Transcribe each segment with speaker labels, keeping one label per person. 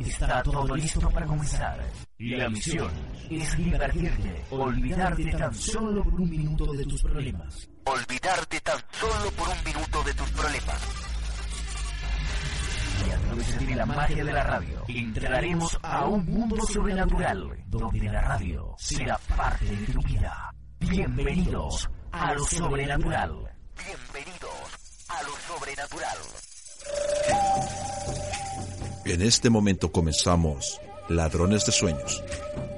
Speaker 1: Está todo listo para comenzar. Y la misión es divertirte, olvidarte tan solo por un minuto de tus problemas.
Speaker 2: Olvidarte tan solo por un minuto de tus problemas.
Speaker 1: Y a través de la magia de la radio, entraremos a un mundo sobrenatural, donde la radio será parte de tu vida. Bienvenidos a lo sobrenatural.
Speaker 2: Bienvenidos a lo sobrenatural.
Speaker 3: En este momento comenzamos Ladrones de Sueños,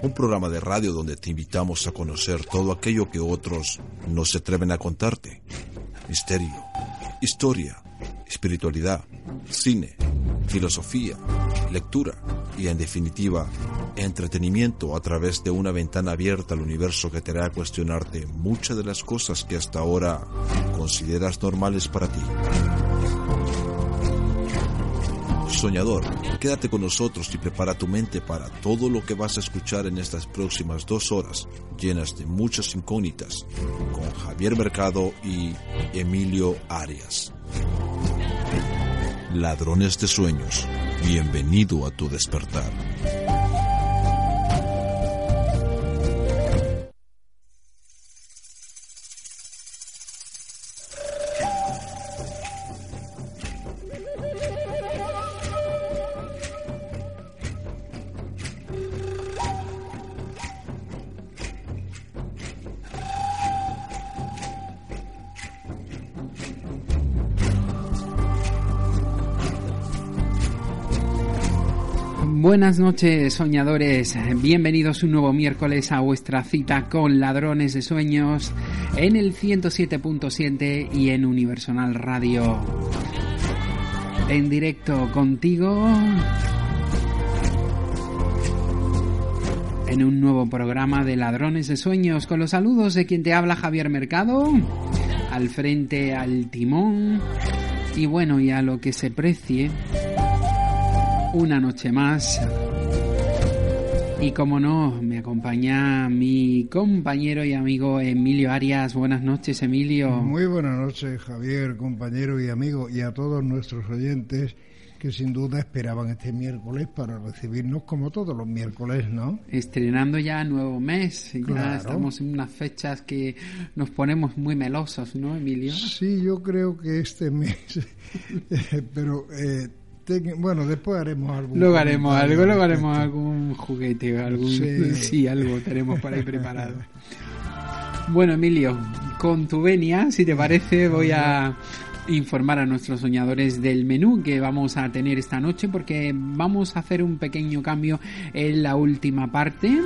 Speaker 3: un programa de radio donde te invitamos a conocer todo aquello que otros no se atreven a contarte. Misterio, historia, espiritualidad, cine, filosofía, lectura y en definitiva, entretenimiento a través de una ventana abierta al universo que te hará cuestionarte muchas de las cosas que hasta ahora consideras normales para ti. Soñador, quédate con nosotros y prepara tu mente para todo lo que vas a escuchar en estas próximas dos horas, llenas de muchas incógnitas, con Javier Mercado y Emilio Arias. Ladrones de sueños, bienvenido a tu despertar.
Speaker 4: Buenas noches, soñadores. Bienvenidos un nuevo miércoles a vuestra cita con ladrones de sueños en el 107.7 y en Universal Radio. En directo contigo en un nuevo programa de Ladrones de Sueños con los saludos de quien te habla Javier Mercado, al frente al timón y bueno, y a lo que se precie una noche más. Y como no, me acompaña mi compañero y amigo Emilio Arias. Buenas noches, Emilio.
Speaker 5: Muy buenas noches, Javier, compañero y amigo, y a todos nuestros oyentes que sin duda esperaban este miércoles para recibirnos como todos los miércoles, ¿no?
Speaker 4: Estrenando ya nuevo mes, ya estamos en unas fechas que nos ponemos muy melosos, ¿no, Emilio?
Speaker 5: Sí, yo creo que este mes, pero eh, bueno, después haremos algo.
Speaker 4: Luego haremos algo, luego haremos algún juguete, algún, sí. algo tenemos para ir preparado. Bueno, Emilio, con tu venia, si te parece, voy a informar a nuestros soñadores del menú que vamos a tener esta noche porque vamos a hacer un pequeño cambio en la última parte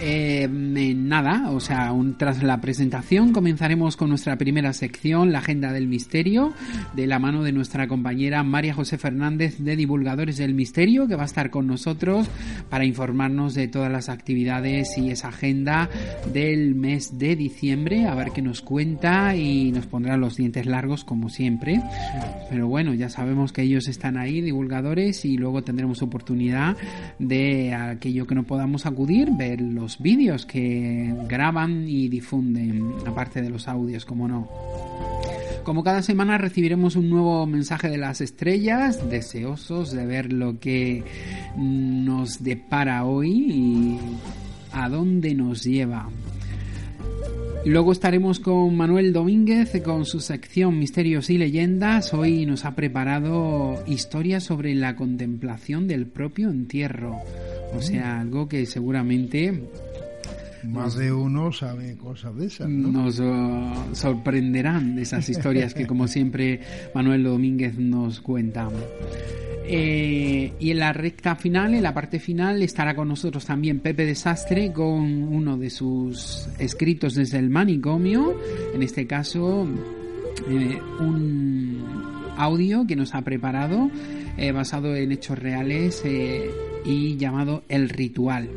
Speaker 4: eh, nada, o sea, tras la presentación comenzaremos con nuestra primera sección, la Agenda del Misterio, de la mano de nuestra compañera María José Fernández de Divulgadores del Misterio, que va a estar con nosotros para informarnos de todas las actividades y esa agenda del mes de diciembre, a ver qué nos cuenta y nos pondrá los dientes largos como siempre. Pero bueno, ya sabemos que ellos están ahí, divulgadores, y luego tendremos oportunidad de aquello que no podamos acudir, ver los vídeos que graban y difunden, aparte de los audios, como no. Como cada semana recibiremos un nuevo mensaje de las estrellas, deseosos de ver lo que nos depara hoy y a dónde nos lleva. Luego estaremos con Manuel Domínguez con su sección Misterios y Leyendas. Hoy nos ha preparado historias sobre la contemplación del propio entierro. O sea, algo que seguramente
Speaker 5: más de uno sabe cosas de esas. ¿no?
Speaker 4: Nos uh, sorprenderán esas historias que, como siempre, Manuel Domínguez nos cuenta. Eh, y en la recta final, en la parte final, estará con nosotros también Pepe Desastre con uno de sus escritos desde el manicomio. En este caso, eh, un audio que nos ha preparado eh, basado en hechos reales y llamado El Ritual.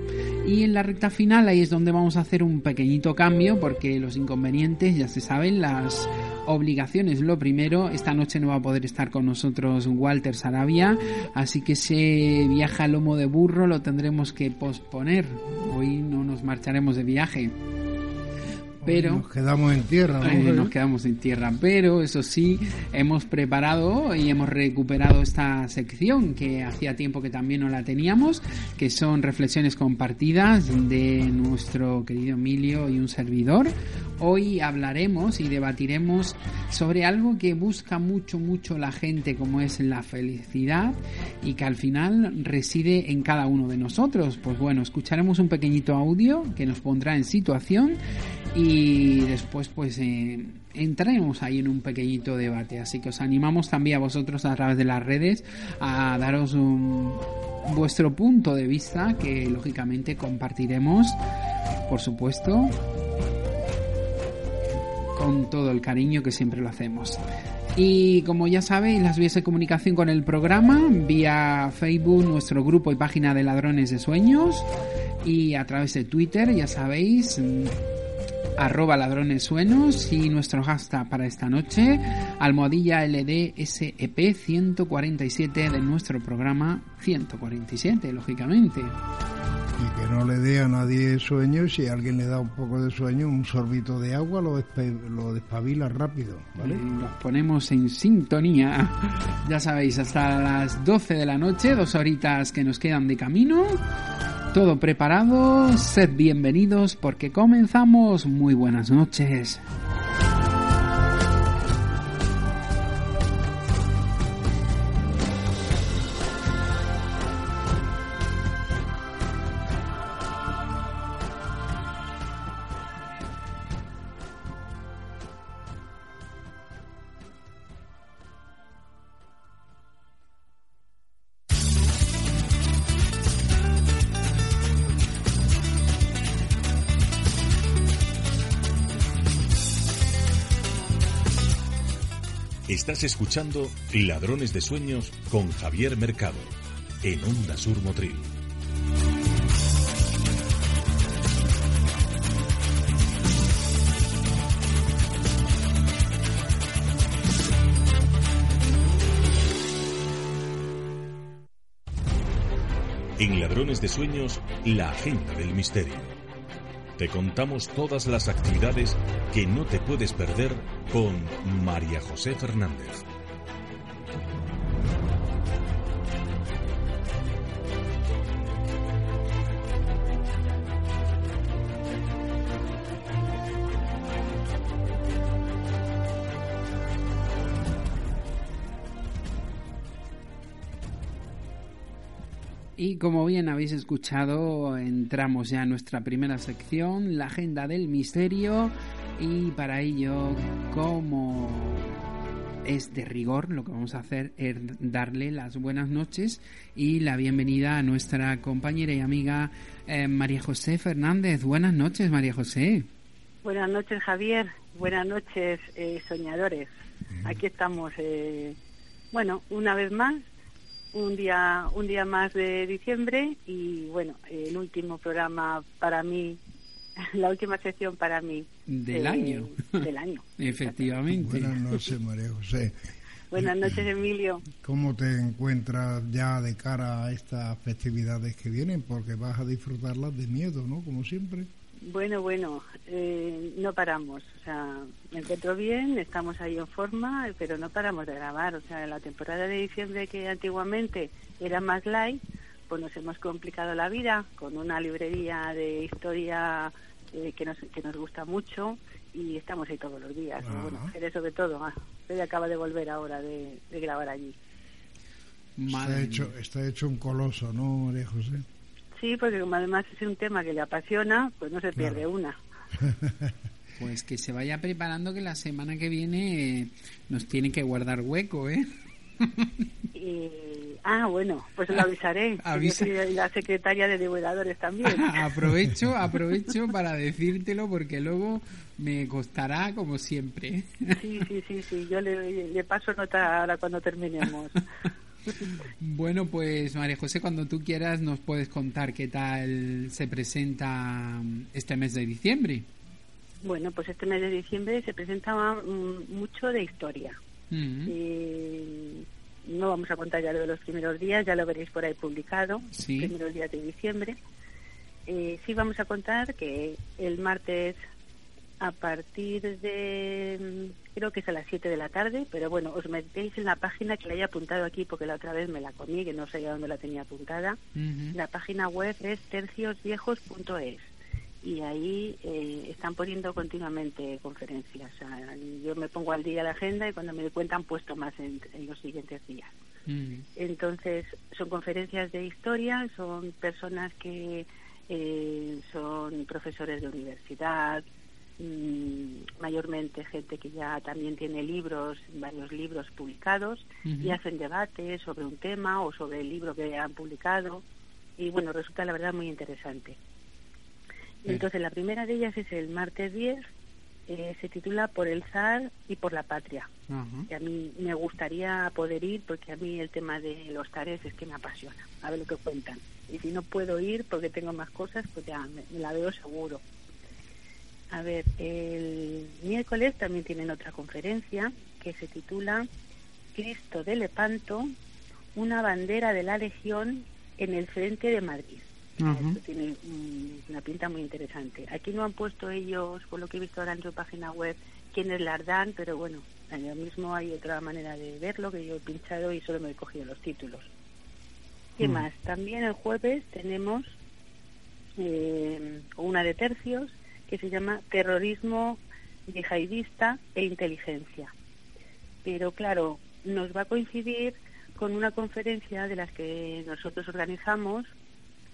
Speaker 4: Y en la recta final ahí es donde vamos a hacer un pequeñito cambio porque los inconvenientes ya se saben, las obligaciones lo primero. Esta noche no va a poder estar con nosotros Walter Sarabia, así que ese viaje a lomo de burro lo tendremos que posponer. Hoy no nos marcharemos de viaje pero
Speaker 5: nos quedamos en tierra,
Speaker 4: nos quedamos en tierra, pero eso sí, hemos preparado y hemos recuperado esta sección que hacía tiempo que también no la teníamos, que son reflexiones compartidas de nuestro querido Emilio y un servidor. Hoy hablaremos y debatiremos sobre algo que busca mucho, mucho la gente, como es la felicidad y que al final reside en cada uno de nosotros. Pues bueno, escucharemos un pequeñito audio que nos pondrá en situación y después pues eh, entraremos ahí en un pequeñito debate. Así que os animamos también a vosotros a través de las redes a daros un, vuestro punto de vista que lógicamente compartiremos, por supuesto, con todo el cariño que siempre lo hacemos. Y como ya sabéis, las vías de comunicación con el programa, vía Facebook, nuestro grupo y página de Ladrones de Sueños, y a través de Twitter, ya sabéis, arroba ladrones sueños y nuestro hashtag para esta noche, almohadilla LDSEP 147 de nuestro programa 147, lógicamente.
Speaker 5: Y que no le dé a nadie sueño, si alguien le da un poco de sueño, un sorbito de agua lo, lo despabila rápido, ¿vale?
Speaker 4: Nos ponemos en sintonía, ya sabéis, hasta las 12 de la noche, dos horitas que nos quedan de camino. Todo preparado, sed bienvenidos porque comenzamos. Muy buenas noches.
Speaker 6: Estás escuchando Ladrones de Sueños con Javier Mercado en Onda Sur Motril. En Ladrones de Sueños, la agenda del misterio te contamos todas las actividades que no te puedes perder con María José Fernández.
Speaker 4: Y como bien habéis escuchado, entramos ya en nuestra primera sección, la agenda del misterio, y para ello, como es de rigor, lo que vamos a hacer es darle las buenas noches y la bienvenida a nuestra compañera y amiga eh, María José Fernández. Buenas noches, María José.
Speaker 7: Buenas noches, Javier. Buenas noches, eh, soñadores. Aquí estamos, eh, bueno, una vez más un día un día más de diciembre y bueno el último programa para mí la última sección para mí.
Speaker 4: Del año.
Speaker 7: del año.
Speaker 4: Efectivamente.
Speaker 5: Buenas noches María José.
Speaker 7: Buenas noches Emilio.
Speaker 5: Cómo te encuentras ya de cara a estas festividades que vienen porque vas a disfrutarlas de miedo no como siempre
Speaker 7: bueno, bueno, eh, no paramos. O sea, me encuentro bien, estamos ahí en forma, pero no paramos de grabar. O sea, en la temporada de diciembre que antiguamente era más light, pues nos hemos complicado la vida con una librería de historia eh, que, nos, que nos gusta mucho y estamos ahí todos los días. Bueno, sobre todo, ah, acaba de volver ahora de, grabar allí.
Speaker 5: Está hecho, está hecho un coloso, ¿no, María José?
Speaker 7: Sí, porque como además es un tema que le apasiona, pues no se pierde una.
Speaker 4: Pues que se vaya preparando que la semana que viene eh, nos tiene que guardar hueco, ¿eh?
Speaker 7: ah, bueno, pues lo avisaré. Avisa. la secretaria de divulgadores también.
Speaker 4: aprovecho, aprovecho para decírtelo porque luego me costará como siempre.
Speaker 7: sí, sí, sí, sí. Yo le, le paso nota ahora cuando terminemos.
Speaker 4: Bueno, pues María José, cuando tú quieras nos puedes contar qué tal se presenta este mes de diciembre.
Speaker 7: Bueno, pues este mes de diciembre se presenta mm, mucho de historia. Mm. Eh, no vamos a contar ya lo de los primeros días, ya lo veréis por ahí publicado, los primeros días de diciembre. Eh, sí vamos a contar que el martes a partir de, mm, creo que es a las 7 de la tarde, pero bueno, os metéis en la página que la haya apuntado aquí porque la otra vez me la comí, que no sé dónde la tenía apuntada. La página web es terciosviejos.es y ahí eh, están poniendo continuamente conferencias. yo me pongo al día la agenda y cuando me doy cuenta han puesto más en, los siguientes días. Entonces, son conferencias de historia, son personas que eh, son profesores de universidad, mayormente gente que ya también tiene libros, varios libros publicados, y hacen debates sobre un tema o sobre el libro que han publicado. Y bueno, resulta la verdad muy interesante. Entonces, la primera de ellas es el martes 10, eh, se titula Por el zar y por la patria. Que a mí me gustaría poder ir porque a mí el tema de los zares es que me apasiona, a ver lo que cuentan. Y si no puedo ir porque tengo más cosas, pues ya me, la veo seguro. A ver, el miércoles también tienen otra conferencia que se titula Cristo de Lepanto, una bandera de la Legión en el frente de Madrid tiene una pinta muy interesante. Aquí no han puesto ellos, por lo que he visto ahora en su página web, quiénes la dan, pero bueno, allá mismo hay otra manera de verlo que yo he pinchado y solo me he cogido los títulos. ¿Qué mm. más? También el jueves tenemos eh, una de tercios que se llama Terrorismo yihadista e Inteligencia. Pero claro, nos va a coincidir con una conferencia de las que nosotros organizamos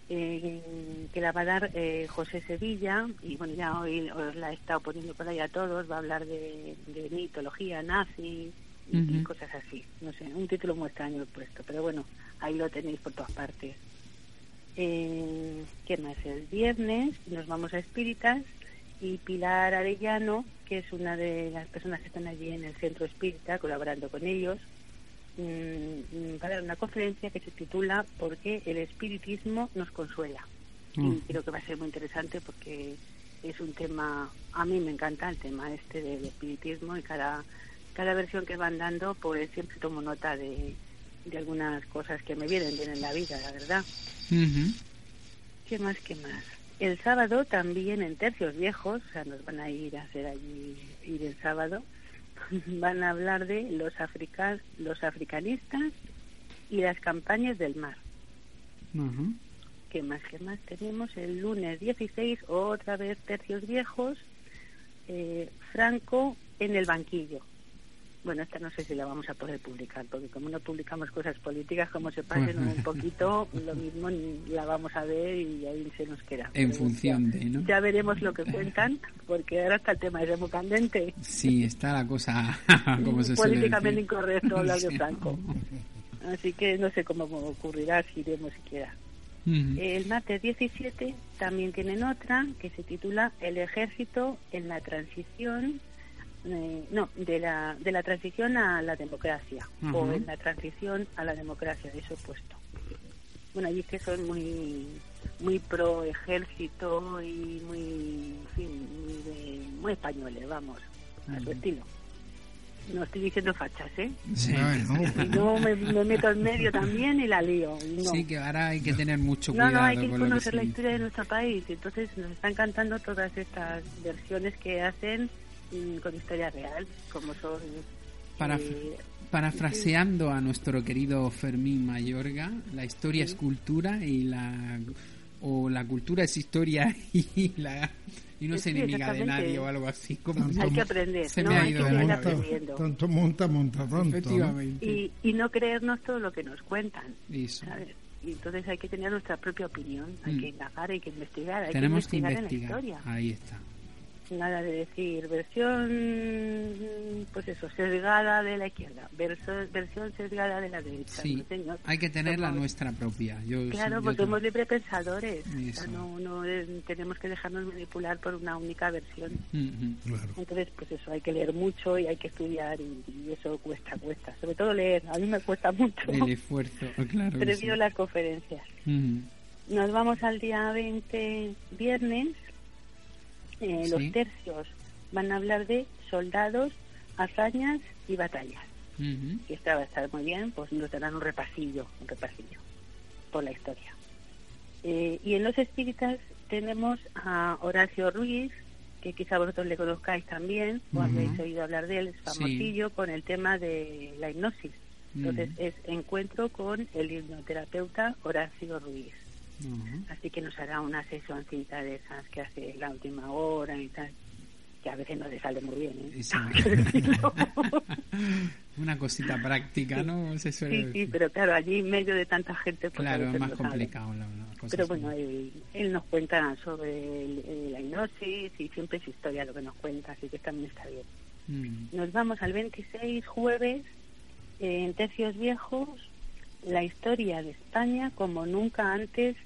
Speaker 7: eh, que la va a dar eh, José Sevilla, y bueno, ya hoy os la he estado poniendo por ahí a todos, va a hablar de, mitología nazi y, cosas así. No sé, un título muy extraño he puesto, pero bueno, ahí lo tenéis por todas partes. Eh, ¿Qué más? El viernes nos vamos a Espíritas y Pilar Arellano, que es una de las personas que están allí en el centro espírita, colaborando con ellos, Mm, va a dar una conferencia que se titula ¿Por qué el espiritismo nos consuela? Y mm. creo que va a ser muy interesante porque es un tema, a mí me encanta el tema este del espiritismo y cada, cada versión que van dando, pues siempre tomo nota de, de algunas cosas que me vienen bien en la vida, la verdad. ¿Qué más, qué más? El sábado también en Tercios Viejos, o sea, nos van a ir a hacer allí, ir el sábado, van a hablar de los, los africanistas y las campañas del mar. ¿Qué más? ¿Qué más tenemos? El lunes 16, otra vez tercios viejos, eh, Franco en el banquillo. Bueno, esta no sé si la vamos a poder publicar, porque como no publicamos cosas políticas, como se pasen un poquito, lo mismo la vamos a ver y ahí se nos queda.
Speaker 4: En función de, ¿no?
Speaker 7: Ya veremos lo que cuentan, porque ahora está el tema es muy candente.
Speaker 4: Sí, está la cosa como se
Speaker 7: Políticamente incorrecto hablar de Franco. Así que no sé cómo ocurrirá, si iremos siquiera. El martes 17 también tienen otra que se titula El ejército en la transición eh, no, de la, de la transición a la democracia, o en la transición a la democracia, de eso puesto. Bueno, allí es que son muy muy pro ejército y muy, muy, españoles, vamos, a su estilo. No estoy diciendo fachas, ¿eh? Sí. No, me, meto en medio también y la lío.
Speaker 4: Sí, que ahora hay que tener mucho cuidado.
Speaker 7: No, no, hay que conocer la historia de nuestro país. Entonces nos están cantando todas estas versiones que hacen con historia real, como son...
Speaker 4: Para,
Speaker 7: eh,
Speaker 4: parafraseando a nuestro querido Fermín Mayorga, la historia es cultura y la o la cultura es historia y la y no es enemiga de nadie o algo así como
Speaker 7: hay que aprender se me ha ido
Speaker 5: tanto monta monta tanto Efectivamente.
Speaker 7: Y, y no creernos todo lo que nos cuentan Eso. y entonces hay que tener nuestra propia opinión hay mm. que indagar hay que investigar hay
Speaker 4: tenemos
Speaker 7: que
Speaker 4: investigar, que investigar. en la historia. Ahí está
Speaker 7: nada de decir versión, pues eso, sesgada de la izquierda, versión sesgada de la derecha.
Speaker 4: Sí, hay que tener la nuestra propia. Yo,
Speaker 7: claro, porque somos libre pensadores. no, no tenemos que dejarnos manipular por una única versión. Entonces, pues eso, hay que leer mucho y hay que estudiar y, eso cuesta, cuesta. Sobre todo leer, a mí me cuesta mucho.
Speaker 4: El esfuerzo, claro.
Speaker 7: Previo las conferencias. Nos vamos al día 20, viernes, eh, los tercios van a hablar de soldados, hazañas y batallas. Y esta va a estar muy bien, pues nos darán un repasillo, un repasillo por la historia. Eh, y en los espíritas tenemos a Horacio Ruiz, que quizá vosotros le conozcáis también, o habéis oído hablar de él, es famosillo con el tema de la hipnosis. Entonces es encuentro con el hipnoterapeuta Horacio Ruiz. Así que nos hará una sesioncita de esas que hace la última hora y tal, que a veces no le sale muy bien. ¿eh?
Speaker 4: una cosita práctica, ¿no?
Speaker 7: sí, sí, pero claro, allí en medio de tanta gente...
Speaker 4: Pues claro, es más complicado. La,
Speaker 7: pero bueno, él, nos cuenta sobre la hipnosis y siempre es historia lo que nos cuenta, así que también está bien. Mm. Nos vamos al 26, jueves, en Tercios Viejos, la historia de España como nunca antes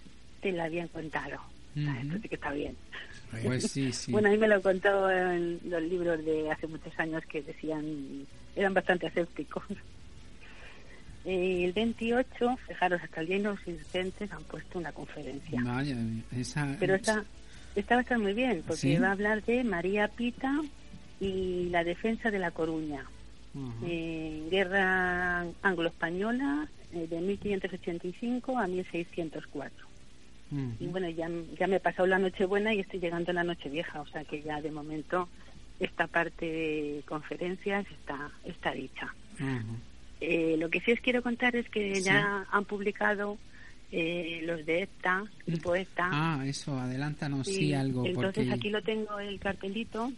Speaker 7: te la habían contado. Sí que está bien.
Speaker 4: Pues sí, sí.
Speaker 7: bueno, a mí me lo contado en los libros de hace muchos años que decían, eran bastante escépticos. el 28, fijaros, hasta el día de los incidentes han puesto una conferencia.
Speaker 4: Vaya, esa...
Speaker 7: Pero esta, esta va a estar muy bien, porque va a hablar de María Pita y la defensa de La Coruña. Eh, guerra anglo-española eh, de 1585 a 1604. Y bueno, ya, ya me he pasado la noche buena y estoy llegando a la noche vieja, o sea que ya de momento esta parte de conferencias está, está dicha. Eh, lo que sí os quiero contar es que ya han publicado los de EPTA, grupo EPTA.
Speaker 4: Ah, eso, adelántanos sí, algo.
Speaker 7: Entonces aquí lo tengo el cartelito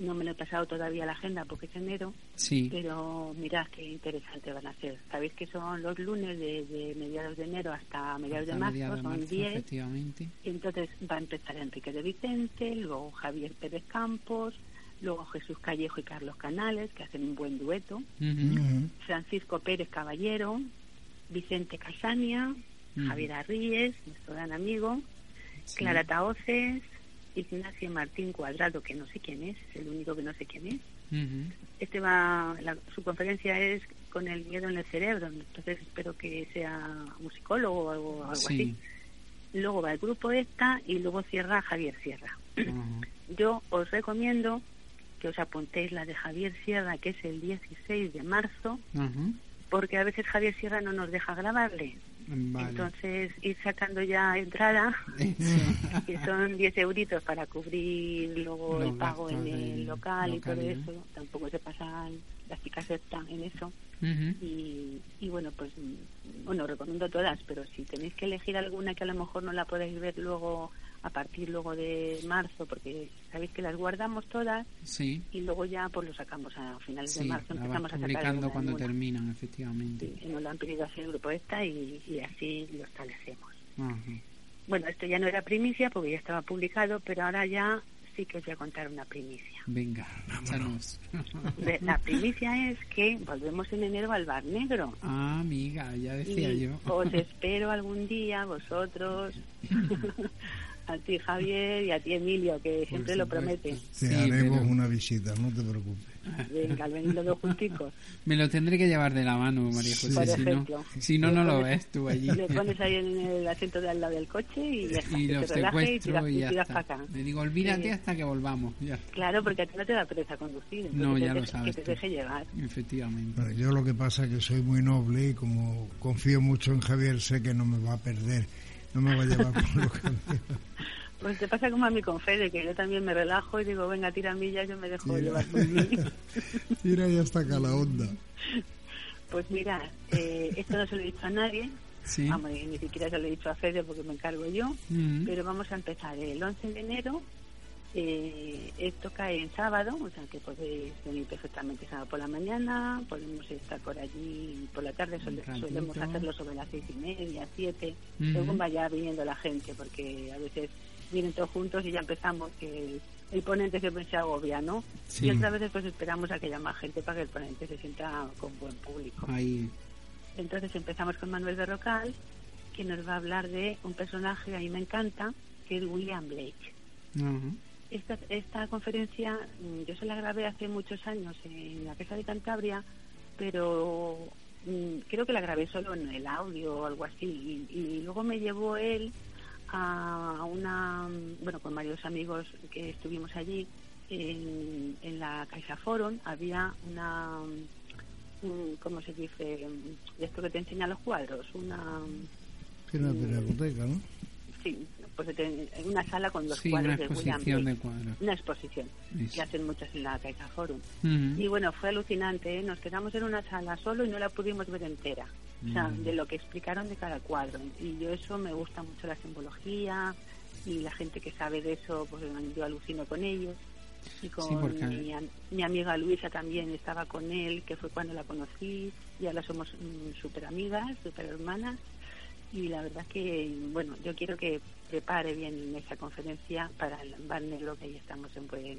Speaker 7: no me lo he pasado todavía la agenda porque es enero,
Speaker 4: sí.
Speaker 7: pero mirad qué interesante van a ser. Sabéis que son los lunes de, mediados de enero hasta mediados de marzo, son 10. Y entonces va a empezar Enrique de Vicente, luego Javier Pérez Campos, luego Jesús Callejo y Carlos Canales, que hacen un buen dueto, Francisco Pérez Caballero, Vicente Casania, Javier Arríes, nuestro gran amigo, Clara Taoces, Ignacio Martín Cuadrado, que no sé quién es, es el único que no sé quién es. Este va, su conferencia es con el miedo en el cerebro, entonces espero que sea musicólogo o algo, así. Luego va el grupo esta y luego cierra Javier Sierra. Yo os recomiendo que os apuntéis la de Javier Sierra, que es el 16 de marzo, porque a veces Javier Sierra no nos deja grabarle. Entonces, ir sacando ya entrada, que son 10 euritos para cubrir luego el pago en el local y todo eso. Tampoco se pasan, las chicas están en eso. y, y bueno, pues, bueno, recomiendo todas, pero si tenéis que elegir alguna que a lo mejor no la podéis ver luego a partir luego de marzo, porque sabéis que las guardamos todas
Speaker 4: sí.
Speaker 7: y luego ya pues lo sacamos a finales de marzo.
Speaker 4: Empezamos a publicando cuando terminan, efectivamente.
Speaker 7: Sí, nos lo han pedido así el grupo esta y, así lo establecemos. Bueno, esto ya no era primicia porque ya estaba publicado, pero ahora ya sí que os voy a contar una primicia.
Speaker 4: Venga, vámonos.
Speaker 7: La primicia es que volvemos en enero al Bar Negro.
Speaker 4: Ah, amiga, ya decía yo.
Speaker 7: Os espero algún día, vosotros. a ti Javier y a ti Emilio, que siempre lo prometen.
Speaker 5: Te haremos una visita, no te preocupes.
Speaker 7: Venga, al los dos junticos.
Speaker 4: Me lo tendré que llevar de la mano, María José, si no, si no, no lo ves tú allí.
Speaker 7: Le pones ahí en el asiento de al lado del coche y ya está.
Speaker 4: Y
Speaker 7: lo
Speaker 4: secuestro y, ya está. Le digo, olvídate hasta que volvamos. Ya
Speaker 7: Claro, porque a ti no te da pereza conducir.
Speaker 4: No, ya lo sabes.
Speaker 7: Que te deje llevar.
Speaker 4: Efectivamente.
Speaker 5: yo lo que pasa es que soy muy noble y como confío mucho en Javier, sé que no me va a perder no me va a llevar por lo
Speaker 7: Pues te pasa como a mí con Fede, que yo también me relajo y digo, venga, tira millas, yo me dejo llevar por mí.
Speaker 5: tira y hasta acá la onda.
Speaker 7: Pues mira, eh, esto no se lo he dicho a nadie, Vamos, ni siquiera se lo he dicho a Fede porque me encargo yo, mm. pero vamos a empezar el 11 de enero eh, esto cae en sábado, o sea que podéis venir perfectamente sábado por la mañana, podemos estar por allí por la tarde, solemos hacerlo sobre las seis y media, siete, según vaya viniendo la gente, porque a veces vienen todos juntos y ya empezamos que el, ponente siempre se agobia, ¿no? Y otras veces pues esperamos a que haya más gente para que el ponente se sienta con buen público.
Speaker 4: Ahí.
Speaker 7: Entonces empezamos con Manuel Berrocal, que nos va a hablar de un personaje que a mí me encanta, que es William Blake. Esta, esta conferencia mm, yo se la grabé hace muchos años en la Casa de Cantabria, pero mm, creo que la grabé solo en el audio o algo así. Y, luego me llevó él a una, bueno, con varios amigos que estuvimos allí en, en la Caixa Forum, había una, ¿cómo se dice? Esto que te enseña los cuadros, una...
Speaker 5: Una ¿no?
Speaker 7: sí, pues en una sala con dos
Speaker 4: Sí,
Speaker 7: cuadros
Speaker 4: una
Speaker 7: de William
Speaker 4: exposición
Speaker 7: Blake.
Speaker 4: de cuadros.
Speaker 7: Una exposición
Speaker 4: Eso.
Speaker 7: que hacen muchos en la Caixa Forum. Y bueno, fue alucinante, ¿eh? nos quedamos en una sala solo y no la pudimos ver entera. O sea,
Speaker 4: Mm.
Speaker 7: de lo que explicaron de cada cuadro. Y yo eso me gusta mucho la simbología y la gente que sabe de eso, pues yo alucino con ellos. Y con
Speaker 4: Sí, porque-
Speaker 7: mi, am- mi amiga Luisa también estaba con él, que fue cuando la conocí. Y ahora somos súper amigas, súper hermanas. Y la verdad que, bueno, yo quiero que prepare bien esa conferencia para el Bar Negro, que ahí estamos en buen,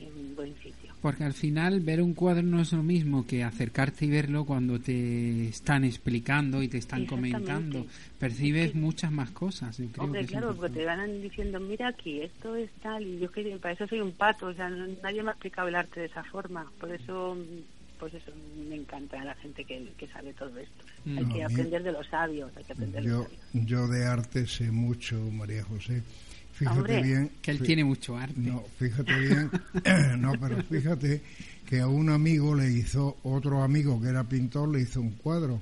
Speaker 7: en buen sitio.
Speaker 4: Porque al final ver un cuadro no es lo mismo que acercarte y verlo cuando te están explicando y te están comentando. Percibes
Speaker 7: Es
Speaker 4: muchas más cosas. yo creo
Speaker 7: Hombre,
Speaker 4: que es
Speaker 7: claro, porque te van diciendo, mira aquí, esto es tal, y yo que para eso soy un pato, o sea, nadie me ha explicado el arte de esa forma, por eso, pues eso me encanta la gente que, que sabe todo esto. Hay
Speaker 4: Mm.
Speaker 7: que
Speaker 5: a mí-
Speaker 7: aprender de los sabios, hay que aprender de los
Speaker 5: Yo,
Speaker 7: sabios.
Speaker 5: yo de arte sé mucho, María José. Fíjate
Speaker 7: Hombre.
Speaker 5: bien.
Speaker 4: Que él tiene mucho arte.
Speaker 5: No, fíjate bien. no, pero fíjate que a un amigo le hizo, otro amigo que era pintor, le hizo un cuadro.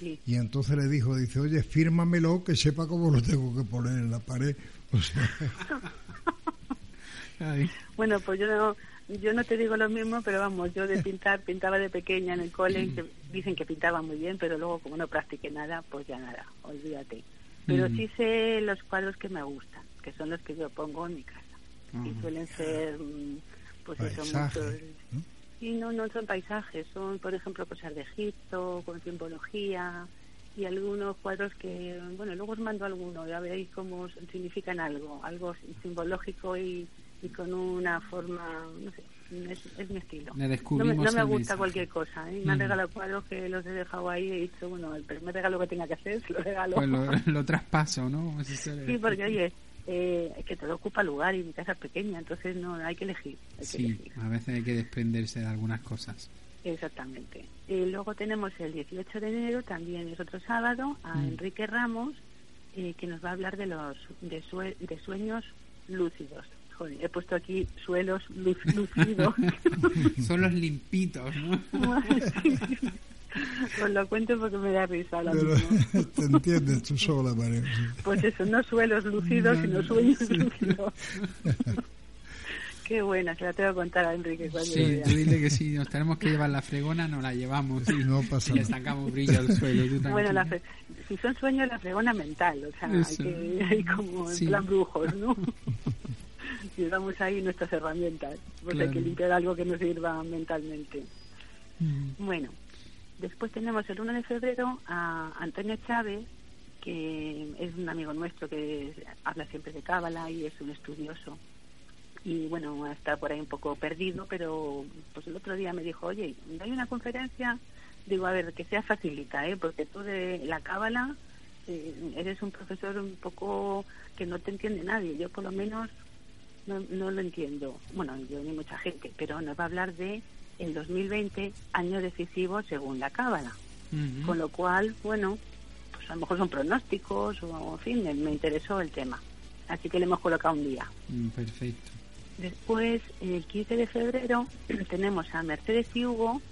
Speaker 7: Sí.
Speaker 5: Y entonces le dijo, dice, oye, fírmamelo que sepa cómo lo tengo que poner en la pared. O sea,
Speaker 4: Ay,
Speaker 7: Bueno, pues yo no, yo no te digo lo mismo, pero vamos, yo de pintar, pintaba de pequeña en el cole, que dicen que pintaba muy bien, pero luego como no practiqué nada, pues ya nada, olvídate. Pero sí sé los cuadros que me gustan, que son los que yo pongo en mi casa. Y suelen ser, mm, pues eso,
Speaker 5: Paisajes,
Speaker 7: muchos...
Speaker 5: ¿no?
Speaker 7: Sí, no, no son paisajes, son, por ejemplo, cosas de Egipto, con simbología y algunos cuadros que, bueno, luego os mando alguno, ya veréis cómo significan algo, algo simbológico y, y con una forma, no sé, es, es mi estilo. No me, no me gusta cualquier cosa, ¿eh? me han
Speaker 4: Mm.
Speaker 7: regalado cuadros que los he dejado ahí y he dicho, bueno, el primer regalo que tenga que hacer, se lo regalo.
Speaker 4: Pues lo, lo traspaso, ¿no? Se
Speaker 7: Sí, porque oye, eh, es que todo ocupa lugar y mi casa es pequeña, entonces no hay que elegir. Hay que
Speaker 4: Sí,
Speaker 7: elegir.
Speaker 4: a veces hay que desprenderse de algunas cosas.
Speaker 7: Exactamente. Y luego tenemos el 18 de enero, también es otro sábado, a
Speaker 4: Mm.
Speaker 7: Enrique Ramos, eh, que nos va a hablar de los de, sue- de sueños lúcidos. Joder, he puesto aquí suelos luz- lúcidos.
Speaker 4: Son los limpitos, ¿no?
Speaker 7: Os lo cuento porque me da risa ahora
Speaker 5: pero
Speaker 7: mismo.
Speaker 5: te entiendes tú sola, María.
Speaker 7: Pues eso, no suelos lucidos, sino sueños lúcidos. Qué buena, se la tengo que contar a Enrique cuando
Speaker 4: Sí, tú dile que si nos tenemos que llevar la fregona, nos la llevamos. Y,
Speaker 5: No pasa
Speaker 4: y le
Speaker 5: nada.
Speaker 4: sacamos brillo al suelo. tú
Speaker 7: Bueno, la fre- si son sueños, la fregona mental, o sea, hay, que, hay como en
Speaker 4: Sí.
Speaker 7: plan brujos, ¿no? Llevamos ahí nuestras herramientas, pues hay que limpiar algo que nos sirva mentalmente.
Speaker 4: Mm.
Speaker 7: Bueno, después tenemos el 1 de febrero a Antonio Chávez, que es un amigo nuestro que habla siempre de Cábala y es un estudioso. Y bueno, está por ahí un poco perdido, pero pues el otro día me dijo, oye, ¿no hay una conferencia? Digo, a ver, que sea facilita, ¿eh? Porque tú de la Cábala eh, eres un profesor un poco que no te entiende nadie. Yo por lo menos no, no lo entiendo. Bueno, yo ni mucha gente, pero nos va a hablar de el 2020, año decisivo según la Cábala. Con lo cual, bueno, pues a lo mejor son pronósticos o, en fin, me, me interesó el tema. Así que le hemos colocado un día.
Speaker 4: Mm, Perfecto.
Speaker 7: Después, el 15 de febrero, tenemos a Mercedes y Hugo,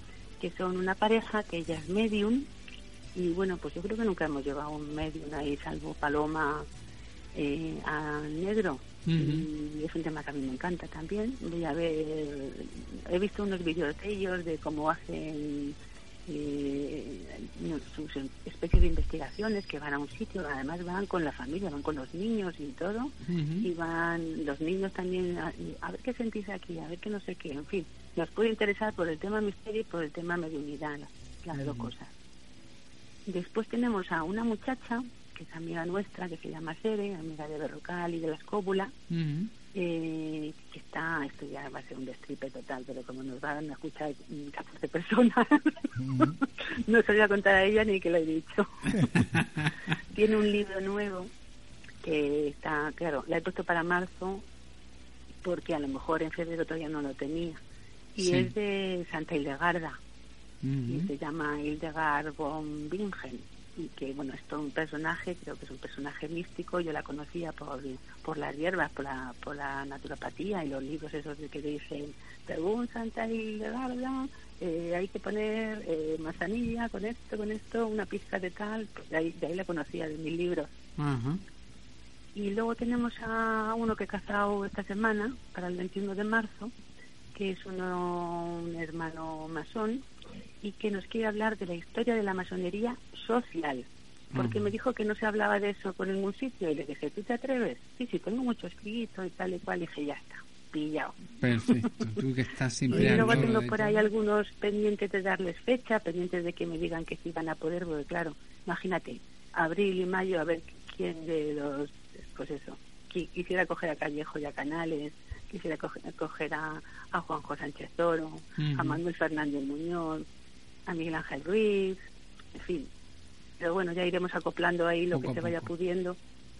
Speaker 7: que son una pareja que ella es medium. Y bueno, pues yo creo que nunca hemos llevado un medium ahí, salvo Paloma eh, a negro. Y es un tema que a mí me encanta también. Voy a ver, he visto unos vídeos de ellos de cómo hacen eh, sus especies de investigaciones que van a un sitio, además van con la familia, van con los niños y todo y van los niños también a, a ver qué sentís aquí, a ver qué no sé qué, en fin, nos puede interesar por el tema misterio y por el tema mediunidad, las dos cosas. Después tenemos a una muchacha que es amiga nuestra, que se llama Sere, amiga de Berrocal y de la Escóbula, eh, que está, esto ya va a ser un destripe total, pero como nos van a escuchar mm, 14 personas, no se lo voy a contar a ella ni que lo he dicho. Tiene un libro nuevo que está, claro, la he puesto para marzo porque a lo mejor en febrero todavía no lo tenía. Y
Speaker 4: Sí.
Speaker 7: es de Santa Hildegarda y
Speaker 4: Ujú.
Speaker 7: se llama Hildegard von Bingen y que bueno es todo un personaje creo que es un personaje místico. Yo la conocía por por las hierbas por la por la naturopatía y los libros esos de que dicen según Santa Hildegarda eh, hay que poner eh, manzanilla con esto con esto una pizca de tal pues de ahí, de ahí la conocía de mis libros. Y luego tenemos a uno que he casado esta semana, para el 21 de marzo, que es uno, un hermano masón, y que nos quiere hablar de la historia de la masonería social. Porque me dijo que no se hablaba de eso por ningún sitio, y le dije, ¿tú te atreves? Sí, sí, tengo mucho escrito y tal y cual, y dije, ya está. Pillado.
Speaker 4: Perfecto, tú que estás siempre
Speaker 7: Y luego tengo por ahí algunos pendientes de darles fecha, pendientes de que me digan que sí van a poder, porque claro, imagínate, abril y mayo, a ver quién de los, pues eso, qui- quisiera coger a Callejo y a Canales, quisiera coger, coger a, a Juanjo Sánchez Toro, a. Manuel Fernández Muñoz, a Miguel Ángel Ruiz, en fin. Pero bueno, ya iremos acoplando ahí lo
Speaker 4: Poco
Speaker 7: que se vaya pudiendo,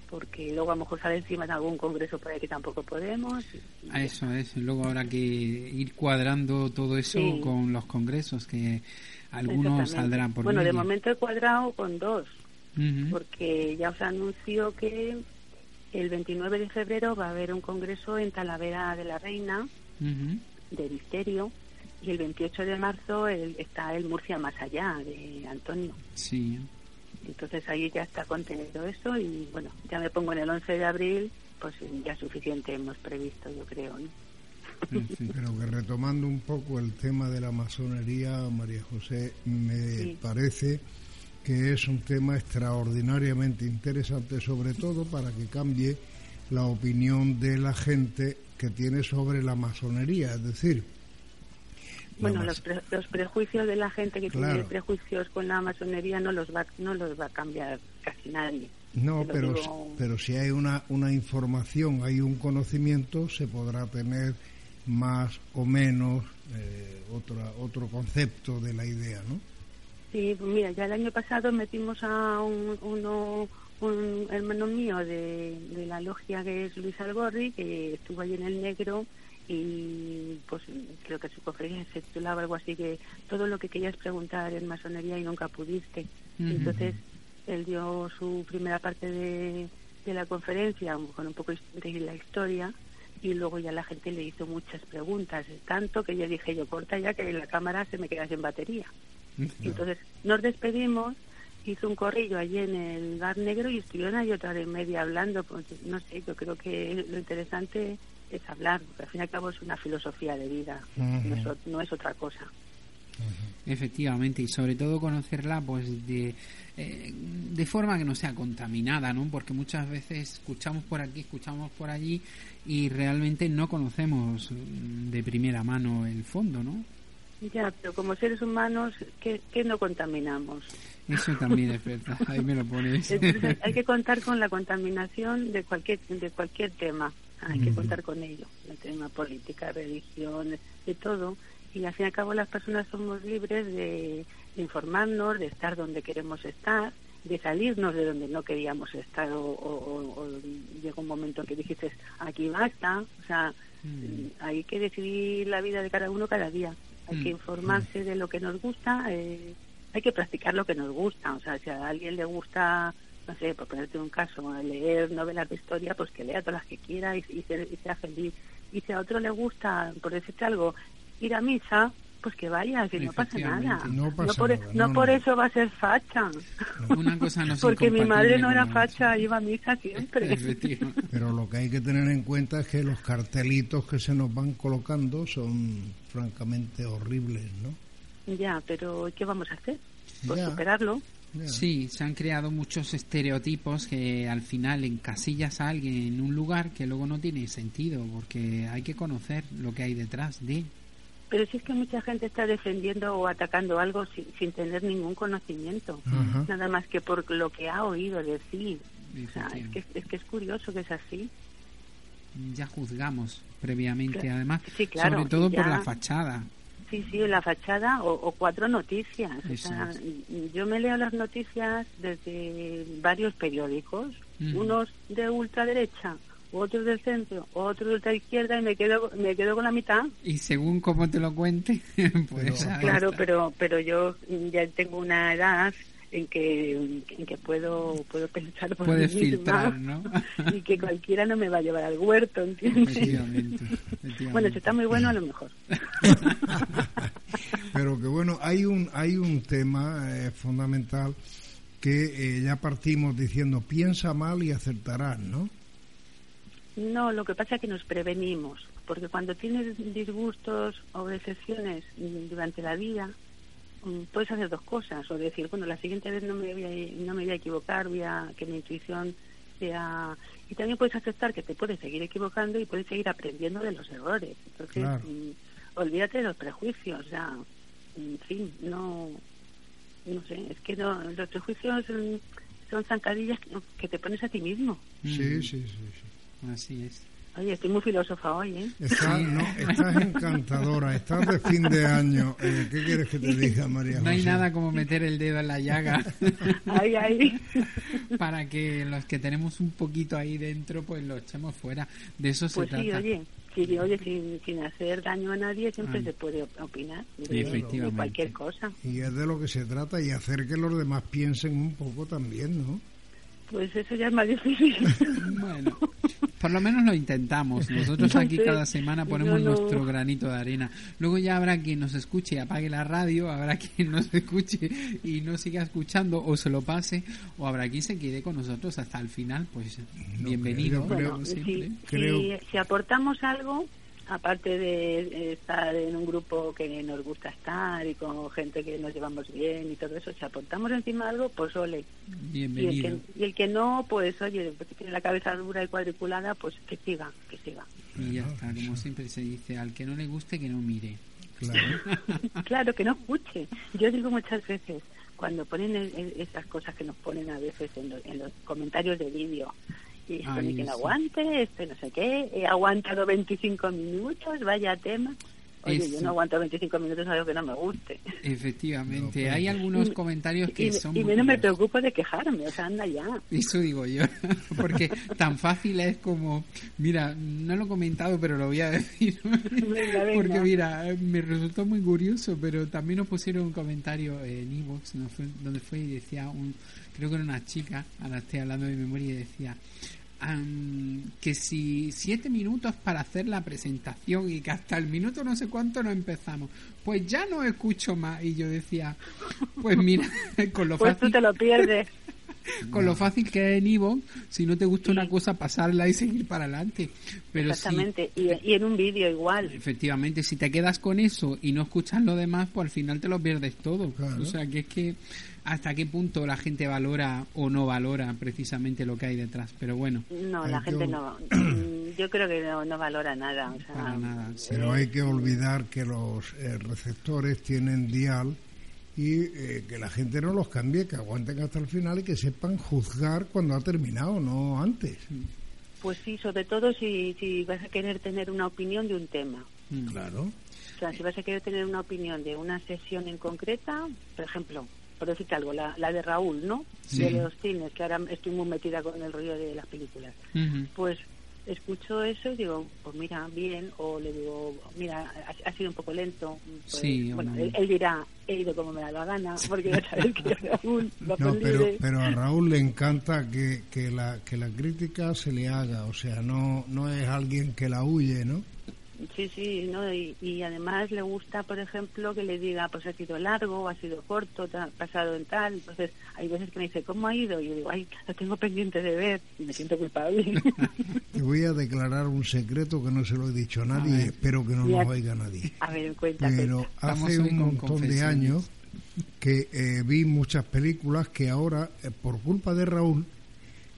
Speaker 7: porque luego a lo mejor sale encima de algún congreso por ahí que tampoco podemos. y-
Speaker 4: eso, a eso. Luego habrá que ir cuadrando todo eso
Speaker 7: Sí.
Speaker 4: con los congresos, que algunos saldrán por
Speaker 7: Bueno, de momento he cuadrado con dos, porque ya os anuncio que el 29 de febrero va a haber un congreso en Talavera de la Reina
Speaker 4: Ujú.
Speaker 7: de Misterio y el 28 de marzo el- está el Murcia Más Allá de Antonio.
Speaker 4: Sí.
Speaker 7: Entonces ahí ya está contenido eso y bueno, ya me pongo en el 11 de abril, pues ya suficiente hemos previsto, yo creo. ¿no?
Speaker 5: Pero que retomando un poco el tema de la masonería, María José, me
Speaker 7: Sí.
Speaker 5: parece que es un tema extraordinariamente interesante, sobre todo para que cambie la opinión de la gente que tiene sobre la masonería. Es decir,
Speaker 7: Bueno, los, pre- los prejuicios de la gente que
Speaker 5: Claro.
Speaker 7: tiene prejuicios con la masonería no los va no los va a cambiar casi nadie.
Speaker 5: No, pero,
Speaker 7: digo-
Speaker 5: pero si hay una, una información, hay un conocimiento, se podrá tener más o menos eh, otra, otro concepto de la idea, ¿no?
Speaker 7: Sí, pues mira, ya el año pasado metimos a un, uno, un hermano mío de, de la logia que es Luis Algorri, que estuvo ahí en el negro y pues creo que su conferencia se titulaba algo así que todo lo que querías preguntar en masonería y nunca pudiste. Entonces él dio su primera parte de, de la conferencia con un poco de la historia y luego ya la gente le hizo muchas preguntas, tanto que yo dije yo corta ya que la cámara se me queda sin batería. Entonces nos despedimos, hizo un corrillo allí en el bar negro y estuvieron ahí otra hora y media hablando. Pues, no sé, yo creo que lo interesante es hablar, porque al fin y al cabo es una filosofía de vida, no, es, no es otra cosa.
Speaker 4: Efectivamente, y sobre todo conocerla pues de, eh, de forma que no sea contaminada, ¿no? Porque muchas veces escuchamos por aquí, escuchamos por allí y realmente no conocemos de primera mano el fondo, ¿no?
Speaker 7: Ya, pero como seres humanos, ¿qué, qué no contaminamos?
Speaker 4: Eso también es verdad, ahí me lo pones.
Speaker 7: Entonces hay que contar con la contaminación de cualquier de cualquier tema. Hay que contar con ello, el tema política, religión, de todo. Y al fin y al cabo las personas somos libres de, de informarnos, de estar donde queremos estar, de salirnos de donde no queríamos estar o, o- o- o llega un momento en que dijiste aquí basta. O sea,
Speaker 4: Mm.
Speaker 7: hay que decidir la vida de cada uno cada día. Hay que
Speaker 4: Mm.
Speaker 7: informarse de lo que nos gusta, eh, hay que practicar lo que nos gusta. O sea, si a alguien le gusta, no sé, por ponerte un caso, leer novelas de historia, pues que lea todas las que quiera y, y se- y sea feliz. Y si a otro le gusta, por decirte algo, ir a misa, pues que vaya, que no pasa nada.
Speaker 4: Efectivamente.
Speaker 5: No pasa
Speaker 7: por,
Speaker 5: nada,
Speaker 7: no
Speaker 5: no,
Speaker 7: por
Speaker 5: no.
Speaker 7: eso va a ser facha.
Speaker 4: Una cosa no es
Speaker 7: Porque mi madre no era facha, iba a misa siempre.
Speaker 5: Pero lo que hay que tener en cuenta es que los cartelitos que se nos van colocando son francamente horribles, ¿no?
Speaker 7: Ya, pero ¿qué vamos a hacer? Pues
Speaker 5: Ya.
Speaker 7: superarlo.
Speaker 4: Sí, se han creado muchos estereotipos que al final encasillas a alguien en un lugar que luego no tiene sentido, porque hay que conocer lo que hay detrás de.
Speaker 7: Pero si es que mucha gente está defendiendo o atacando algo sin, sin tener ningún conocimiento, nada más que por lo que ha oído decir. O sea, es, que, es que es curioso que es así.
Speaker 4: Ya juzgamos previamente, además,
Speaker 7: Sí, claro,
Speaker 4: sobre todo por la fachada.
Speaker 7: Sí, sí, en la fachada o, o cuatro noticias. O sea, yo me leo las noticias desde varios periódicos, unos de ultraderecha, otros del centro, otros de ultraizquierda y me quedo, me quedo con la mitad.
Speaker 4: Y según cómo te lo cuente, pues
Speaker 7: Claro, pero pero yo ya tengo una edad en que en que puedo puedo pensar por
Speaker 4: Puedes
Speaker 7: mí misma
Speaker 4: filtrar, ¿no?
Speaker 7: y que cualquiera no me va a llevar al huerto, ¿entiendes?
Speaker 4: Efectivamente, efectivamente.
Speaker 7: Bueno, si está muy bueno a lo mejor.
Speaker 5: Pero que bueno, hay un, hay un tema eh, fundamental que eh, ya partimos diciendo piensa mal y acertarás, ¿no?
Speaker 7: No, lo que pasa es que nos prevenimos, porque cuando tienes disgustos o decepciones mm, durante la vida, puedes hacer dos cosas, o decir, bueno, la siguiente vez no me voy a, no me voy a equivocar, voy a que mi intuición sea... Y también puedes aceptar que te puedes seguir equivocando y puedes seguir aprendiendo de los errores. Entonces, mm, olvídate de los prejuicios, ya, en fin, no, no sé, es que no, los prejuicios son, son zancadillas que, que te pones a ti mismo.
Speaker 5: Sí, sí, sí, sí.
Speaker 4: Así es.
Speaker 7: Oye, estoy muy filósofa hoy, ¿eh?
Speaker 5: Estás, no, estás encantadora, estás de fin de año. Eh, ¿Qué quieres que te diga, María
Speaker 4: No hay
Speaker 5: José?
Speaker 4: nada como meter el dedo en la llaga
Speaker 7: Ay, ay.
Speaker 4: para que los que tenemos un poquito ahí dentro, pues lo echemos fuera. De eso
Speaker 7: Pues
Speaker 4: se
Speaker 7: sí,
Speaker 4: trata.
Speaker 7: oye, sí, oye sin, sin hacer daño a nadie siempre
Speaker 4: Ah.
Speaker 7: se puede op- opinar de, de cualquier cosa.
Speaker 5: Y es de lo que se trata y hacer que los demás piensen un poco también, ¿no?
Speaker 7: Pues eso ya es más difícil.
Speaker 4: Bueno, por lo menos lo intentamos. Nosotros
Speaker 7: No
Speaker 4: aquí
Speaker 7: sé,
Speaker 4: cada semana ponemos
Speaker 7: no-
Speaker 4: nuestro granito de arena. Luego ya habrá quien nos escuche y apague la radio, habrá quien nos escuche y no siga escuchando o se lo pase, o habrá quien se quede con nosotros hasta el final. Pues bienvenido,
Speaker 5: creo-
Speaker 7: si,
Speaker 4: siempre.
Speaker 5: Creo-
Speaker 7: si, si aportamos algo, aparte de estar en un grupo que nos gusta estar y con gente que nos llevamos bien y todo eso, si aportamos encima algo, pues ole. Y el,
Speaker 4: Bienvenido.
Speaker 7: que, y el que no, pues oye, porque tiene la cabeza dura y cuadriculada, pues que siga, que siga.
Speaker 4: Y ya está, como siempre se dice, al que no le guste que no mire.
Speaker 5: Claro.
Speaker 7: Claro, que no escuche. Yo digo muchas veces, cuando ponen e- e- esas cosas que nos ponen a veces en, lo- en los comentarios de vídeo, y esto
Speaker 4: Ay,
Speaker 7: ni que no
Speaker 4: sí.
Speaker 7: aguante, esto no sé qué, he aguantado 25 minutos, vaya tema. Oye, yo no aguanto 25 minutos a algo que no me guste.
Speaker 4: Efectivamente,
Speaker 5: No, pues-
Speaker 4: hay algunos
Speaker 7: Y-
Speaker 4: comentarios que
Speaker 7: y,
Speaker 4: son...
Speaker 7: y
Speaker 4: muy
Speaker 7: menos me preocupo de quejarme, o sea, anda ya.
Speaker 4: Eso digo yo, porque tan fácil es como, mira, no lo he comentado, pero lo voy a decir,
Speaker 7: Venga, venga.
Speaker 4: porque mira, me resultó muy curioso, pero también nos pusieron un comentario en Evox, donde fue y decía, un, creo que era una chica, ahora estoy hablando de memoria, y decía am, que si siete minutos para hacer la presentación y que hasta el minuto no sé cuánto no empezamos, pues ya no escucho más, y yo decía, pues mira, con lo
Speaker 7: Pues tú
Speaker 4: fácil
Speaker 7: te lo pierdes.
Speaker 4: con lo fácil que es en Ivo, si no te gusta una cosa, pasarla y seguir para adelante. Pero
Speaker 7: Exactamente. Y, y en un vídeo igual.
Speaker 4: efectivamente, si te quedas con eso y no escuchas lo demás, pues al final te lo pierdes todo.
Speaker 5: Claro.
Speaker 4: O sea, que es que hasta qué punto la gente valora o no valora precisamente lo que hay detrás. Pero bueno,
Speaker 7: No, la gente no. mm, Yo creo que no, no valora nada. O sea,
Speaker 4: para nada. sí.
Speaker 5: Pero hay que olvidar que los eh, receptores tienen dial y eh, que la gente no los cambie, que aguanten hasta el final y que sepan juzgar cuando ha terminado, no antes.
Speaker 7: Pues sí, sobre todo si, si vas a querer tener una opinión de un tema.
Speaker 4: Mm.
Speaker 5: Claro.
Speaker 7: O sea, si vas a querer tener una opinión de una sesión en concreta, por ejemplo, por decirte algo, la, la de Raúl, ¿no?
Speaker 4: Sí.
Speaker 7: De los cines, que ahora estoy muy metida con el rollo de las películas. Pues escucho eso y digo, pues mira, bien, o le digo, mira, ha, ha sido un poco lento. Pues,
Speaker 4: Sí,
Speaker 7: bueno, él, él dirá, he ido como me da la gana, porque ya sabes que Raúl va
Speaker 5: No, pero, pero a Raúl le encanta que, que, la, que la crítica se le haga, o sea, no, no es alguien que la huye, ¿no?
Speaker 7: Sí, sí, ¿no? Y, y además le gusta, por ejemplo, que le diga, pues ha sido largo, ha sido corto, te ha pasado en tal. Entonces, hay veces que me dice, ¿cómo ha ido? Y yo digo, ay, lo tengo pendiente de ver. Y me siento culpable.
Speaker 5: Te voy a declarar un secreto que no se lo he dicho a nadie
Speaker 4: A ver.
Speaker 5: espero que no lo oiga nadie.
Speaker 7: a ver, cuéntame.
Speaker 5: Pero hace un montón de años que eh, vi muchas películas que ahora, eh, por culpa de Raúl,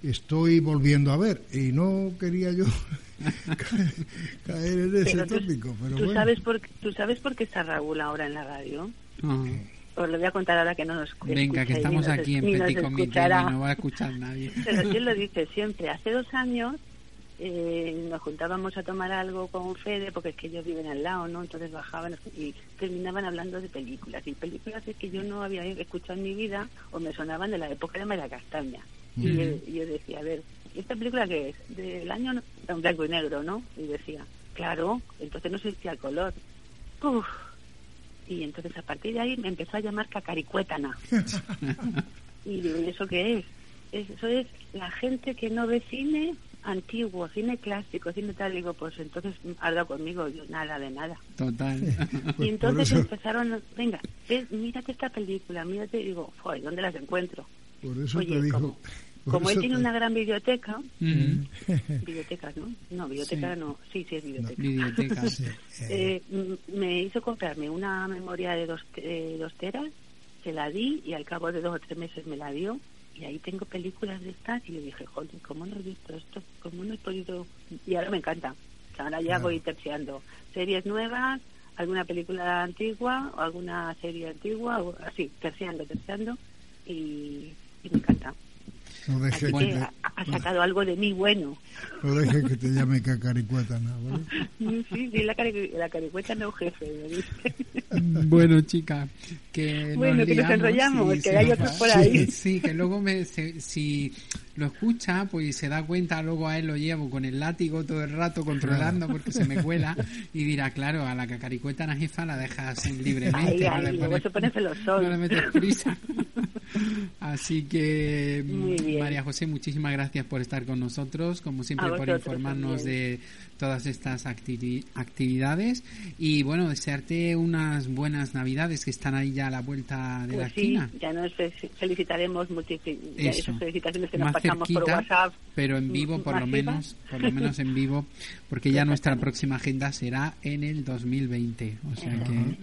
Speaker 5: estoy volviendo a ver y no quería yo caer, en ese
Speaker 7: Pero
Speaker 5: tópico, pero
Speaker 7: ¿tú
Speaker 5: bueno.
Speaker 7: sabes por, ¿tú sabes por qué está Raúl ahora en la radio? Os lo voy a contar ahora que no nos
Speaker 4: Venga, que
Speaker 7: escucha y ni
Speaker 4: estamos aquí en Petit Comité y no va a escuchar nadie.
Speaker 7: Pero él lo dice siempre. Hace dos años eh, nos juntábamos a tomar algo con Fede, porque es que ellos viven al lado, ¿no? Entonces bajaban y terminaban hablando de películas. Y películas es que yo no había escuchado en mi vida o me sonaban de la época de María Castaña. Y yo, y yo decía, a ver, ¿y ¿esta película qué es? Del año en blanco y negro, ¿no? Y decía, claro, entonces no existía el color. Uf. Y entonces a partir de ahí me empezó a llamar cacaricuétana. Y digo, ¿y eso qué es? Eso es la gente que no ve cine antiguo, cine clásico, cine tal. Digo, pues entonces dado conmigo, yo nada de nada.
Speaker 4: Total.
Speaker 5: Pues
Speaker 7: y entonces
Speaker 5: eso-
Speaker 7: empezaron, venga, ves, mírate esta película, mírate, y digo, joder, ¿dónde las encuentro?
Speaker 5: Por eso
Speaker 7: Oye,
Speaker 5: te dijo,
Speaker 7: ¿cómo? Como él tiene una gran biblioteca, bibliotecas, ¿no? No, biblioteca no, sí, sí es biblioteca. Eh, me hizo comprarme una memoria de dos, eh, dos teras, se la di y al cabo de dos o tres meses me la dio y ahí tengo películas de estas y le dije, joder, ¿cómo no he visto esto? ¿Cómo no he podido...? Y ahora me encanta. Ahora ya voy terciando series nuevas, alguna película antigua o alguna serie antigua, o así, terciando, terciando y me encanta. No deje que te... ha, sacado algo de mí bueno.
Speaker 5: No deje que te llame cacaricueta, ¿no?
Speaker 7: Sí, sí, la, la caricueta no jefe.
Speaker 4: Bueno, chica, que
Speaker 7: bueno, que nos enrollamos, que hay otros por ahí.
Speaker 4: Sí, que luego me, si lo escucha, pues se da cuenta, luego a él lo llevo con el látigo todo el rato controlando porque se me cuela y dirá, claro, a la cacaricueta la jefa la dejas libremente.
Speaker 7: Ay, no, le pones, no
Speaker 4: le metes prisa. Así que, María José, muchísimas gracias por estar con nosotros, como siempre, por informarnos de todas estas actividades y, bueno, desearte unas buenas Navidades que están ahí ya a la vuelta de
Speaker 7: pues
Speaker 4: la sí,
Speaker 7: Ya nos felicitaremos, esas felicitaciones que nos pasamos por WhatsApp.
Speaker 4: Pero en vivo, por lo menos, por lo menos en vivo, porque ya nuestra próxima agenda será en el 2020. O sea que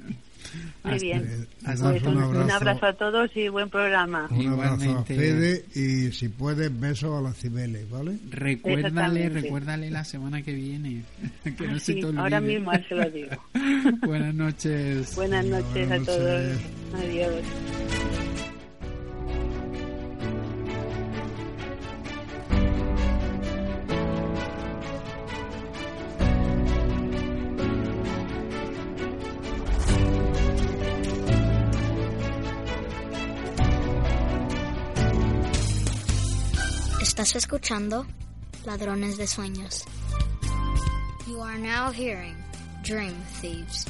Speaker 7: muy bien. Pues un, abrazo. a todos y buen programa.
Speaker 5: Un abrazo a Fede y si puedes, besos a la Cibeles, ¿vale?
Speaker 4: Recuérdale, recuérdale la semana que viene. que no se te olvide.
Speaker 7: Ahora mismo se lo digo.
Speaker 4: Buenas noches.
Speaker 7: Buenas noches a todos. Adiós.
Speaker 8: Estás escuchando Ladrones de Sueños. You are now hearing Dream Thieves.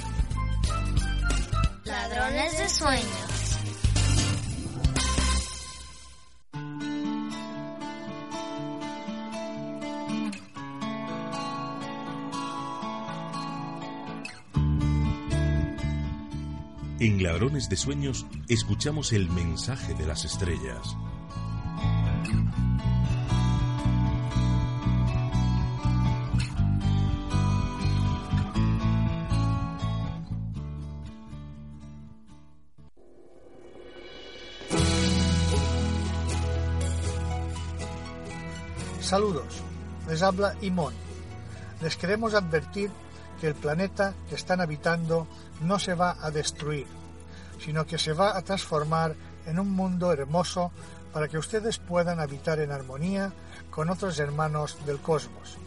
Speaker 8: Ladrones de Sueños.
Speaker 6: En Ladrones de Sueños escuchamos el mensaje de las estrellas.
Speaker 9: Saludos, les habla Imón. Les queremos advertir que el planeta que están habitando no se va a destruir, sino que se va a transformar en un mundo hermoso para que ustedes puedan habitar en armonía con otros hermanos del cosmos.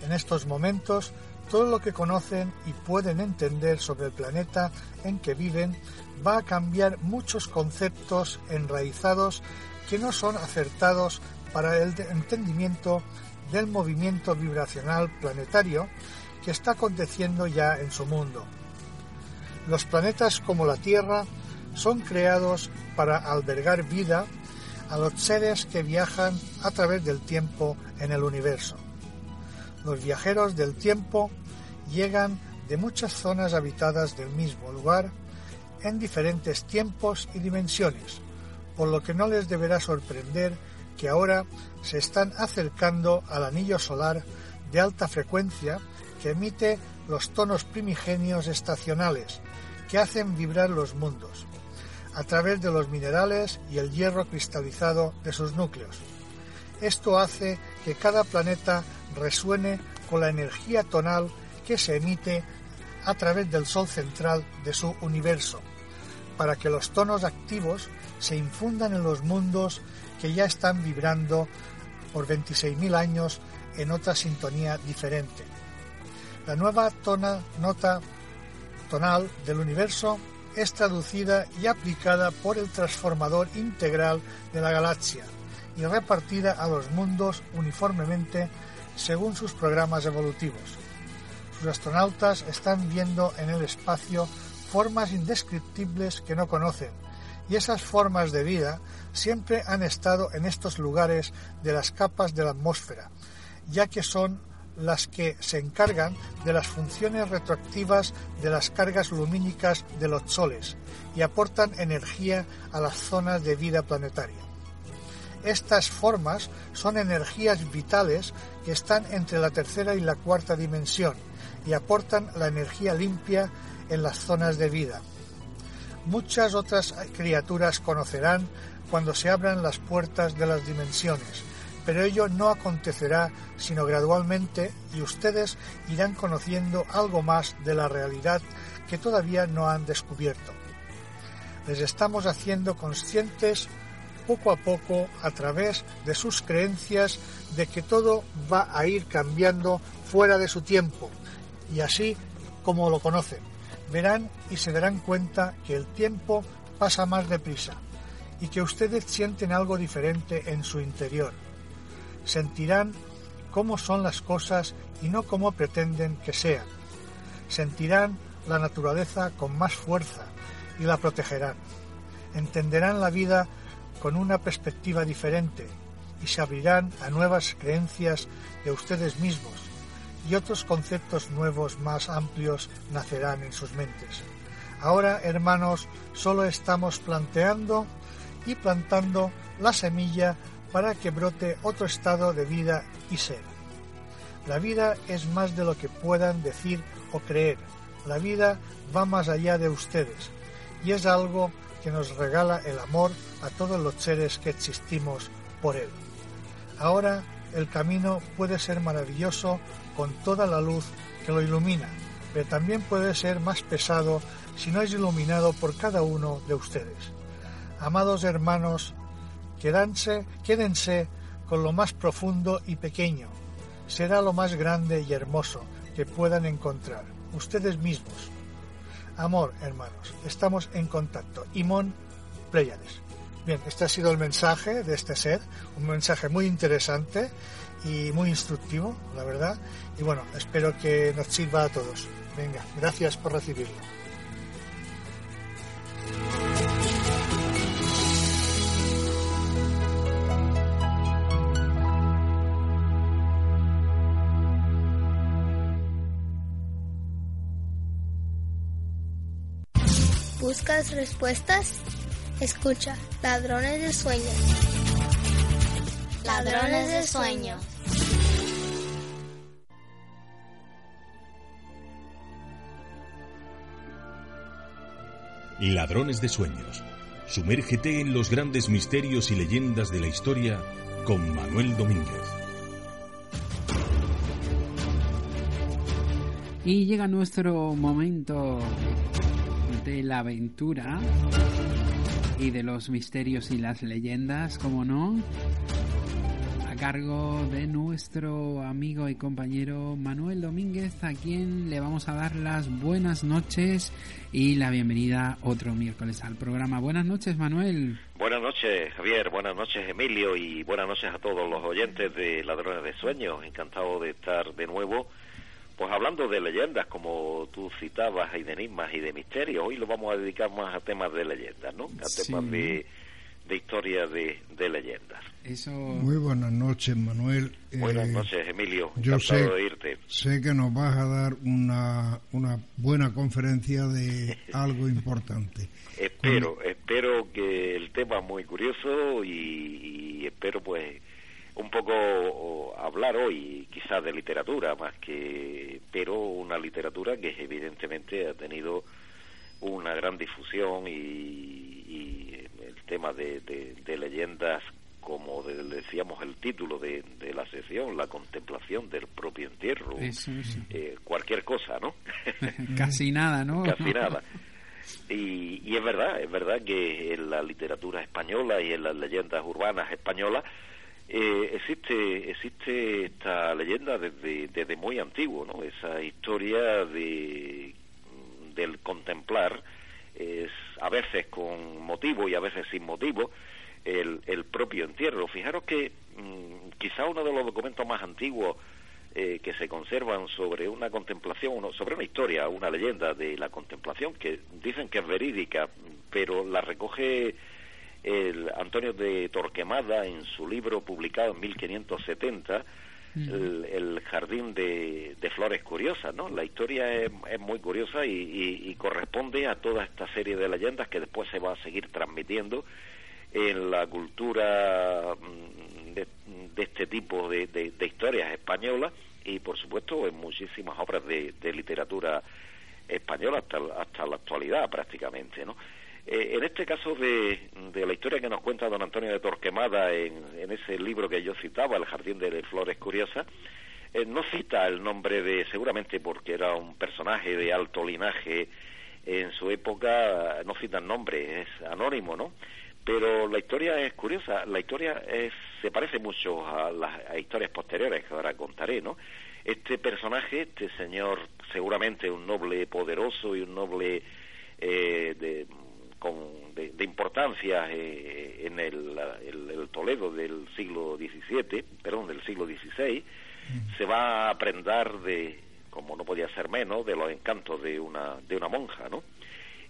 Speaker 9: En estos momentos, todo lo que conocen y pueden entender sobre el planeta en que viven va a cambiar muchos conceptos enraizados que no son acertados para el entendimiento del movimiento vibracional planetario que está aconteciendo ya en su mundo. Los planetas como la Tierra son creados para albergar vida a los seres que viajan a través del tiempo en el universo. Los viajeros del tiempo llegan de muchas zonas habitadas del mismo lugar en diferentes tiempos y dimensiones, por lo que no les deberá sorprender que ahora se están acercando al anillo solar de alta frecuencia que emite los tonos primigenios estacionales que hacen vibrar los mundos a través de los minerales y el hierro cristalizado de sus núcleos. Esto hace que cada planeta resuene con la energía tonal que se emite a través del Sol central de su universo, para que los tonos activos se infundan en los mundos que ya están vibrando por 26.000 años en otra sintonía diferente. La nueva tona, nota tonal del universo es traducida y aplicada por el transformador integral de la galaxia y repartida a los mundos uniformemente según sus programas evolutivos. Sus astronautas están viendo en el espacio formas indescriptibles que no conocen, y esas formas de vida siempre han estado en estos lugares de las capas de la atmósfera, ya que son las que se encargan de las funciones retroactivas de las cargas lumínicas de los soles y aportan energía a las zonas de vida planetaria. Estas formas son energías vitales que están entre la tercera y la cuarta dimensión y aportan la energía limpia en las zonas de vida. Muchas otras criaturas conocerán cuando se abran las puertas de las dimensiones, pero ello no acontecerá sino gradualmente y ustedes irán conociendo algo más de la realidad que todavía no han descubierto. Les estamos haciendo conscientes poco a poco a través de sus creencias de que todo va a ir cambiando fuera de su tiempo y así como lo conocen. Verán y se darán cuenta que el tiempo pasa más deprisa y que ustedes sienten algo diferente en su interior. Sentirán cómo son las cosas y no cómo pretenden que sean. Sentirán la naturaleza con más fuerza y la protegerán. Entenderán la vida con una perspectiva diferente y se abrirán a nuevas creencias de ustedes mismos y otros conceptos nuevos más amplios nacerán en sus mentes. Ahora, hermanos, solo estamos planteando y plantando la semilla para que brote otro estado de vida y ser. La vida es más de lo que puedan decir o creer. La vida va más allá de ustedes y es algo que nos regala el amor a todos los seres que existimos por él. Ahora el camino puede ser maravilloso con toda la luz que lo ilumina, pero también puede ser más pesado si no es iluminado por cada uno de ustedes. Amados hermanos, quédense, quédense con lo más profundo y pequeño. Será lo más grande y hermoso que puedan encontrar, ustedes mismos. Amor, hermanos, estamos en contacto. Imón Pleiades. Bien, este ha sido el mensaje de este ser, un mensaje muy interesante y muy instructivo, la verdad. Y bueno, espero que nos sirva a todos. Venga, gracias por recibirlo.
Speaker 8: ¿Buscas respuestas? Escucha, ladrones de sueños. Ladrones de sueños.
Speaker 6: Ladrones de sueños. Sumérgete en los grandes misterios y leyendas de la historia con Manuel Domínguez.
Speaker 4: Y llega nuestro momento de la aventura y de los misterios y las leyendas, como no, a cargo de nuestro amigo y compañero Manuel Domínguez, a quien le vamos a dar las buenas noches y la bienvenida otro miércoles al programa. Buenas noches, Manuel.
Speaker 10: Buenas noches, Javier. Buenas noches, Emilio. Y buenas noches a todos los oyentes de Ladrones de Sueños. Encantado de estar de nuevo pues hablando de leyendas, como tú citabas, y de enigmas y de misterios, hoy lo vamos a dedicar más a temas de leyendas, ¿no? A temas de, de historia de, de leyendas.
Speaker 4: Eso...
Speaker 5: Muy buenas noches, Manuel.
Speaker 10: Buenas
Speaker 5: Eh,
Speaker 10: noches, Emilio.
Speaker 5: Yo sé,
Speaker 10: de oírte.
Speaker 5: sé que nos vas a dar una, una buena conferencia de algo importante.
Speaker 10: Espero, espero que el tema es muy curioso y, y espero pues un poco hablar hoy quizás de literatura más que pero una literatura que evidentemente ha tenido una gran difusión y, y el tema de, de- de leyendas como de- decíamos el título de, de la sección la contemplación del propio entierro
Speaker 4: Eso,
Speaker 10: eh, cualquier cosa no
Speaker 4: Casi nada, ¿no?
Speaker 10: casi nada. Y, y es verdad, es verdad que en la literatura española y en las leyendas urbanas españolas eh, existe existe esta leyenda desde, desde muy antiguo, ¿no? Esa historia de del contemplar es a veces con motivo y a veces sin motivo el, el propio entierro. Fijaros que mm, quizá uno de los documentos más antiguos eh, que se conservan sobre una contemplación, uno- sobre una historia, una leyenda de la contemplación, que dicen que es verídica, pero la recoge el Antonio de Torquemada en su libro publicado en 1570, el, el Jardín de, de Flores Curiosas, ¿no? La historia es, es muy curiosa y, y- y corresponde a toda esta serie de leyendas que después se va a seguir transmitiendo en la cultura mm, de, este tipo de, de, historias españolas y por supuesto en muchísimas obras de, literatura española hasta, hasta la actualidad prácticamente, ¿no? Eh, en este caso de, de, la historia que nos cuenta don Antonio de Torquemada en, ese libro que yo citaba, El Jardín de Flores Curiosas, eh, no cita el nombre de, seguramente porque era un personaje de alto linaje en su época, no cita el nombre, es anónimo, ¿no? Pero la historia es curiosa, la historia es, se parece mucho a las historias posteriores que ahora contaré, ¿no? Este personaje, este señor, seguramente un noble poderoso y un noble eh, de, con, de, importancia eh, en el, el, Toledo del siglo XVII, perdón, del siglo XVI, se va a aprender de, como no podía ser menos, de los encantos de una, de una monja, ¿no?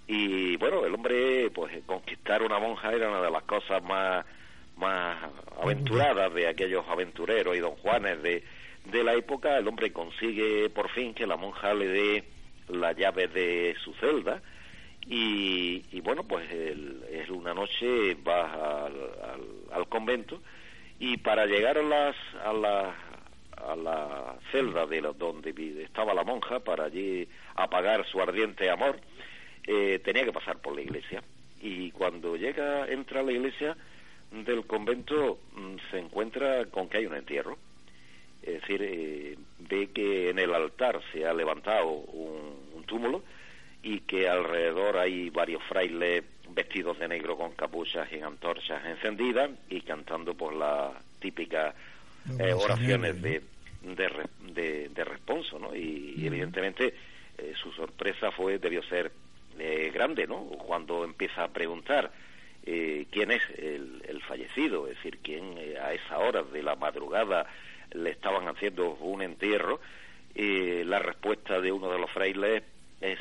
Speaker 10: Y bueno, el hombre, pues conquistar una monja era una de las cosas más, más aventuradas de aquellos aventureros y don Juanes de, de la época. El hombre consigue por fin que la monja le dé la llave de su celda. Y, y bueno, pues es una noche va al, convento y para llegar a las, a las a la celda de donde estaba la monja para allí apagar su ardiente amor, eh, tenía que pasar por la iglesia. Y cuando llega, entra a la iglesia del convento, mm, se encuentra con que hay un entierro. Es decir, eh, ve que en el altar se ha levantado un, un túmulo y que alrededor hay varios frailes vestidos de negro con capuchas y antorchas encendidas y cantando por la típica eh, oraciones de, de, de, responso, ¿no? Y, evidentemente eh, su sorpresa fue, debió ser eh, grande, ¿no? Cuando empieza a preguntar quién es el, el, fallecido, es decir, quién a esa hora de la madrugada le estaban haciendo un entierro, la respuesta de uno de los frailes es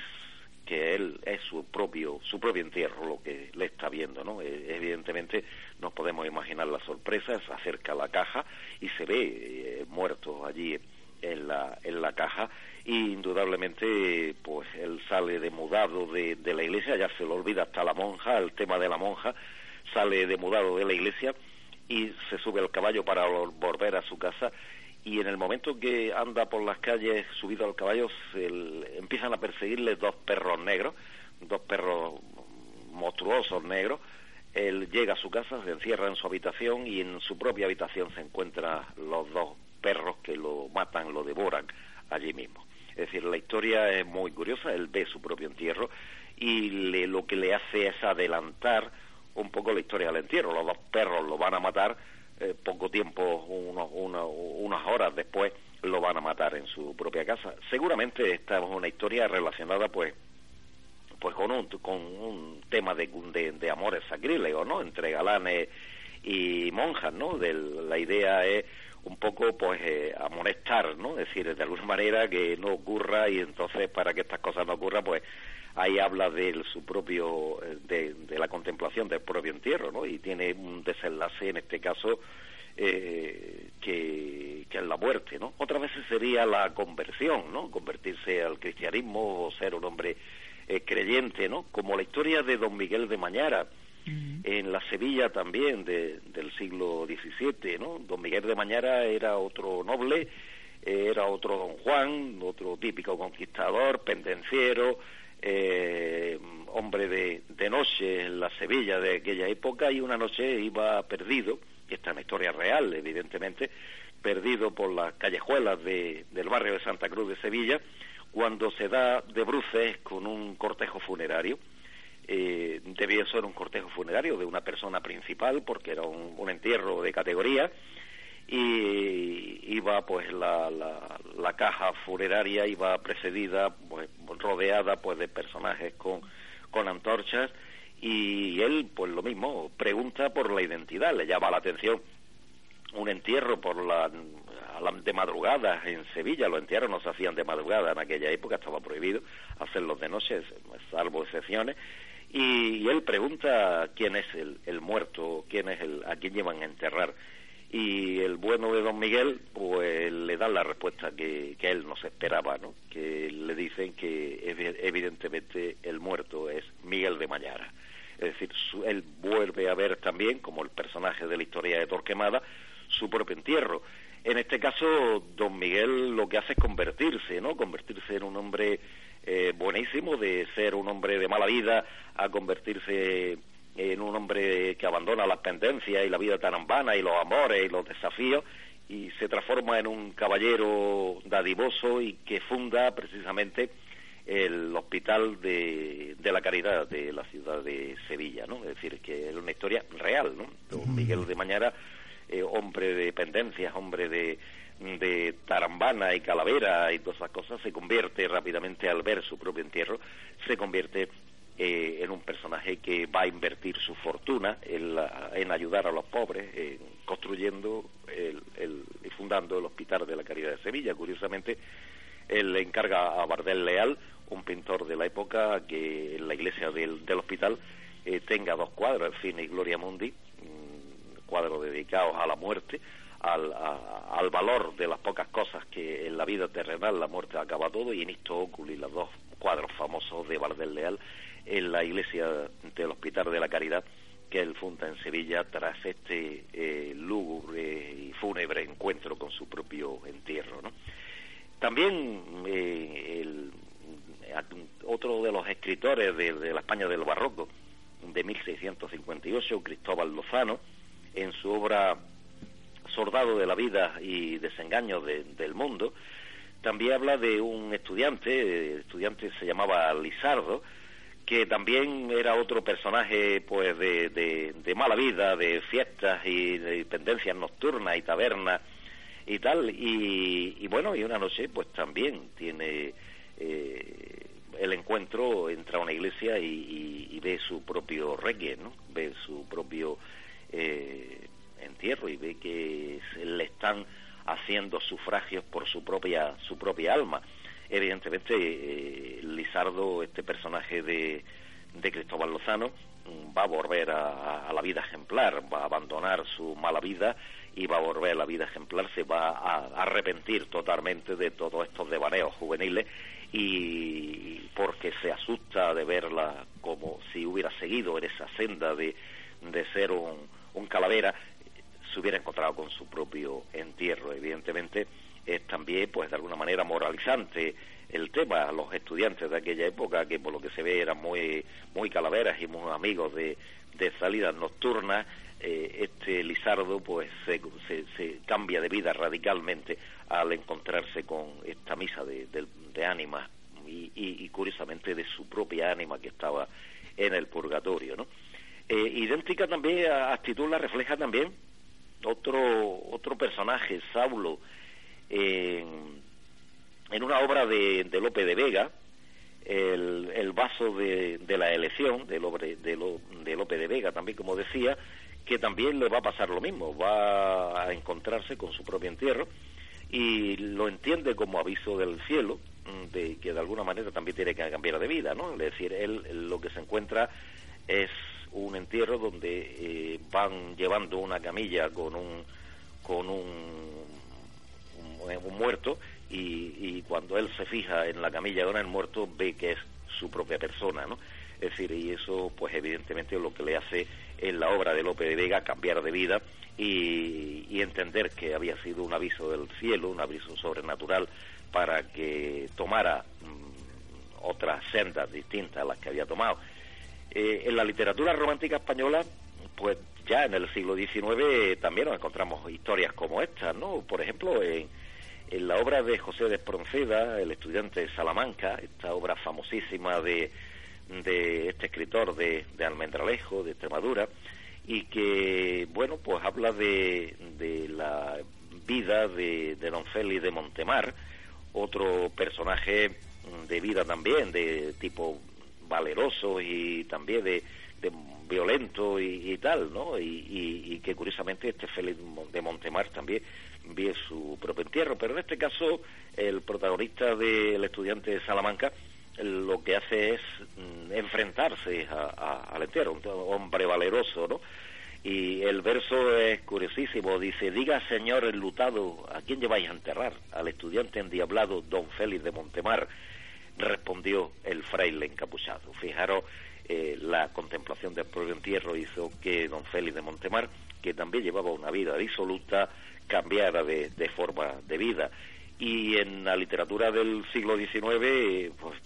Speaker 10: que él es su propio su propio entierro lo que le está viendo no eh, evidentemente nos podemos imaginar la sorpresa se acerca a la caja y se ve eh, muerto allí en la en la caja. Y indudablemente pues él sale demudado de, de la iglesia ya se lo olvida hasta la monja el tema de la monja sale demudado de la iglesia y se sube al caballo para volver a su casa y en el momento que anda por las calles subido al caballo empiezan a perseguirle dos perros negros, dos perros monstruosos negros. Él llega a su casa, se encierra en su habitación y en su propia habitación se encuentran los dos perros que lo matan, lo devoran allí mismo. Es decir, la historia es muy curiosa, él ve su propio entierro y lo que le hace es adelantar un poco la historia del entierro. Los dos perros lo van a matar eh, poco tiempo, unas horas después, lo van a matar en su propia casa. Seguramente esta es una historia relacionada, pues, pues con un, con un tema de, de, amores sacrílegos, ¿no? Entre galanes y monjas, ¿no? De, la idea es un poco, pues, eh, amonestar, ¿no? Es decir, de alguna manera que no ocurra y entonces para que estas cosas no ocurran, pues, ahí habla de su propio, de, la contemplación del propio entierro, ¿no? Y tiene un desenlace, en este caso, eh, que, que es la muerte, ¿no? Otras veces sería la conversión, ¿no? Convertirse al cristianismo o ser un hombre eh, creyente, ¿no? Como la historia de Don Miguel de Mañara, en la Sevilla también del siglo XVII, ¿no? Don Miguel de Mañara era otro noble, era otro Don Juan, otro típico conquistador, pendenciero, eh, hombre de, de, noche en la Sevilla de aquella época y una noche iba perdido, esta es una historia real evidentemente, perdido por las callejuelas de, del barrio de Santa Cruz de Sevilla, cuando se da de bruces con un cortejo funerario. Eh, debía ser un cortejo funerario de una persona principal porque era un, un entierro de categoría y iba pues la, la, caja funeraria iba precedida pues rodeada pues de personajes con, con antorchas. Y él pues lo mismo pregunta por la identidad le llama la atención un entierro por la de madrugada en Sevilla, los entierros no se hacían de madrugada en aquella época, estaba prohibido hacerlos de noche, salvo excepciones, y, él pregunta quién es el, el muerto, quién es el, a quién llevan a enterrar y el bueno de don Miguel pues le dan la respuesta que, que él no se esperaba, ¿no? que le dicen que evidentemente el muerto es Miguel de Mañara. Es decir, él vuelve a ver también, como el personaje de la historia de Torquemada, su propio entierro. En este caso, don Miguel lo que hace es convertirse, ¿no? Convertirse en un hombre eh, buenísimo, de ser un hombre de mala vida a convertirse en un hombre que abandona las pendencias y la vida tarambana y los amores y los desafíos y se transforma en un caballero dadivoso y que funda precisamente el hospital de, la caridad de la ciudad de Sevilla, ¿no? Es decir, que es una historia real, ¿no? Don Miguel de Mañara, eh, hombre de pendencias, hombre de, de tarambana y calavera y todas esas cosas, se convierte rápidamente al ver su propio entierro, se convierte eh, en un personaje que va a invertir su fortuna en, ayudar a los pobres, construyendo el, y fundando el Hospital de la Caridad de Sevilla. Curiosamente, él le encarga a Bardel Leal, un pintor de la época, que en la iglesia del, hospital eh, tenga dos cuadros, el Cine y Gloria Mundi, cuadros dedicados a la muerte, al, al, valor de las pocas cosas que en la vida terrenal la muerte acaba todo, y en esto oculi los dos cuadros famosos de Bardel Leal en la iglesia del Hospital de la Caridad que él funda en Sevilla tras este eh, lúgubre y fúnebre encuentro con su propio entierro. ¿no? También eh, otro de los escritores de, la España del Barroco, de 1658, Cristóbal Lozano, en su obra Soldado de la vida y desengaño del mundo, también habla de un estudiante, estudiante se llamaba Lizardo, que también era otro personaje pues de, de, mala vida, de fiestas y de dependencias nocturnas y tabernas y tal, y, bueno, y una noche pues también tiene eh, el encuentro, entra a una iglesia y, ve su propio reggae, ¿no? Ve su propio eh, entierro y ve que le están haciendo sufragios por su propia, su propia alma evidentemente eh, Lizardo, este personaje de, de Cristóbal Lozano, mm, va a volver a, la vida ejemplar, va a abandonar su mala vida y va a volver a la vida ejemplar, se va a, arrepentir totalmente de todos estos devaneos juveniles y porque se asusta de verla como si hubiera seguido en esa senda de, de ser un, un calavera, se hubiera encontrado con su propio entierro, evidentemente es también, pues de alguna manera, moralizante el tema. Los estudiantes de aquella época, que por lo que se ve eran muy, muy calaveras y muy amigos de, de salidas nocturnas, eh, este Lizardo pues se, se, cambia de vida radicalmente al encontrarse con esta misa de, de, ánimas y, y, curiosamente de su propia ánima que estaba en el purgatorio, ¿no? Eh, idéntica también actitud la refleja también otro otro personaje, Saulo, en, una obra de, de Lope de Vega, el, vaso de, la elección de, Lope, de, Lope de Vega, también como decía, que también le va a pasar lo mismo, va a encontrarse con su propio entierro y lo entiende como aviso del cielo, mm, de que de alguna manera también tiene que cambiar de vida, ¿no? Es decir, él lo que se encuentra es un entierro donde eh, van llevando una camilla con un con un un muerto y, cuando él se fija en la camilla de un muerto ve que es su propia persona, ¿no? Es decir, y eso pues evidentemente es lo que le hace en la obra de Lope de Vega cambiar de vida y, entender que había sido un aviso del cielo, un aviso sobrenatural para que tomara mm, otras sendas distintas a las que había tomado. Eh, en la literatura romántica española, pues ya en el siglo XIX también nos encontramos historias como estas, ¿no? Por ejemplo, en, en la obra de José de Espronceda, el estudiante de Salamanca, esta obra famosísima de, este escritor de, de, Almendralejo, de Extremadura, y que, bueno, pues habla de, de la vida de, de don Félix de Montemar, otro personaje de vida también, de tipo valeroso y también de, de violento y, tal, ¿no? Y, y, que curiosamente este Félix de Montemar también vio su propio entierro, pero en este caso el protagonista del estudiante de Salamanca lo que hace es mm, enfrentarse al entierro, un hombre valeroso, ¿no? Y el verso es curiosísimo, dice, diga señor enlutado, ¿a quién lleváis a enterrar? Al estudiante endiablado don Félix de Montemar, respondió el fraile encapuchado. Fijaros eh, la contemplación del propio entierro hizo que don Félix de Montemar, que también llevaba una vida disoluta, cambiara de, forma de vida. Y en la literatura del siglo XIX, pues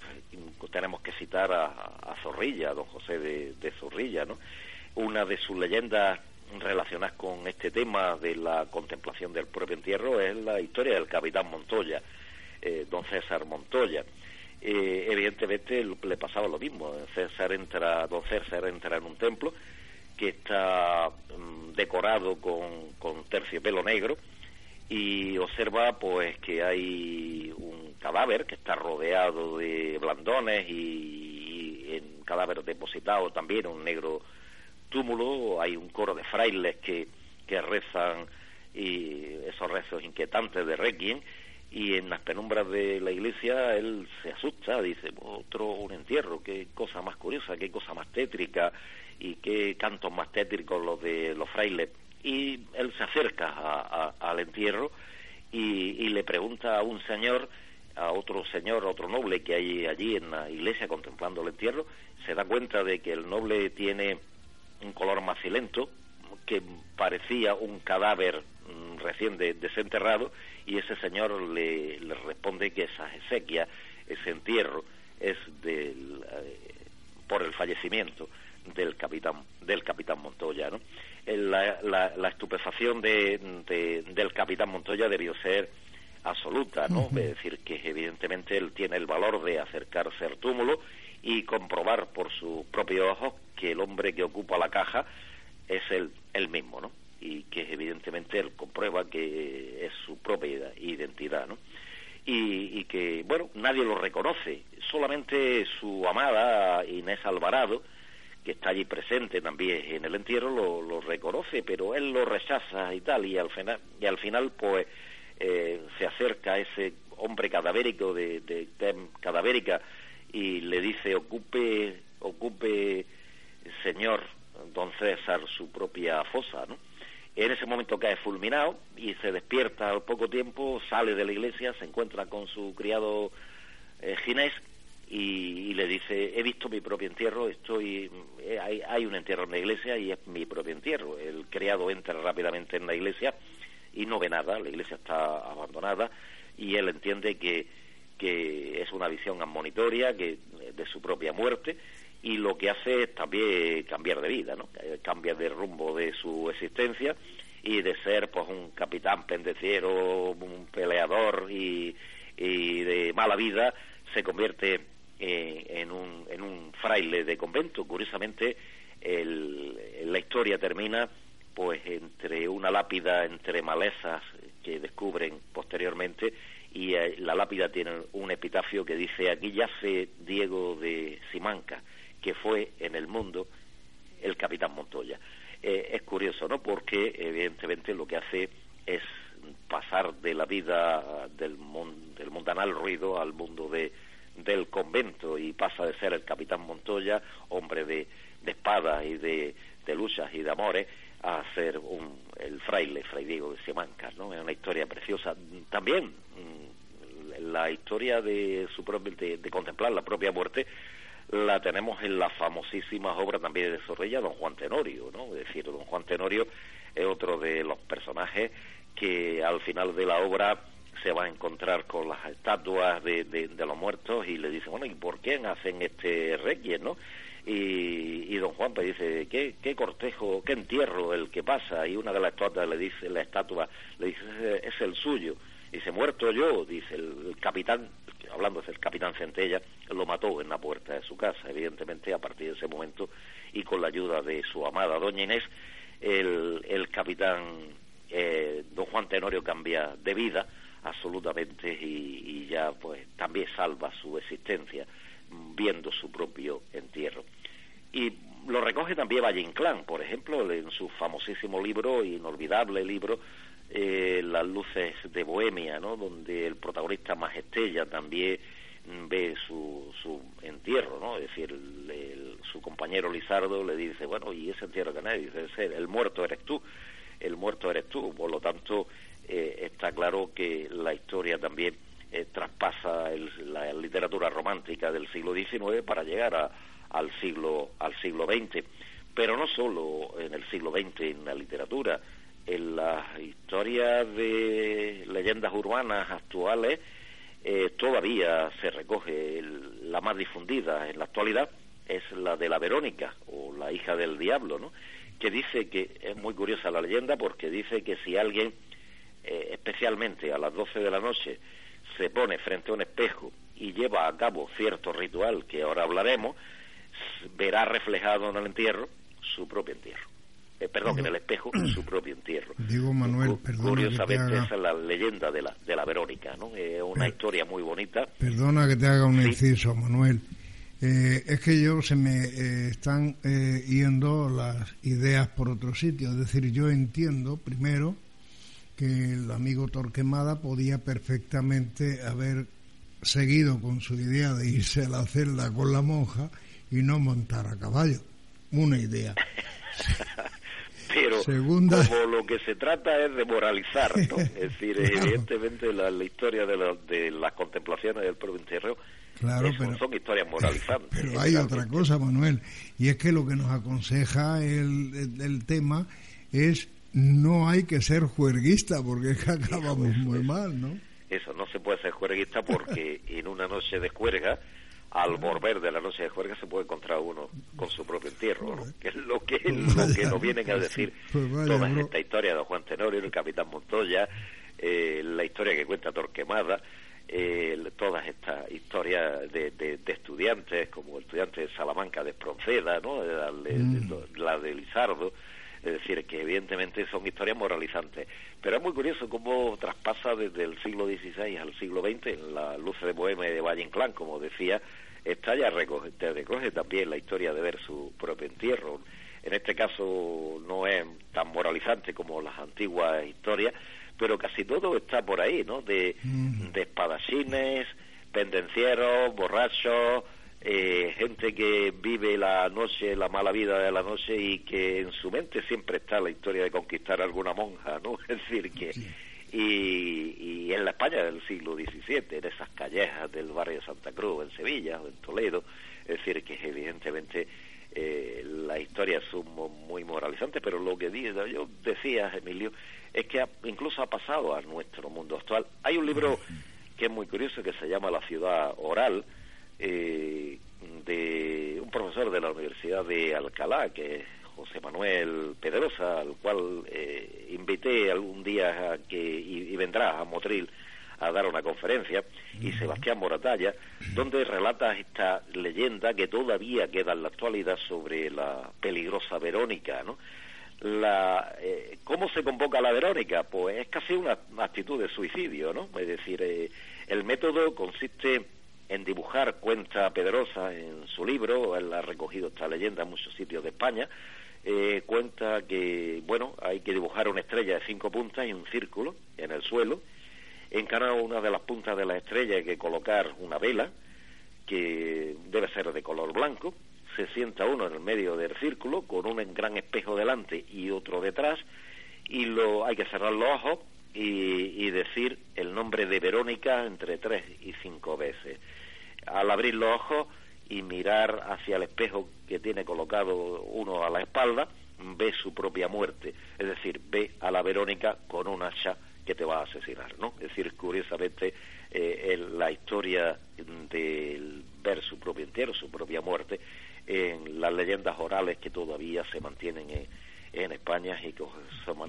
Speaker 10: tenemos que citar a, Zorrilla, a don José de, de Zorrilla, ¿no? Una de sus leyendas relacionadas con este tema de la contemplación del propio entierro es la historia del capitán Montoya, eh, don César Montoya. Eh, evidentemente le pasaba lo mismo. César entra, don César entra en un templo que está mm, decorado con, con terciopelo negro y observa pues que hay un cadáver que está rodeado de blandones y, en cadáver depositado también un negro túmulo, hay un coro de frailes que, que rezan y esos rezos inquietantes de Requiem y en las penumbras de la iglesia él se asusta, dice, otro un entierro, qué cosa más curiosa, qué cosa más tétrica y qué cantos más tétricos los de los frailes. Y él se acerca al entierro y, le pregunta a un señor, a otro señor, a otro noble que hay allí en la iglesia contemplando el entierro, se da cuenta de que el noble tiene un color macilento, que parecía un cadáver mm, recién desenterrado, y ese señor le, responde que esa exequia, ese entierro, es del, eh, por el fallecimiento del capitán del capitán Montoya ¿no? la, la, estupefacción de, del capitán Montoya debió ser absoluta no es decir que evidentemente él tiene el valor de acercarse al túmulo y comprobar por sus propios ojos que el hombre que ocupa la caja es el, el mismo, ¿no? Y que evidentemente él comprueba que es su propia identidad, ¿no? Y, y, que, bueno, nadie lo reconoce, solamente su amada Inés Alvarado, que está allí presente también en el entierro, lo, reconoce, pero él lo rechaza y tal, y al final, y al final pues eh, se acerca a ese hombre cadavérico de, de, de cadavérica y le dice ocupe, ocupe, señor don César, su propia fosa, ¿no? En ese momento cae fulminado y se despierta al poco tiempo, sale de la iglesia, se encuentra con su criado eh, Ginés y, le dice, he visto mi propio entierro, estoy, eh, hay, hay, un entierro en la iglesia y es mi propio entierro. El criado entra rápidamente en la iglesia y no ve nada, la iglesia está abandonada y él entiende que que es una visión admonitoria que, de su propia muerte y lo que hace es también cambiar de vida, ¿no? Eh, cambia de rumbo de su existencia y de ser pues un capitán pendeciero, un peleador y, de mala vida se convierte eh, en, un, en un fraile de convento. Curiosamente, la historia termina pues entre una lápida entre malezas que descubren posteriormente y eh, la lápida tiene un epitafio que dice aquí yace Diego de Simanca, que fue en el mundo el capitán Montoya. Eh, es curioso, ¿no? Porque evidentemente lo que hace es pasar de la vida del, del mundanal ruido al mundo de, del convento y pasa de ser el capitán Montoya, hombre de, de espada y de, de luchas y de amores, a ser un, el fraile, Fray Diego de Simancas, ¿no? Es una historia preciosa. También la historia de, su propio, de, contemplar la propia muerte la tenemos en las famosísimas obras también de Zorrilla, Don Juan Tenorio, ¿no? Es decir, Don Juan Tenorio es otro de los personajes que al final de la obra se va a encontrar con las estatuas de, de, los muertos y le dice, bueno, ¿y por qué hacen este requiem, no? Y, y don Juan pues dice, ¿qué, ¿qué cortejo, qué entierro el que pasa? Y una de las estatuas le dice, la estatua le dice, es el suyo. Dice, muerto yo, dice el, capitán, hablando del capitán Centella, lo mató en la puerta de su casa, evidentemente a partir de ese momento y con la ayuda de su amada doña Inés, el, el capitán eh, don Juan Tenorio cambia de vida absolutamente y, ya pues también salva su existencia viendo su propio entierro. Y lo recoge también Valle Inclán, por ejemplo, en su famosísimo libro, inolvidable libro, eh, Las luces de Bohemia, ¿no? donde el protagonista más estrella también ve su, su entierro, ¿no? Es decir, su compañero Lizardo le dice, bueno, ¿y ese entierro que nadie? Dice, el muerto eres tú, el muerto eres tú. Por lo tanto, eh, está claro que la historia también eh, traspasa la literatura romántica del siglo XIX para llegar a, al siglo al siglo XX pero no solo en el siglo XX en la literatura en las historias de leyendas urbanas actuales eh, todavía se recoge la más difundida en la actualidad es la de la Verónica o la hija del diablo, ¿no? Que dice que es muy curiosa la leyenda porque dice que si alguien, eh, especialmente a las 12 de la noche, se pone frente a un espejo y lleva a cabo cierto ritual que ahora hablaremos, verá reflejado en el entierro su propio entierro. Eh, perdón, en el espejo su propio entierro.
Speaker 5: Digo Manuel, perdona
Speaker 10: Curiosamente, esa es la leyenda de la, de la Verónica, ¿no? Es una historia muy bonita.
Speaker 5: Perdona que te haga un inciso, Manuel. Eh, es que yo se me eh, están yendo las ideas por otro sitio. Es decir, yo entiendo, primero, que el amigo Torquemada podía perfectamente haber seguido con su idea de irse a la celda con la monja y no montar a caballo. Una idea.
Speaker 10: pero como lo que se trata es de moralizar, ¿no? es decir, evidentemente la, historia de, de, las contemplaciones del propio entierro claro, son historias moralizantes.
Speaker 5: Pero hay otra cosa, Manuel, y es que lo que nos aconseja el, el, tema es no hay que ser juerguista porque es que acabamos muy mal, ¿no?
Speaker 10: Eso, no se puede ser juerguista porque en una noche de juerga al volver de la noche de juerga se puede encontrar uno con su propio entierro, que es lo que, lo que nos vienen a decir pues toda esta historia de Juan Tenorio, el capitán Montoya, eh, la historia que cuenta Torquemada, eh, todas estas historias de, de, estudiantes, como el estudiante de Salamanca de Espronceda, ¿no? la, mm. la de Lizardo, es decir, que evidentemente son historias moralizantes. Pero es muy curioso cómo traspasa desde el siglo XVI al siglo XX, en la luz de Bohemia de Valle Inclán, como decía, esta ya recoge, te recoge también la historia de ver su propio entierro. En este caso no es tan moralizante como las antiguas historias, pero casi todo está por ahí, ¿no? De, mm. de espadachines, pendencieros, borrachos, eh, gente que vive la noche, la mala vida de la noche y que en su mente siempre está la historia de conquistar a alguna monja, ¿no? Es decir, que y, en la España del siglo XVII, en esas callejas del barrio de Santa Cruz, en Sevilla o en Toledo, es decir, que evidentemente eh, las historias son muy moralizantes, pero lo que yo decía, Emilio, es que incluso ha pasado a nuestro mundo actual. Hay un libro que es muy curioso que se llama La ciudad oral, eh, de un profesor de la Universidad de Alcalá, que es José Manuel Pedrosa, al cual eh, invité algún día a que, y, vendrá a Motril a dar una conferencia, y Sebastián Moratalla, donde relata esta leyenda que todavía queda en la actualidad sobre la peligrosa Verónica, ¿no? La, eh, ¿Cómo se convoca la Verónica? Pues es casi una actitud de suicidio, ¿no? Es decir, eh, el método consiste en dibujar, cuenta Pedrosa en su libro, él ha recogido esta leyenda en muchos sitios de España, eh, cuenta que, bueno, hay que dibujar una estrella de cinco puntas y un círculo en el suelo. En cada una de las puntas de la estrella hay que colocar una vela, que debe ser de color blanco. Se sienta uno en el medio del círculo con un gran espejo delante y otro detrás. Y lo, hay que cerrar los ojos y, y decir el nombre de Verónica entre tres y cinco veces. Al abrir los ojos y mirar hacia el espejo que tiene colocado uno a la espalda, ve su propia muerte, es decir, ve a la Verónica con un hacha que te va a asesinar, ¿no? Es decir, curiosamente, eh, la historia de ver su propio entierro, su propia muerte, en las leyendas orales que todavía se mantienen en, en España y que,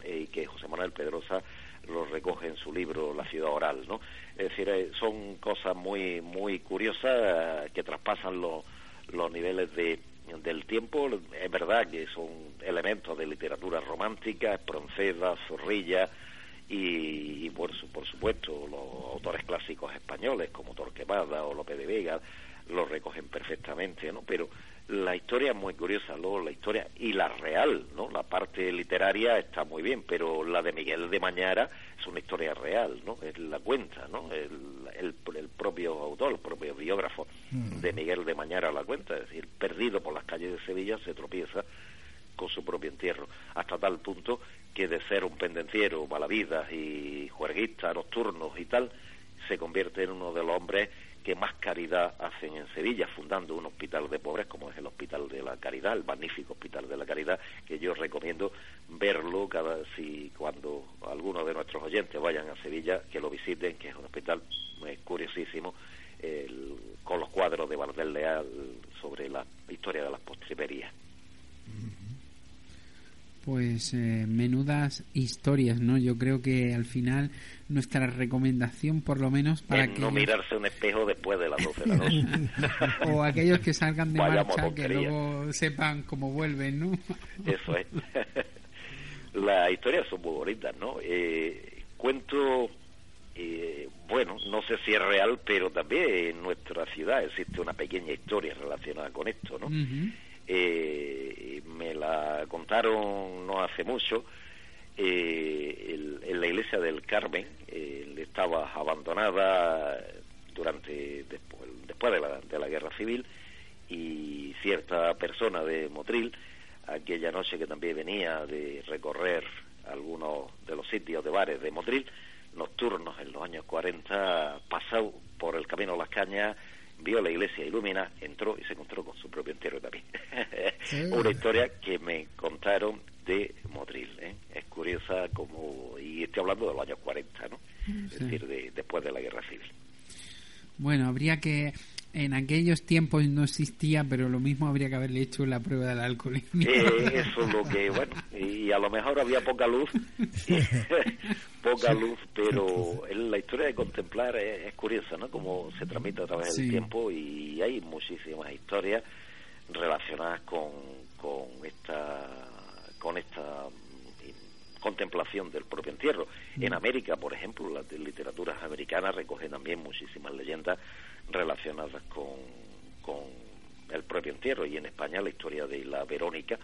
Speaker 10: y que José Manuel Pedrosa lo recoge en su libro La ciudad oral, ¿no? Es decir, eh, son cosas muy muy curiosas que traspasan los, los niveles de, del tiempo. Es verdad que son elementos de literatura romántica, Espronceda, Zorrilla y, por, por supuesto los autores clásicos españoles como Torquemada o Lope de Vega lo recogen perfectamente, ¿no? Pero la historia es muy curiosa, luego la historia y la real, ¿no? La parte literaria está muy bien, pero la de Miguel de Mañara es una historia real, ¿no? Es la cuenta, ¿no? El, el, propio autor, el propio biógrafo mm. de Miguel de Mañara la cuenta, es decir, perdido por las calles de Sevilla se tropieza con su propio entierro, hasta tal punto que de ser un pendenciero, malavidas y juerguista, nocturnos y tal, se convierte en uno de los hombres que más caridad hacen en Sevilla, fundando un hospital de pobres como es el Hospital de la Caridad, el magnífico Hospital de la Caridad, que yo recomiendo verlo cada si cuando algunos de nuestros oyentes vayan a Sevilla, que lo visiten, que es un hospital muy curiosísimo, con los cuadros de Valdel Leal sobre la historia de las postrimerías
Speaker 4: pues eh, menudas historias, ¿no? Yo creo que al final nuestra recomendación, por lo menos, para
Speaker 10: que no mirarse un espejo después de las 12 de la noche.
Speaker 4: o aquellos que salgan de marcha, que luego sepan cómo vuelven, ¿no?
Speaker 10: Eso es. Las historias son muy bonitas, ¿no? Eh, cuento, eh, bueno, no sé si es real, pero también en nuestra ciudad existe una pequeña historia relacionada con esto, ¿no? Eh, me la contaron no hace mucho, eh, en la iglesia del Carmen, eh, estaba abandonada durante después, después de, la, de la guerra civil y cierta persona de Motril, aquella noche que también venía de recorrer algunos de los sitios de bares de Motril, nocturnos en los años 40, pasado por el camino las cañas, vio la iglesia ilumina, entró y se encontró con su propio entierro también. Una historia que me contaron de Motril. ¿eh? Es curiosa como... Y estoy hablando de los años 40, ¿no? Es decir, de, después de la guerra civil.
Speaker 4: Bueno, habría que en aquellos tiempos no existía, pero lo mismo habría que haberle hecho la prueba del alcoholismo.
Speaker 10: Eh, eso es lo que, bueno, y a lo mejor había poca luz, poca luz, pero la historia de contemplar es, curiosa, ¿no? Como se transmite a través del tiempo y hay muchísimas historias relacionadas con, con esta con esta contemplación del propio entierro. En América, por ejemplo, las literaturas americanas recogen también muchísimas leyendas relacionadas con, con el propio entierro y en España la historia de la Verónica,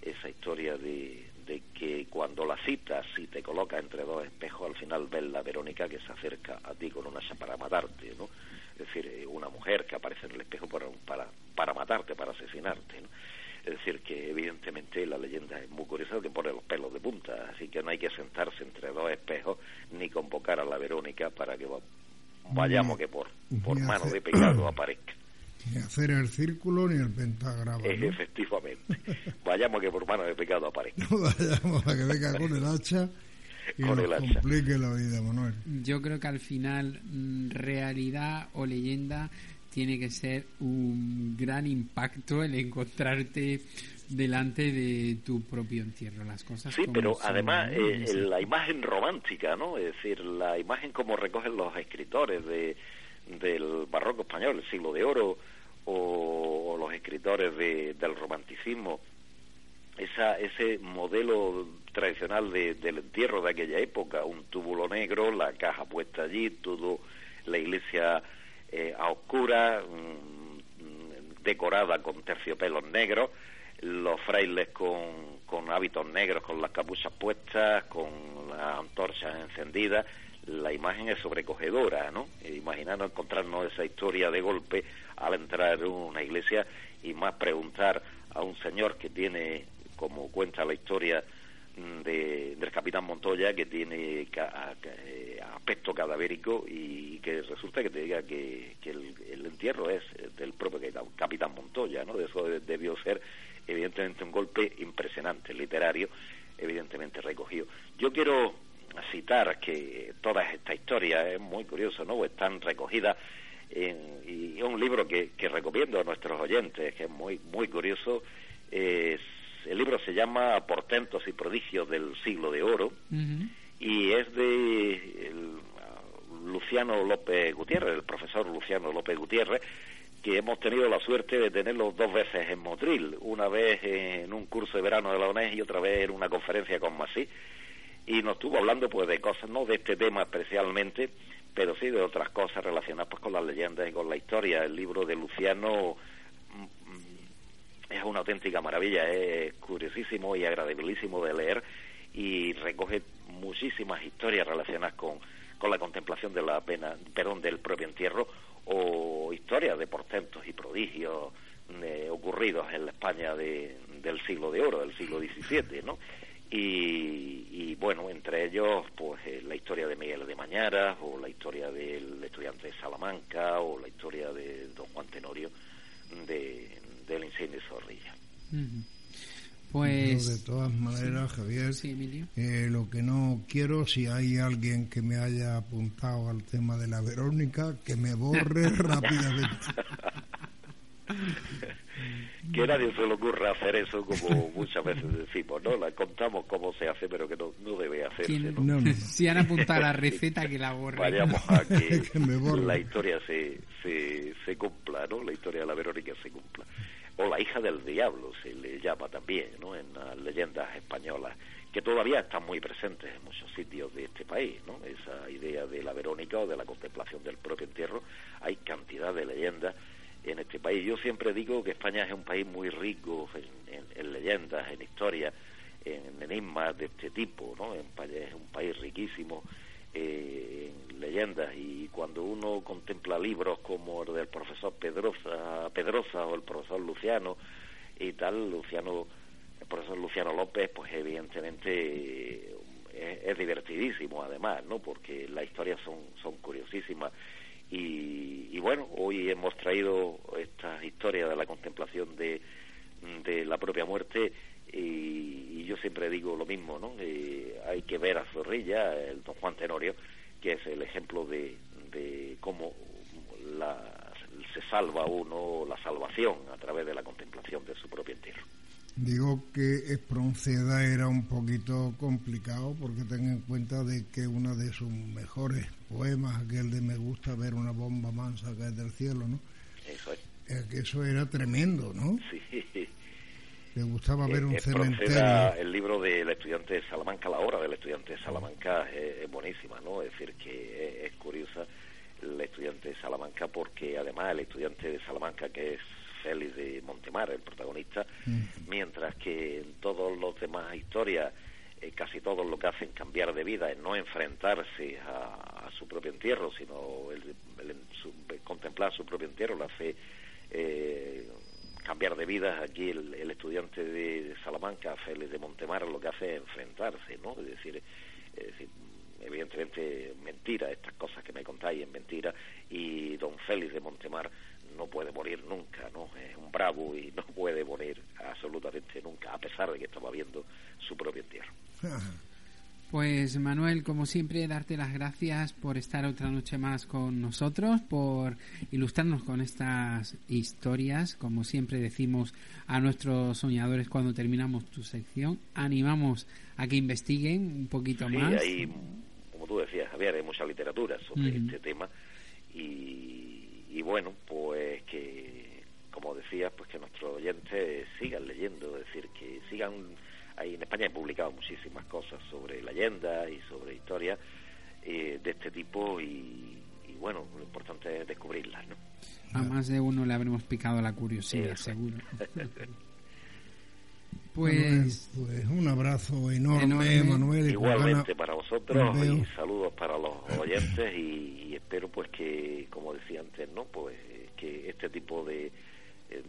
Speaker 10: esa historia de, de que cuando la citas y te coloca entre dos espejos, al final ves la Verónica que se acerca a ti con una hacha para matarte, ¿no? Es decir, eh, una mujer que aparece en el espejo para, para, para matarte, para asesinarte, ¿no? Es decir, que evidentemente la leyenda es muy curiosa que pone los pelos de punta, así que no hay que sentarse entre dos espejos ni convocar a la Verónica para que vayamos que por, por mano de pecado aparezca.
Speaker 5: Ni hacer el círculo ni el pentagrama.
Speaker 10: Efectivamente. vayamos que por mano de pecado aparezca.
Speaker 5: vayamos a que venga con el hacha y con el hacha. complique la vida, Manuel.
Speaker 4: Yo creo que al final, mm, realidad o leyenda tiene que ser un gran impacto el encontrarte delante de tu propio entierro, las cosas.
Speaker 10: Sí, pero además eh, la imagen romántica, ¿no? Es decir, la imagen como recogen los escritores de, del barroco español, el siglo de oro, o, los escritores de, del romanticismo, esa, ese modelo tradicional de, del entierro de aquella época, un túbulo negro, la caja puesta allí, todo la iglesia eh, a oscura, mm, decorada con terciopelos negros, los frailes con, con hábitos negros, con las capuchas puestas, con las antorchas encendidas, la imagen es sobrecogedora, ¿no? Imaginando encontrarnos esa historia de golpe al entrar en una iglesia y más preguntar a un señor que tiene, como cuenta la historia, de, del capitán Montoya que tiene eh, aspecto cadavérico y que resulta que te diga que, el, entierro es del propio capitán Montoya, ¿no? De eso debió ser evidentemente un golpe impresionante, literario, evidentemente recogido. Yo quiero citar que toda esta historia es muy curiosa, ¿no? Están recogidas en, y un libro que, que recomiendo a nuestros oyentes, que es muy, muy curioso, es el libro se llama Portentos y prodigios del siglo de oro y es de Luciano López Gutiérrez, el profesor Luciano López Gutiérrez, que hemos tenido la suerte de tenerlo dos veces en Motril, una vez en un curso de verano de la UNED y otra vez en una conferencia con Masí, y nos estuvo hablando pues de cosas, no de este tema especialmente, pero sí de otras cosas relacionadas pues, con las leyendas y con la historia. El libro de Luciano es una auténtica maravilla, es curiosísimo y agradabilísimo de leer y recoge muchísimas historias relacionadas con, con la contemplación de la pena, perdón, del propio entierro o historias de portentos y prodigios eh, ocurridos en la España de, del siglo de oro, del siglo XVII, ¿no? Y, y, bueno, entre ellos, pues eh, la historia de Miguel de Mañara, o la historia del estudiante de Salamanca, o la historia de don Juan Tenorio de, del incendio de Zorrilla.
Speaker 5: Pues de todas maneras, Javier, eh, lo que no quiero, si hay alguien que me haya apuntado al tema de la Verónica, que me borre rápidamente.
Speaker 10: que a nadie se le ocurra hacer eso como muchas veces decimos, ¿no? La contamos cómo se hace, pero que no, no debe hacerse, ¿no?
Speaker 4: Si han apuntado la receta, que la borre.
Speaker 10: Vayamos a que, la historia se, se, se cumpla, ¿no? La historia de la Verónica se cumpla o la hija del diablo se le llama también ¿no? en las leyendas españolas que todavía están muy presentes en muchos sitios de este país ¿no? esa idea de la Verónica o de la contemplación del propio entierro hay cantidad de leyendas en este país yo siempre digo que España es un país muy rico en, leyendas en historias en enigmas de este tipo ¿no? es un país riquísimo eh, en leyendas y cuando uno contempla libros como el del profesor Pedrosa, Pedrosa o el profesor Luciano y tal, Luciano, el profesor Luciano López, pues evidentemente eh, es, divertidísimo además, ¿no? Porque las historias son, son curiosísimas y, y bueno, hoy hemos traído estas historias de la contemplación de, de la propia muerte y, yo siempre digo lo mismo, ¿no? Eh, hay que ver a Zorrilla, el don Juan Tenorio, que es el ejemplo de, de cómo se salva uno la salvación a través de la contemplación de su propio entierro.
Speaker 5: Digo que Espronceda era un poquito complicado porque ten en cuenta de que uno de sus mejores poemas, aquel de Me gusta ver una bomba mansa caer del cielo, ¿no?
Speaker 10: Eso es.
Speaker 5: Eh, eso era tremendo, ¿no?
Speaker 10: Sí.
Speaker 5: Me gustaba ver un cementerio.
Speaker 10: El libro del estudiante de Salamanca, la hora del estudiante de Salamanca es, buenísima, ¿no? Es decir, que es, curiosa el estudiante de Salamanca porque además el estudiante de Salamanca que es Félix de Montemar, el protagonista, mientras que en todos los demás historias eh, casi todos lo que hacen cambiar de vida es no enfrentarse a, su propio entierro, sino el, contemplar su propio entierro, lo hace eh, cambiar de vida. Aquí el, estudiante de Salamanca, Félix de Montemar, lo que hace es enfrentarse, ¿no? Es decir, evidentemente mentira, estas cosas que me contáis es mentira, y don Félix de Montemar no puede morir nunca, ¿no? Es un bravo y no puede morir absolutamente nunca, a pesar de que estaba viendo su propio entierro.
Speaker 4: Pues Manuel, como siempre, darte las gracias por estar otra noche más con nosotros, por ilustrarnos con estas historias. Como siempre decimos a nuestros soñadores cuando terminamos tu sección, animamos a que investiguen un poquito más.
Speaker 10: Hay, como tú decías, Javier, hay mucha literatura sobre este tema y, y bueno, pues que, como decías, pues que nuestros oyentes sigan leyendo, es decir, que sigan en España he publicado muchísimas cosas sobre leyendas y sobre historias eh, de este tipo y, bueno, lo importante es descubrirlas, ¿no?
Speaker 4: A más de uno le habremos picado la curiosidad, seguro.
Speaker 5: Pues, pues, un abrazo enorme, Manuel.
Speaker 10: Igualmente para vosotros y saludos para los oyentes y, espero pues que, como decía antes, no, pues que este tipo de,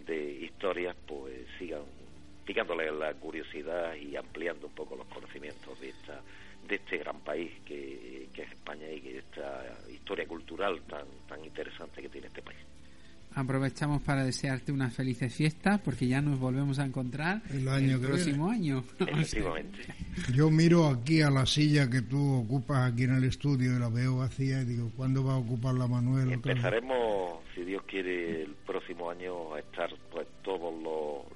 Speaker 10: de historias pues sigan picándole la curiosidad y ampliando un poco los conocimientos de esta de este gran país que, es España y que esta historia cultural tan tan interesante que tiene este país.
Speaker 4: Aprovechamos para desearte unas felices fiestas porque ya nos volvemos a encontrar el, año próximo año.
Speaker 10: Efectivamente.
Speaker 5: Yo miro aquí a la silla que tú ocupas aquí en el estudio y la veo vacía y digo, ¿cuándo va a ocupar la Manuel?
Speaker 10: Empezaremos, si Dios quiere, el próximo año a estar pues todos los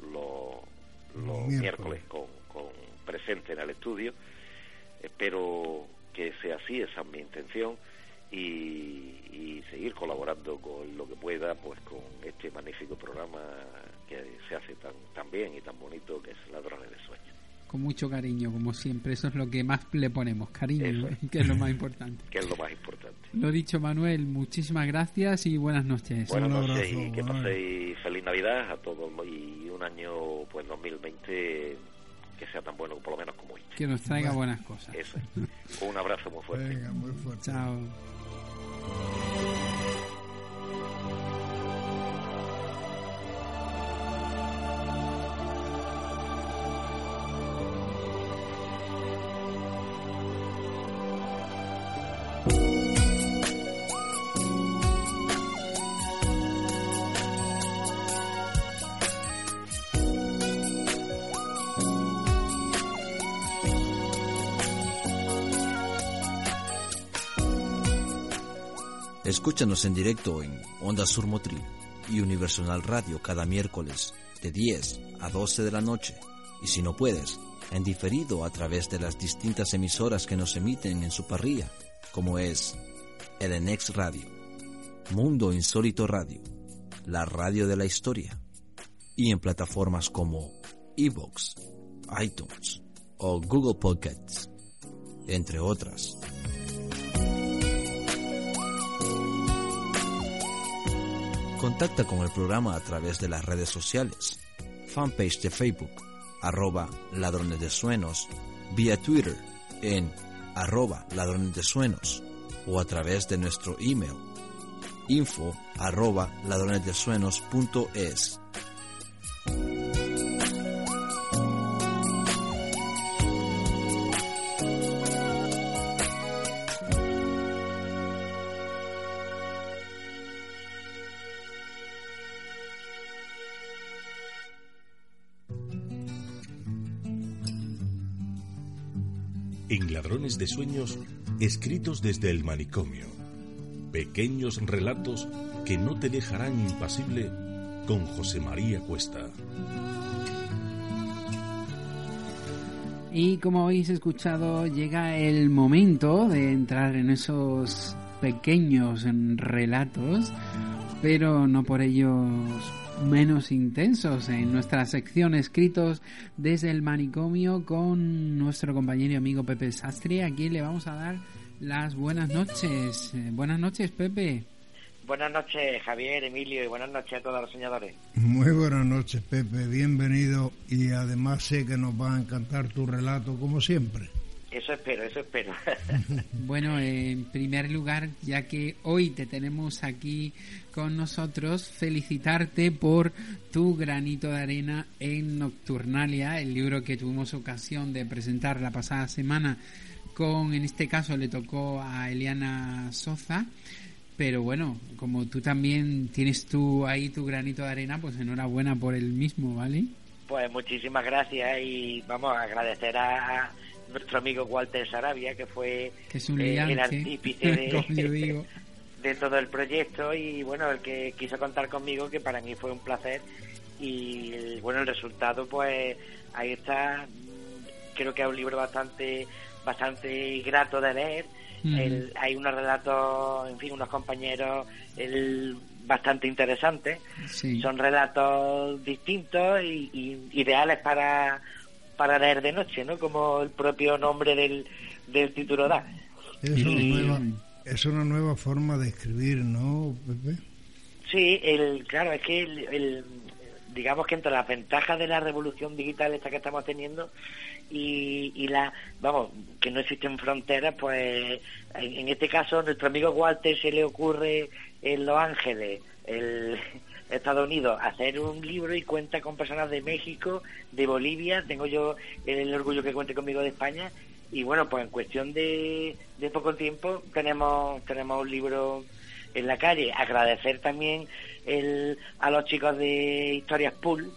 Speaker 10: los miércoles, con, con, presente en el estudio. Espero que sea así, esa es mi intención, y, seguir colaborando con lo que pueda, pues con este magnífico programa que se hace tan, tan bien y tan bonito que es Ladrones de Sueños
Speaker 4: con mucho cariño, como siempre. Eso es lo que más le ponemos, cariño, que es lo más importante.
Speaker 10: que es lo más importante.
Speaker 4: Lo dicho, Manuel, muchísimas gracias y buenas noches.
Speaker 10: Buenas noches y que paséis feliz Navidad a todos y un año, pues 2020, que sea tan bueno por lo menos como este.
Speaker 4: Que nos traiga buenas cosas.
Speaker 10: Eso Un abrazo muy fuerte.
Speaker 5: Venga, muy fuerte.
Speaker 4: Chao.
Speaker 3: Escúchanos en directo en Onda Sur Motril y Universal Radio cada miércoles de 10 a 12 de la noche. Y si no puedes, en diferido a través de las distintas emisoras que nos emiten en su parrilla, como es Edenex Radio, Mundo Insólito Radio, la radio de la historia, y en plataformas como Evox, iTunes o Google Podcasts, entre otras. Contacta con el programa a través de las redes sociales, fanpage de Facebook, arroba ladrones de suenos, vía Twitter en arroba ladrones de suenos o a través de nuestro email info arroba.
Speaker 6: En Ladrones de Sueños, escritos desde el manicomio. Pequeños relatos que no te dejarán impasible con José María Cuesta.
Speaker 4: Y como habéis escuchado, llega el momento de entrar en esos pequeños relatos, pero no por ellos menos intensos en nuestra sección escritos desde el manicomio con nuestro compañero y amigo Pepe Sastri. Aquí le vamos a dar las buenas noches. Eh, buenas noches, Pepe.
Speaker 11: Buenas noches, Javier, Emilio, y buenas noches a todos los soñadores.
Speaker 5: Muy buenas noches, Pepe. Bienvenido y además sé que nos va a encantar tu relato como siempre.
Speaker 11: Eso espero, eso espero.
Speaker 4: bueno, en primer lugar, ya que hoy te tenemos aquí con nosotros, felicitarte por tu granito de arena en Nocturnalia, el libro que tuvimos ocasión de presentar la pasada semana con, en este caso le tocó a Eliana Soza. Pero bueno, como tú también tienes tú ahí tu granito de arena, pues enhorabuena por el mismo, ¿vale?
Speaker 11: Pues muchísimas gracias y vamos a agradecer a, nuestro amigo Walter Sarabia, que fue
Speaker 4: eh,
Speaker 11: el artífice de, de, todo el proyecto y bueno, el que quiso contar conmigo, que para mí fue un placer. Y bueno, el resultado pues ahí está, creo que es un libro bastante bastante grato de leer. hay unos relatos, en fin, unos compañeros el, bastante interesantes. Son relatos distintos y, ideales para, para leer de noche, ¿no? Como el propio nombre del, del título da.
Speaker 5: Es, una nueva, es una nueva forma de escribir, ¿no, Pepe?
Speaker 11: Sí, el, claro, es que el, digamos que entre las ventajas de la revolución digital esta que estamos teniendo y, la, vamos, que no existen fronteras, pues en, este caso nuestro amigo Walter se le ocurre en Los Ángeles, el Estados Unidos, hacer un libro y cuenta con personas de México, de Bolivia, tengo yo el orgullo que cuente conmigo de España y bueno, pues en cuestión de, de poco tiempo tenemos, tenemos un libro en la calle. Agradecer también el, a los chicos de Historias Pool,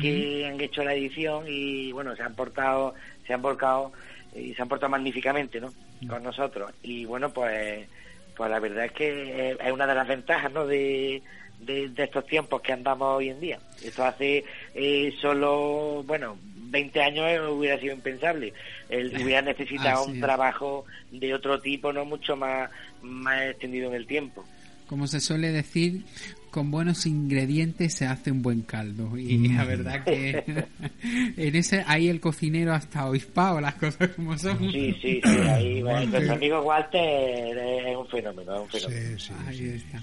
Speaker 11: que han hecho la edición y bueno, se han portado, se han volcado y se han portado magníficamente, ¿no? Con nosotros. Y bueno, pues, pues la verdad es que es una de las ventajas, ¿no? De, de, estos tiempos que andamos hoy en día. Esto hace eh, solo, bueno, 20 años hubiera sido impensable. El, hubiera necesitado un trabajo de otro tipo, no mucho más, más extendido en el tiempo.
Speaker 4: Como se suele decir, con buenos ingredientes se hace un buen caldo. Y la verdad que en ese ahí el cocinero hasta obispado las cosas como son.
Speaker 11: Sí sí sí ahí nuestro amigo Walter es un fenómeno es un fenómeno.
Speaker 5: Sí, sí, ahí está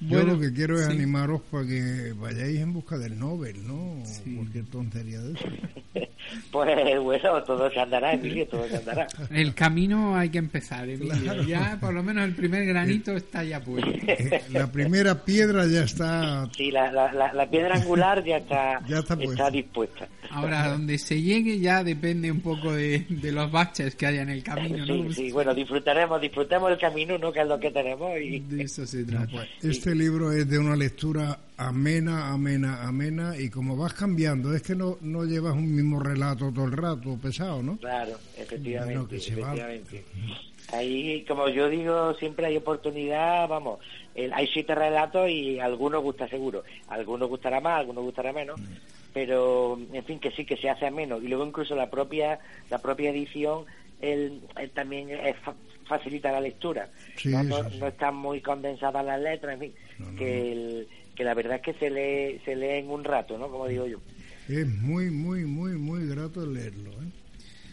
Speaker 5: yo lo que quiero es animaros para que vayáis en busca del Nobel, ¿no? Cualquier tontería de eso.
Speaker 11: pues bueno, todo se andará, Emilio, todo se andará.
Speaker 4: El camino hay que empezar, Emilio. Ya por lo menos el primer granito está ya puesto.
Speaker 5: Eh, la primera piedra ya está...
Speaker 11: Sí, la, la, la piedra angular ya está, ya está, dispuesta.
Speaker 4: Ahora, donde se llegue ya depende un poco de, de los baches que haya en el camino,
Speaker 11: ¿no? Sí, sí, bueno, disfrutaremos, disfrutemos el camino, ¿no? Que es lo que tenemos. Y...
Speaker 4: De eso se trata.
Speaker 5: Pues, este libro es de una lectura amena, amena, amena, y como vas cambiando, es que no, no llevas un mismo relato todo el rato pesado, ¿no?
Speaker 11: Claro, efectivamente, efectivamente. Ahí, como yo digo, siempre hay oportunidad, vamos, hay siete relatos y algunos gusta seguro, algunos gustará más, algunos gustará menos, pero en fin, que sí, que se hace menos. Y luego incluso la propia, la propia edición él, también facilita la lectura. ¿no? están muy condensadas las letras, en fin, que, que la verdad es que se lee, se lee en un rato, ¿no? Como digo yo.
Speaker 5: Es muy, muy, muy, muy grato leerlo. ¿eh?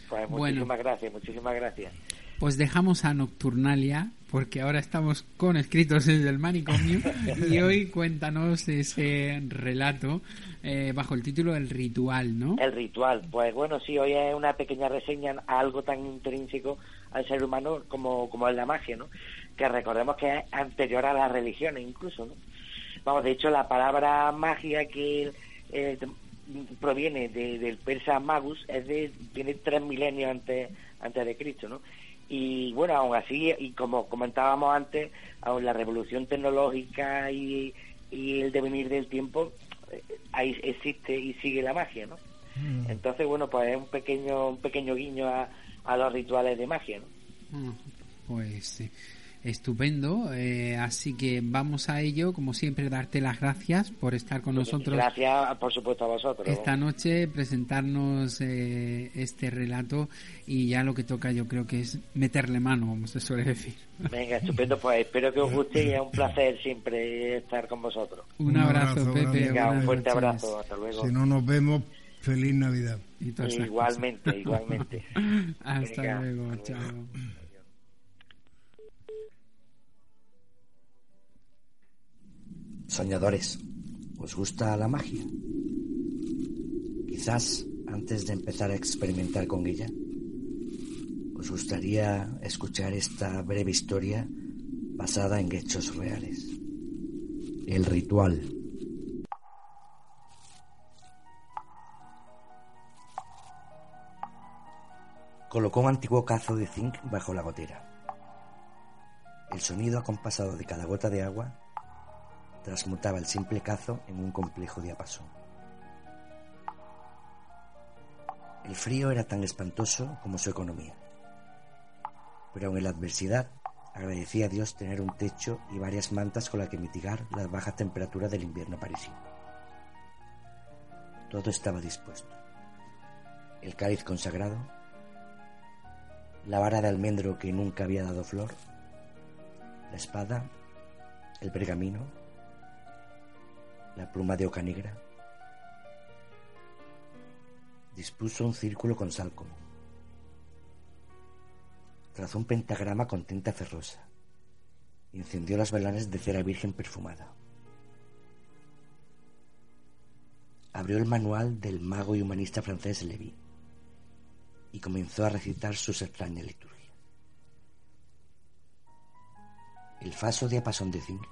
Speaker 11: Pues muchísimas gracias, muchísimas gracias.
Speaker 4: Pues dejamos a Nocturnalia, porque ahora estamos con escritos desde el manicomio, y hoy cuéntanos ese relato eh, bajo el título El Ritual, ¿no?
Speaker 11: El Ritual, pues bueno, sí, hoy es una pequeña reseña a algo tan intrínseco al ser humano como, como es la magia, ¿no? Que recordemos que es anterior a las religiones incluso, ¿no? Vamos, de hecho, la palabra magia que eh, proviene del persa magus es de, tiene tres milenios antes, antes de Cristo, ¿no? Y bueno, aún así, y como comentábamos antes, aún la revolución tecnológica y, el devenir del tiempo, eh, ahí existe y sigue la magia, ¿no? Mm. Entonces, bueno, pues es un pequeño, un pequeño guiño a, a los rituales de magia, ¿no?
Speaker 4: Mm. Pues sí. Estupendo, eh, así que vamos a ello, como siempre, darte las gracias por estar con nosotros.
Speaker 11: Gracias, por supuesto, a vosotros.
Speaker 4: Esta noche, presentarnos eh, este relato y ya lo que toca yo creo que es meterle mano, como se suele decir.
Speaker 11: Venga, estupendo, pues espero que os guste y es un placer siempre estar con vosotros.
Speaker 4: Un, abrazo, Pepe.
Speaker 11: un fuerte abrazo, hasta luego.
Speaker 5: Si no nos vemos, feliz Navidad.
Speaker 11: igualmente, igualmente.
Speaker 4: hasta luego, chao.
Speaker 12: Soñadores, ¿os gusta la magia? Quizás antes de empezar a experimentar con ella, os gustaría escuchar esta breve historia basada en hechos reales. El ritual. Colocó un antiguo cazo de zinc bajo la gotera. El sonido acompasado de cada gota de agua transmutaba el simple cazo en un complejo diapasón. El frío era tan espantoso como su economía, pero aun en la adversidad agradecía a Dios tener un techo y varias mantas con las que mitigar la baja temperatura del invierno parisino. Todo estaba dispuesto. El cáliz consagrado, la vara de almendro que nunca había dado flor, la espada, el pergamino, la pluma de oca negra. Dispuso un círculo con sálculo. Trazó un pentagrama con tinta ferrosa. Incendió las velanas de cera virgen perfumada. Abrió el manual del mago y humanista francés Lévy y comenzó a recitar sus extrañas liturgias. El faso diapasón de zinc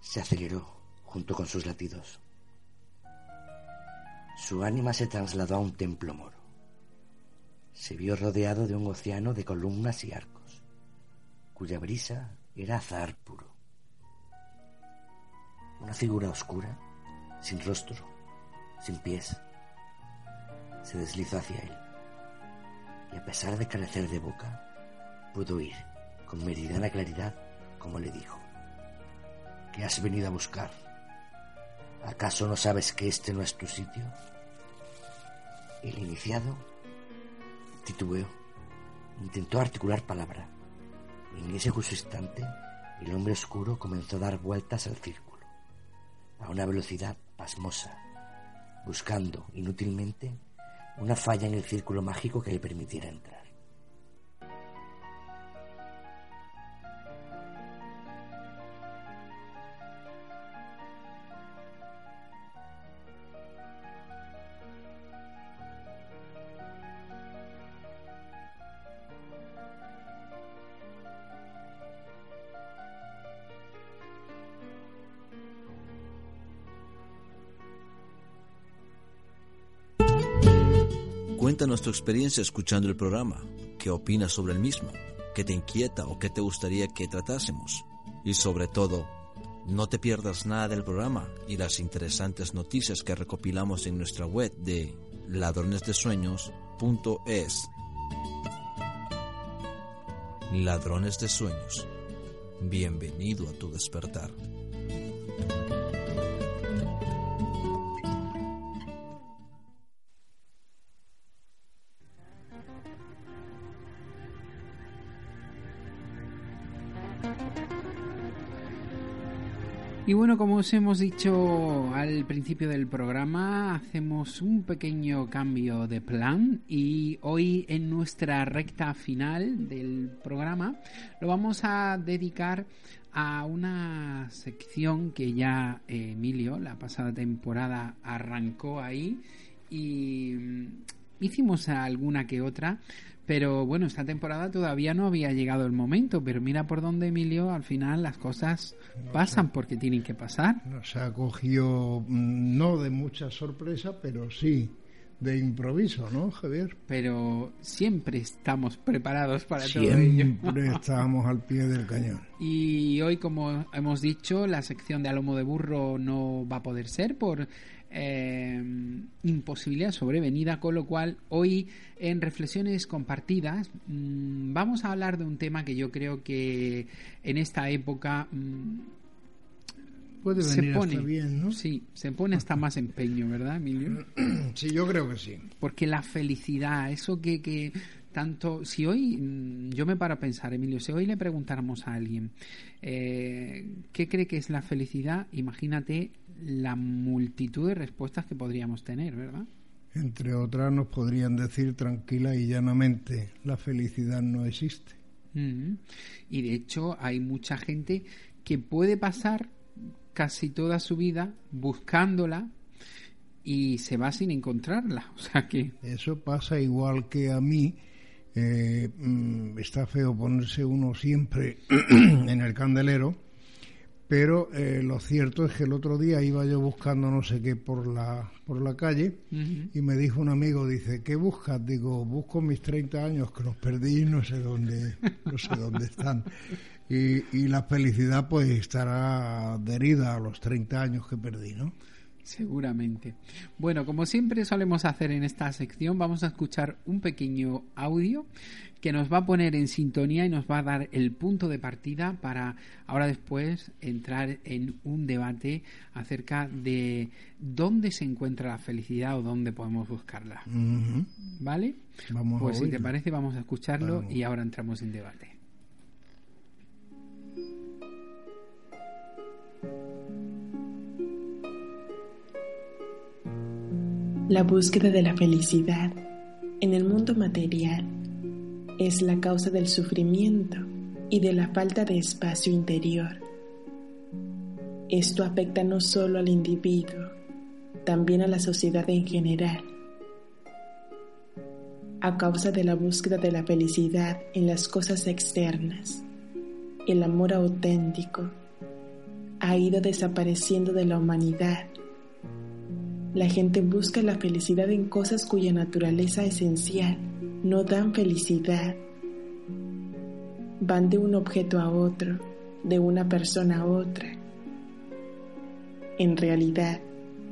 Speaker 12: se aceleró junto con sus latidos. Su ánima se trasladó a un templo moro. Se vio rodeado de un océano de columnas y arcos, cuya brisa era azar puro. Una figura oscura, sin rostro, sin pies, se deslizó hacia él, y a pesar de carecer de boca, pudo oír con meridiana claridad como le dijo, ¿qué has venido a buscar? ¿Acaso no sabes que este no es tu sitio? El iniciado titubeó, intentó articular palabra. En ese justo instante, el hombre oscuro comenzó a dar vueltas al círculo, a una velocidad pasmosa, buscando inútilmente una falla en el círculo mágico que le permitiera entrar.
Speaker 3: Tu experiencia escuchando el programa. ¿Qué opinas sobre el mismo? ¿Qué te inquieta o qué te gustaría que tratásemos? Y sobre todo, no te pierdas nada del programa y las interesantes noticias que recopilamos en nuestra web de ladronesdesueños.es. Ladrones de Sueños. Bienvenido a tu despertar.
Speaker 4: Y bueno, como os hemos dicho al principio del programa, hacemos un pequeño cambio de plan y hoy en nuestra recta final del programa lo vamos a dedicar a una sección que ya eh, Emilio la pasada temporada arrancó ahí y mm, hicimos alguna que otra, pero bueno, esta temporada todavía no había llegado el momento, pero mira por dónde Emilio, al final las cosas pasan porque tienen que pasar.
Speaker 5: Nos acogió mm, no de mucha sorpresa, pero sí de improviso, ¿no, Javier?
Speaker 4: Pero siempre estamos preparados para
Speaker 5: todo ello. Siempre estamos al pie del cañón.
Speaker 4: Y hoy, como hemos dicho, la sección de Alomo de Burro no va a poder ser por eh, imposibilidad sobrevenida, con lo cual hoy en Reflexiones Compartidas mm, vamos a hablar de un tema que yo creo que en esta época... Mm,
Speaker 5: Puede venir se pone, bien, ¿no?
Speaker 4: Sí, se pone hasta más empeño, ¿verdad, Emilio?
Speaker 5: Sí, yo creo que sí.
Speaker 4: Porque la felicidad, eso que, que tanto, si hoy, mm, yo me paro a pensar, Emilio, si hoy le preguntáramos a alguien eh, qué cree que es la felicidad, imagínate la multitud de respuestas que podríamos tener, ¿verdad?
Speaker 5: Entre otras nos podrían decir tranquila y llanamente, la felicidad no existe.
Speaker 4: Y de hecho hay mucha gente que puede pasar casi toda su vida buscándola y se va sin encontrarla. O sea que...
Speaker 5: Eso pasa igual que a mí. Eh, mm, está feo ponerse uno siempre en el candelero pero eh, lo cierto es que el otro día iba yo buscando no sé qué por la por la calle y me dijo un amigo dice qué buscas digo busco mis 30 años que los perdí y no sé dónde no sé dónde están y, y la felicidad pues estará adherida a los 30 años que perdí no
Speaker 4: Seguramente. Bueno, como siempre solemos hacer en esta sección, vamos a escuchar un pequeño audio que nos va a poner en sintonía y nos va a dar el punto de partida para ahora después entrar en un debate acerca de dónde se encuentra la felicidad o dónde podemos buscarla. ¿Vale?
Speaker 5: Vamos
Speaker 4: pues si te parece vamos a escucharlo y ahora entramos en debate.
Speaker 13: La búsqueda de la felicidad en el mundo material es la causa del sufrimiento y de la falta de espacio interior. Esto afecta no solo al individuo, también a la sociedad en general. A causa de la búsqueda de la felicidad en las cosas externas, el amor auténtico ha ido desapareciendo de la humanidad la gente busca la felicidad en cosas cuya naturaleza esencial no dan felicidad. Van de un objeto a otro, de una persona a otra. En realidad,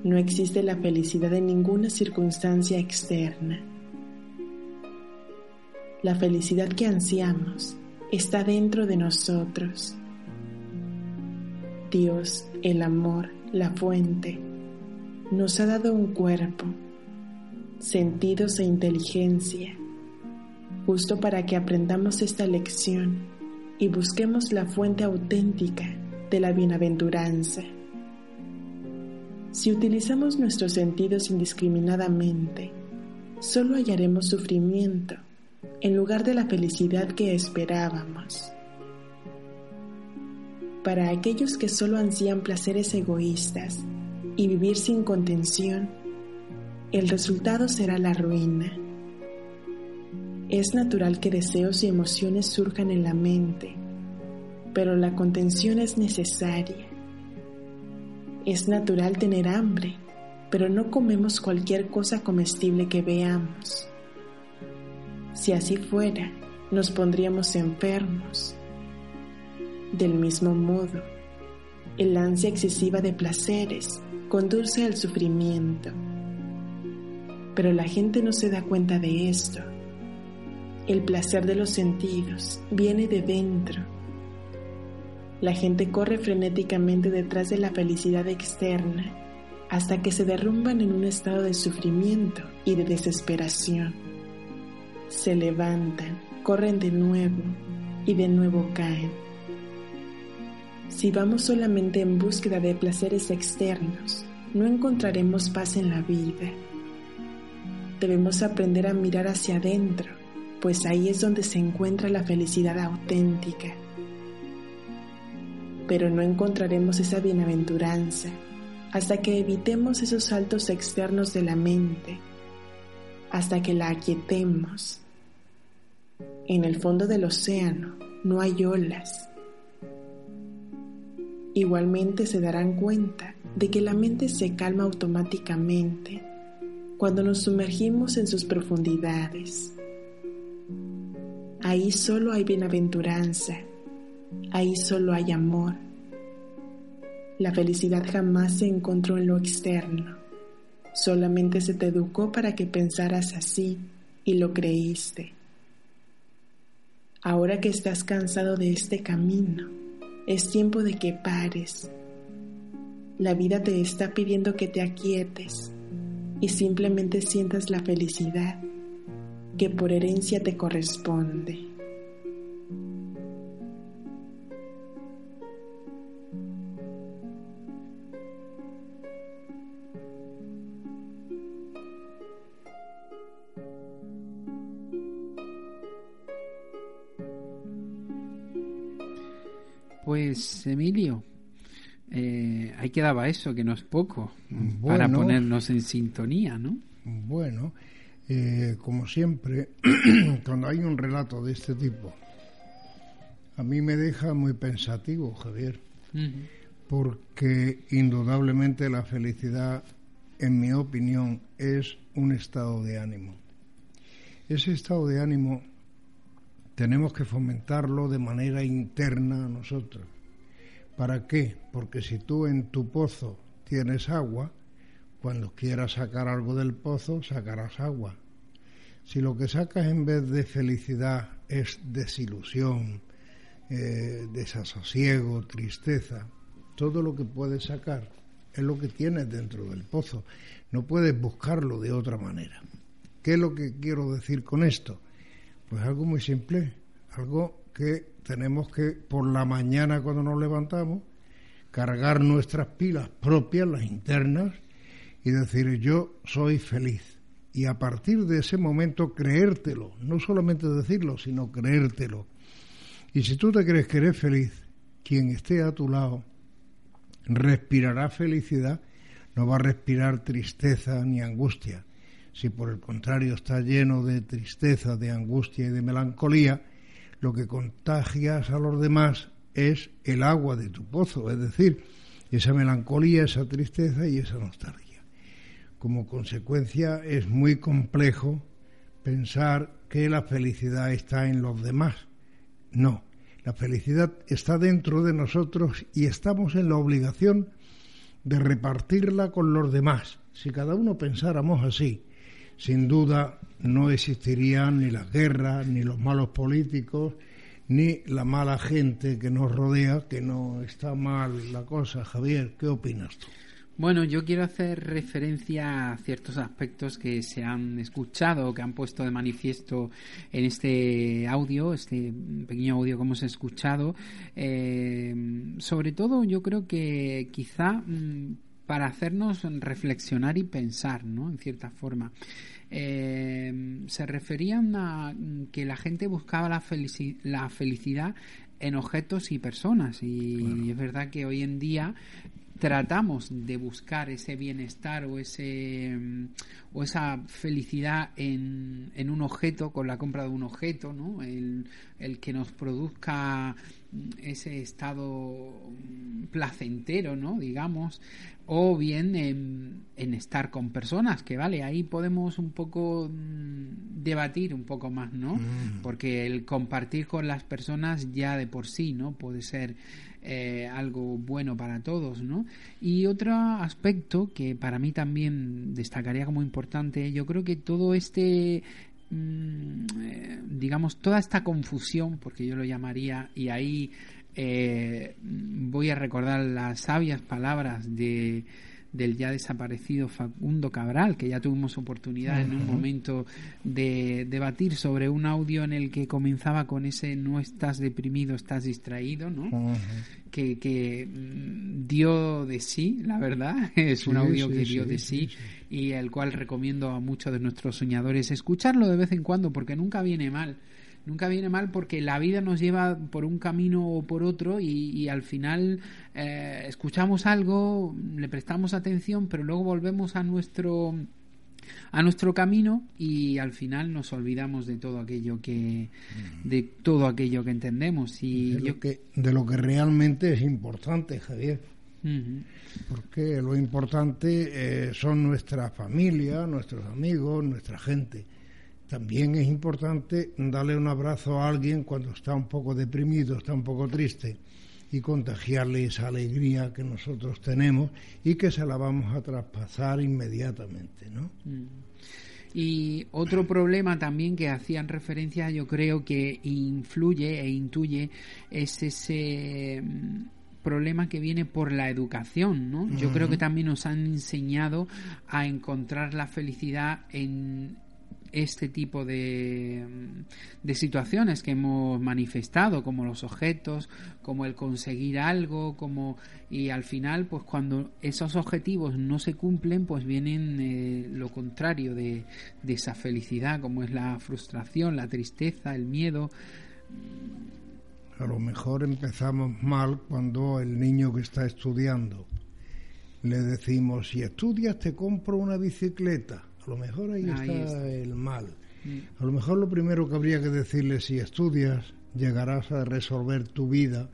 Speaker 13: no existe la felicidad en ninguna circunstancia externa. La felicidad que ansiamos está dentro de nosotros. Dios, el amor, la fuente, nos ha dado un cuerpo, sentidos e inteligencia, justo para que aprendamos esta lección y busquemos la fuente auténtica de la bienaventuranza. Si utilizamos nuestros sentidos indiscriminadamente, solo hallaremos sufrimiento en lugar de la felicidad que esperábamos. Para aquellos que solo ansían placeres egoístas, y vivir sin contención, el resultado será la ruina. Es natural que deseos y emociones surjan en la mente, pero la contención es necesaria. Es natural tener hambre, pero no comemos cualquier cosa comestible que veamos. Si así fuera, nos pondríamos enfermos. Del mismo modo, el ansia excesiva de placeres conduce al sufrimiento. Pero la gente no se da cuenta de esto. El placer de los sentidos viene de dentro. La gente corre frenéticamente detrás de la felicidad externa hasta que se derrumban en un estado de sufrimiento y de desesperación. Se levantan, corren de nuevo y de nuevo caen. Si vamos solamente en búsqueda de placeres externos, no encontraremos paz en la vida. Debemos aprender a mirar hacia adentro, pues ahí es donde se encuentra la felicidad auténtica. Pero no encontraremos esa bienaventuranza hasta que evitemos esos saltos externos de la mente, hasta que la aquietemos. En el fondo del océano no hay olas. Igualmente se darán cuenta de que la mente se calma automáticamente cuando nos sumergimos en sus profundidades. Ahí solo hay bienaventuranza, ahí solo hay amor. La felicidad jamás se encontró en lo externo, solamente se te educó para que pensaras así y lo creíste. Ahora que estás cansado de este camino, es tiempo de que pares. La vida te está pidiendo que te aquietes y simplemente sientas la felicidad que por herencia te corresponde.
Speaker 4: Pues Emilio, eh, ahí quedaba eso, que no es poco, para ponernos en sintonía, ¿no?
Speaker 5: Bueno, eh, como siempre, cuando hay un relato de este tipo, a mí me deja muy pensativo, Javier, porque indudablemente la felicidad, en mi opinión, es un estado de ánimo. Ese estado de ánimo tenemos que fomentarlo de manera interna a nosotros. ¿Para qué? Porque si tú en tu pozo tienes agua, cuando quieras sacar algo del pozo, sacarás agua. Si lo que sacas en vez de felicidad es desilusión, eh, desasosiego, tristeza, todo lo que puedes sacar es lo que tienes dentro del pozo. No puedes buscarlo de otra manera. ¿Qué es lo que quiero decir con esto? Pues algo muy simple, algo que tenemos que por la mañana cuando nos levantamos cargar nuestras pilas propias, las internas, y decir yo soy feliz. Y a partir de ese momento creértelo, no solamente decirlo, sino creértelo. Y si tú te crees que eres feliz, quien esté a tu lado respirará felicidad, no va a respirar tristeza ni angustia si por el contrario está lleno de tristeza, de angustia y de melancolía, lo que contagias a los demás es el agua de tu pozo, es decir, esa melancolía, esa tristeza y esa nostalgia. Como consecuencia es muy complejo pensar que la felicidad está en los demás. No, la felicidad está dentro de nosotros y estamos en la obligación de repartirla con los demás. Si cada uno pensáramos así, sin duda no existirían ni las guerras, ni los malos políticos, ni la mala gente que nos rodea, que no está mal la cosa. Javier, ¿qué opinas tú?
Speaker 4: Bueno, yo quiero hacer referencia a ciertos aspectos que se han escuchado, que han puesto de manifiesto en este audio, este pequeño audio que hemos escuchado. Eh, sobre todo, yo creo que quizá mm, para hacernos reflexionar y pensar, ¿no? En cierta forma. Eh, se referían a que la gente buscaba la, la felicidad en objetos y personas y es verdad que hoy en día tratamos de buscar ese bienestar o ese o esa felicidad en, en un objeto con la compra de un objeto no el, el que nos produzca ese estado placentero, ¿no? Digamos, o bien en, estar con personas, que vale, ahí podemos un poco mm, debatir un poco más, ¿no? Mm. Porque el compartir con las personas ya de por sí, ¿no? Puede ser eh, algo bueno para todos, ¿no? Y otro aspecto que para mí también destacaría como importante, yo creo que todo este mm, eh, digamos toda esta confusión porque yo lo llamaría y ahí eh, voy a recordar las sabias palabras de del ya desaparecido Facundo Cabral, que ya tuvimos oportunidad en un momento de debatir sobre un audio en el que comenzaba con ese no estás deprimido, estás distraído, ¿no? que, que, mm, dio de sí, la verdad, es un audio que dio de sí, y el cual recomiendo a muchos de nuestros soñadores escucharlo de vez en cuando porque nunca viene mal nunca viene mal porque la vida nos lleva por un camino o por otro y, al final eh, escuchamos algo, le prestamos atención, pero luego volvemos a nuestro a nuestro camino y al final nos olvidamos de todo aquello que de todo aquello que entendemos y
Speaker 5: de, lo, que, de lo que realmente es importante Javier. Porque lo importante eh, son nuestra familia nuestros amigos nuestra gente también es importante darle un abrazo a alguien cuando está un poco deprimido, está un poco triste y contagiarle esa alegría que nosotros tenemos y que se la vamos a traspasar inmediatamente, ¿no? Mm.
Speaker 4: Y otro problema también que hacían referencia, yo creo que influye e intuye, es ese mm, problema que viene por la educación, ¿no? Yo creo que también nos han enseñado a encontrar la felicidad en este tipo de, de situaciones que hemos manifestado, como los objetos, como el conseguir algo, como y al final, pues cuando esos objetivos no se cumplen, pues vienen eh, lo contrario de, de esa felicidad, como es la frustración, la tristeza, el miedo.
Speaker 5: A lo mejor empezamos mal cuando el niño que está estudiando le decimos, si estudias te compro una bicicleta a lo mejor ahí, está, el mal. Mm. A lo mejor lo primero que habría que decirle, si estudias, llegarás a resolver tu vida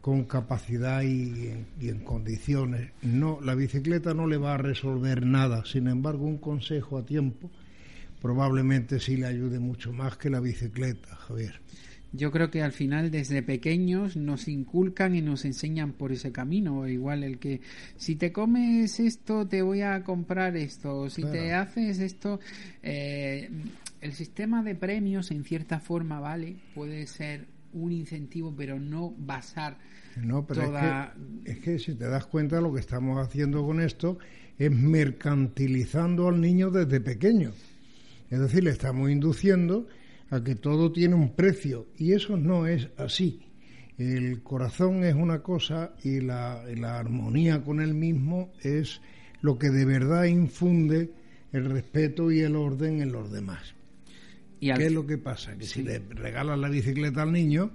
Speaker 5: con capacidad y en, condiciones. No, la bicicleta no le va a resolver nada. Sin embargo, un consejo a tiempo probablemente sí le ayude mucho más que la bicicleta, Javier.
Speaker 4: Yo creo que al final desde pequeños nos inculcan y nos enseñan por ese camino, igual el que si te comes esto te voy a comprar esto, si te haces esto, eh, el sistema de premios en cierta forma, vale, puede ser un incentivo, pero no basar
Speaker 5: no, pero es, que, es que si te das cuenta lo que estamos haciendo con esto es mercantilizando al niño desde pequeño. Es decir, le estamos induciendo a que todo tiene un precio y eso no es así. El corazón es una cosa y la, armonía con él mismo es lo que de verdad infunde el respeto y el orden en los demás. ¿Y ¿Qué es lo que pasa? Que si le regalas la bicicleta al niño,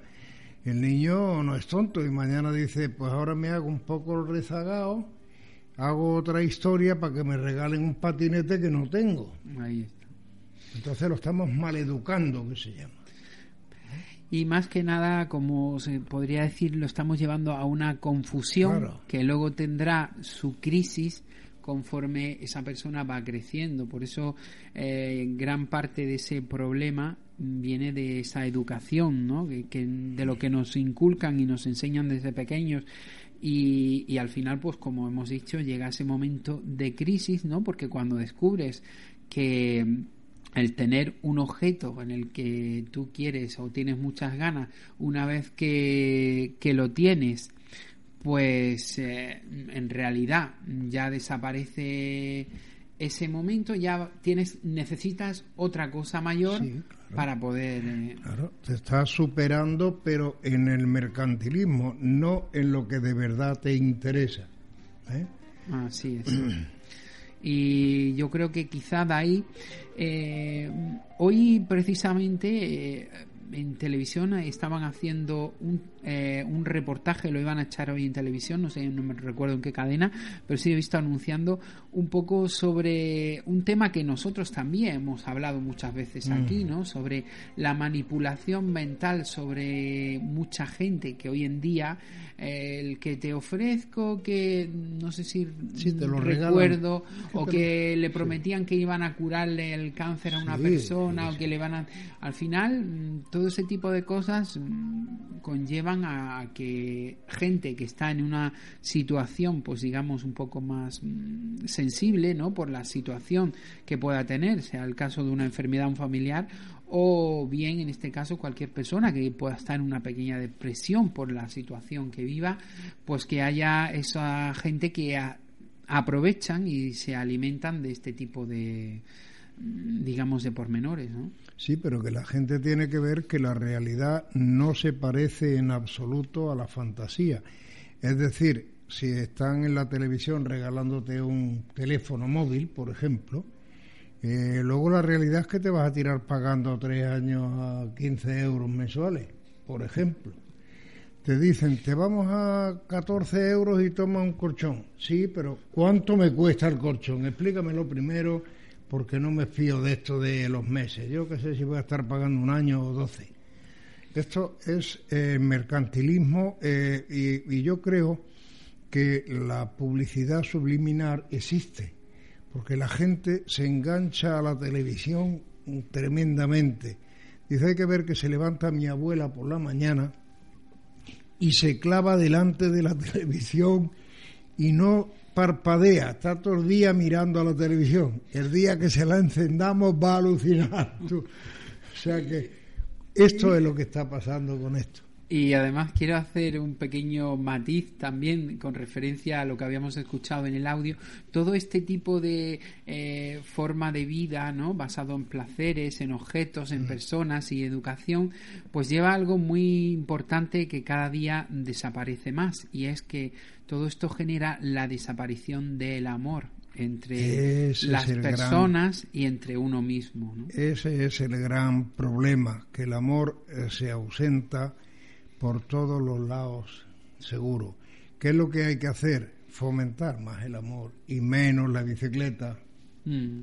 Speaker 5: el niño no es tonto y mañana dice, pues ahora me hago un poco rezagado, hago otra historia para que me regalen un patinete que no tengo. Ahí entonces lo estamos maleducando, que se llama.
Speaker 4: Y más que nada, como se podría decir, lo estamos llevando a una confusión que luego tendrá su crisis conforme esa persona va creciendo. Por eso eh, gran parte de ese problema viene de esa educación, ¿no? Que, de lo que nos inculcan y nos enseñan desde pequeños. Y, y, al final, pues como hemos dicho, llega ese momento de crisis, ¿no? Porque cuando descubres que el tener un objeto en el que tú quieres o tienes muchas ganas, una vez que, lo tienes, pues eh, en realidad ya desaparece ese momento, ya tienes necesitas otra cosa mayor para poder...
Speaker 5: Eh, claro, te estás superando, pero en el mercantilismo, no en lo que de verdad te interesa. ¿eh?
Speaker 4: Así es. Y yo creo que quizá de ahí, eh, hoy precisamente, eh, en televisión estaban haciendo un, eh, un reportaje, lo iban a echar hoy en televisión, no sé, no me recuerdo en qué cadena, pero sí he visto anunciando un poco sobre un tema que nosotros también hemos hablado muchas veces aquí,
Speaker 5: Mm.
Speaker 4: ¿no? Sobre la manipulación mental sobre mucha gente que hoy en día eh, el que te ofrezco que no sé si
Speaker 5: Sí, te lo
Speaker 4: recuerdo o que
Speaker 5: lo-
Speaker 4: le prometían que iban a curarle el cáncer a una
Speaker 5: Sí,
Speaker 4: persona o que le van a al final mm, todo ese tipo de cosas mm, conllevan a que gente que está en una situación pues digamos un poco más mm, sensible no por la situación que pueda tener sea el caso de una enfermedad un familiar o bien en este caso cualquier persona que pueda estar en una pequeña depresión por la situación que viva pues que haya esa gente que a- aprovechan y se alimentan de este tipo de mm, digamos de pormenores ¿no?
Speaker 5: Sí, pero que la gente tiene que ver que la realidad no se parece en absoluto a la fantasía. Es decir, si están en la televisión regalándote un teléfono móvil, por ejemplo, eh, luego la realidad es que te vas a tirar pagando tres años a 15 euros mensuales, por ejemplo. Te dicen, te vamos a 14 euros y toma un colchón. Sí, pero ¿cuánto me cuesta el colchón? Explícamelo primero porque no me fío de esto de los meses. Yo qué sé si voy a estar pagando un año o 12. Esto es eh, mercantilismo eh, y, y yo creo que la publicidad subliminal existe, porque la gente se engancha a la televisión tremendamente. Dice, hay que ver que se levanta mi abuela por la mañana y se clava delante de la televisión y no parpadea, está todo el día mirando a la televisión. El día que se la encendamos va a alucinar. O sea que esto es lo que está pasando con esto.
Speaker 4: Y además quiero hacer un pequeño matiz también con referencia a lo que habíamos escuchado en el audio. Todo este tipo de eh, forma de vida, ¿no? Basado en placeres, en objetos, en personas y educación, pues lleva algo muy importante que cada día desaparece más y es que todo esto genera la desaparición del amor entre
Speaker 5: Ese
Speaker 4: las
Speaker 5: gran-
Speaker 4: personas y entre uno mismo, ¿no?
Speaker 5: Ese es el gran problema, que el amor eh, se ausenta por todos los lados, seguro. ¿Qué es lo que hay que hacer? Fomentar más el amor y menos la bicicleta.
Speaker 4: Mm.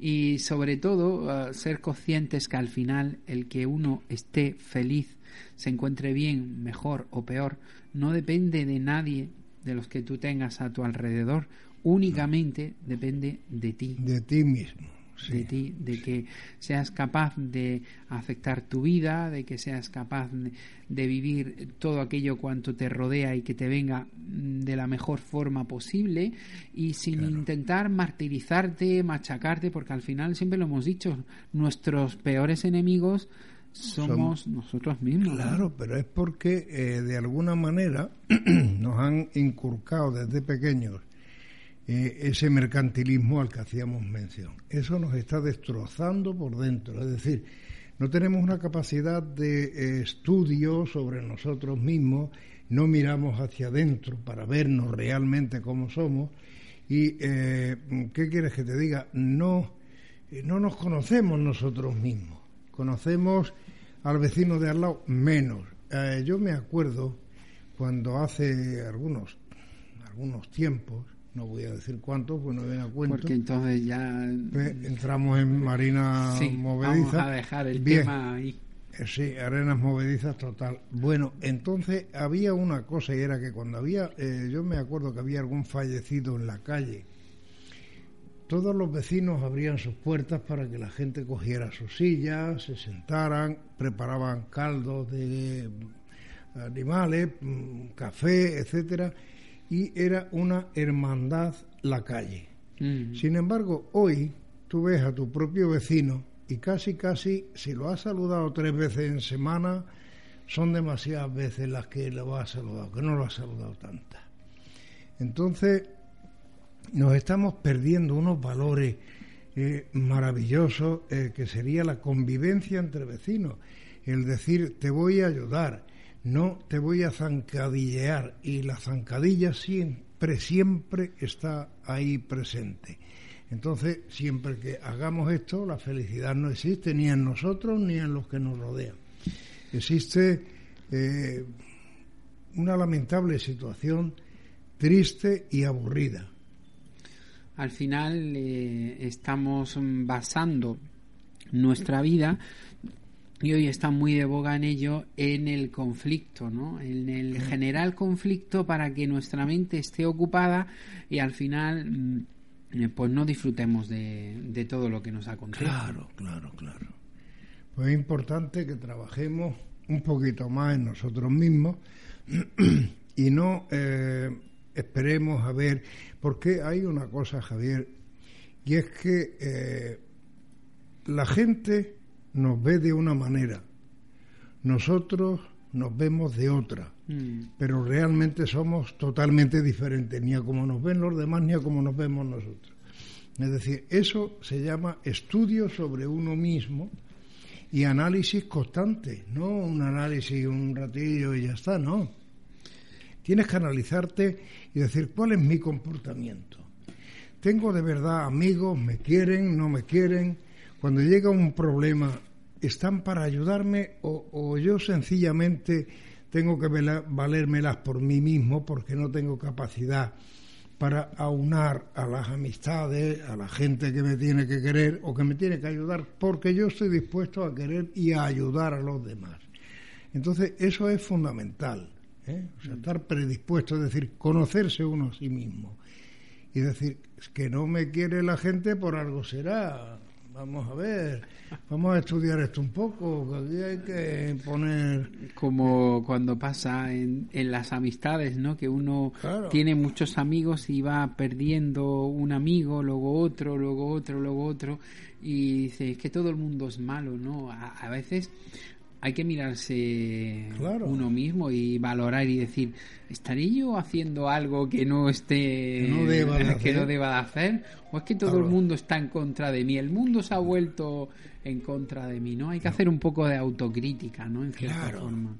Speaker 4: Y sobre todo, eh, ser conscientes que al final el que uno esté feliz, se encuentre bien, mejor o peor, no depende de nadie de los que tú tengas a tu alrededor, únicamente depende de ti.
Speaker 5: De ti mismo.
Speaker 4: De ti, de que seas capaz de afectar tu vida, de que seas capaz de, vivir todo aquello cuanto te rodea y que te venga mm, de la mejor forma posible y sin intentar martirizarte, machacarte, porque al final siempre lo hemos dicho, nuestros peores enemigos somos nosotros mismos.
Speaker 5: Claro, pero es porque eh, de alguna manera nos han inculcado desde pequeños eh, ese mercantilismo al que hacíamos mención. Eso nos está destrozando por dentro, es decir, no tenemos una capacidad de eh, estudio sobre nosotros mismos, no miramos hacia adentro para vernos realmente cómo somos y, eh, ¿qué quieres que te diga? No, eh, no nos conocemos nosotros mismos, conocemos al vecino de al lado menos. Eh, yo me acuerdo cuando hace algunos, algunos tiempos, no voy a decir cuántos, pues no viene a cuento.
Speaker 4: Porque entonces ya
Speaker 5: Pues entramos en Marina
Speaker 4: Sí,
Speaker 5: Movediza.
Speaker 4: vamos a dejar el
Speaker 5: Bien.
Speaker 4: tema ahí.
Speaker 5: Eh, Sí, arenas movedizas total. Bueno, entonces había una cosa y era que cuando había, eh, yo me acuerdo que había algún fallecido en la calle, todos los vecinos abrían sus puertas para que la gente cogiera sus sillas, se sentaran, preparaban caldos de animales, mm, café, etcétera, y era una hermandad la calle.
Speaker 4: Mm.
Speaker 5: Sin embargo, hoy tú ves a tu propio vecino y casi, casi, si lo has saludado tres veces en semana, son demasiadas veces las que lo has saludado, que no lo has saludado tantas. Entonces, nos estamos perdiendo unos valores eh, maravillosos eh, que sería la convivencia entre vecinos, el decir te voy a ayudar, no te voy a zancadillear y la zancadilla siempre, siempre está ahí presente. Entonces, siempre que hagamos esto, la felicidad no existe ni en nosotros ni en los que nos rodean. Existe eh, una lamentable situación triste y aburrida.
Speaker 4: Al final eh, estamos basando nuestra vida y hoy está muy de boga en ello en el conflicto, ¿no? En el general conflicto para que nuestra mente esté ocupada y al final mm, eh, pues no disfrutemos de, todo lo que nos acontece.
Speaker 5: Claro, claro, claro. Pues es importante que trabajemos un poquito más en nosotros mismos y no eh, esperemos a ver, porque hay una cosa, Javier, y es que eh, la gente nos ve de una manera, nosotros nos vemos de otra, mm. pero realmente somos totalmente diferentes, ni a como nos ven los demás, ni a como nos vemos nosotros. Es decir, eso se llama estudio sobre uno mismo y análisis constante, no un análisis un ratillo y ya está, no. Tienes que analizarte y decir cuál es mi comportamiento. Tengo de verdad amigos, me quieren, no me quieren. Cuando llega un problema, ¿están para ayudarme o, yo sencillamente tengo que valérmelas por mí mismo porque no tengo capacidad para aunar a las amistades, a la gente que me tiene que querer o que me tiene que ayudar, porque yo estoy dispuesto a querer y a ayudar a los demás. Entonces, eso es fundamental. ¿eh? Estar predispuesto, es decir, conocerse uno a sí mismo. Y decir, que no me quiere la gente por algo será. Vamos a ver, vamos a estudiar esto un poco, que aquí hay que poner...
Speaker 4: Como cuando pasa en, en las amistades, ¿no? Que uno tiene muchos amigos y va perdiendo un amigo, luego otro, luego otro, luego otro, y dice, es que todo el mundo es malo, ¿no? a veces hay que mirarse uno mismo y valorar y decir, ¿estaré yo haciendo algo que no esté
Speaker 5: no deba de
Speaker 4: que no deba de hacer? ¿O es que todo el mundo está en contra de mí? El mundo se ha vuelto en contra de mí, ¿no? Hay que hacer un poco de autocrítica, ¿no? En cierta forma.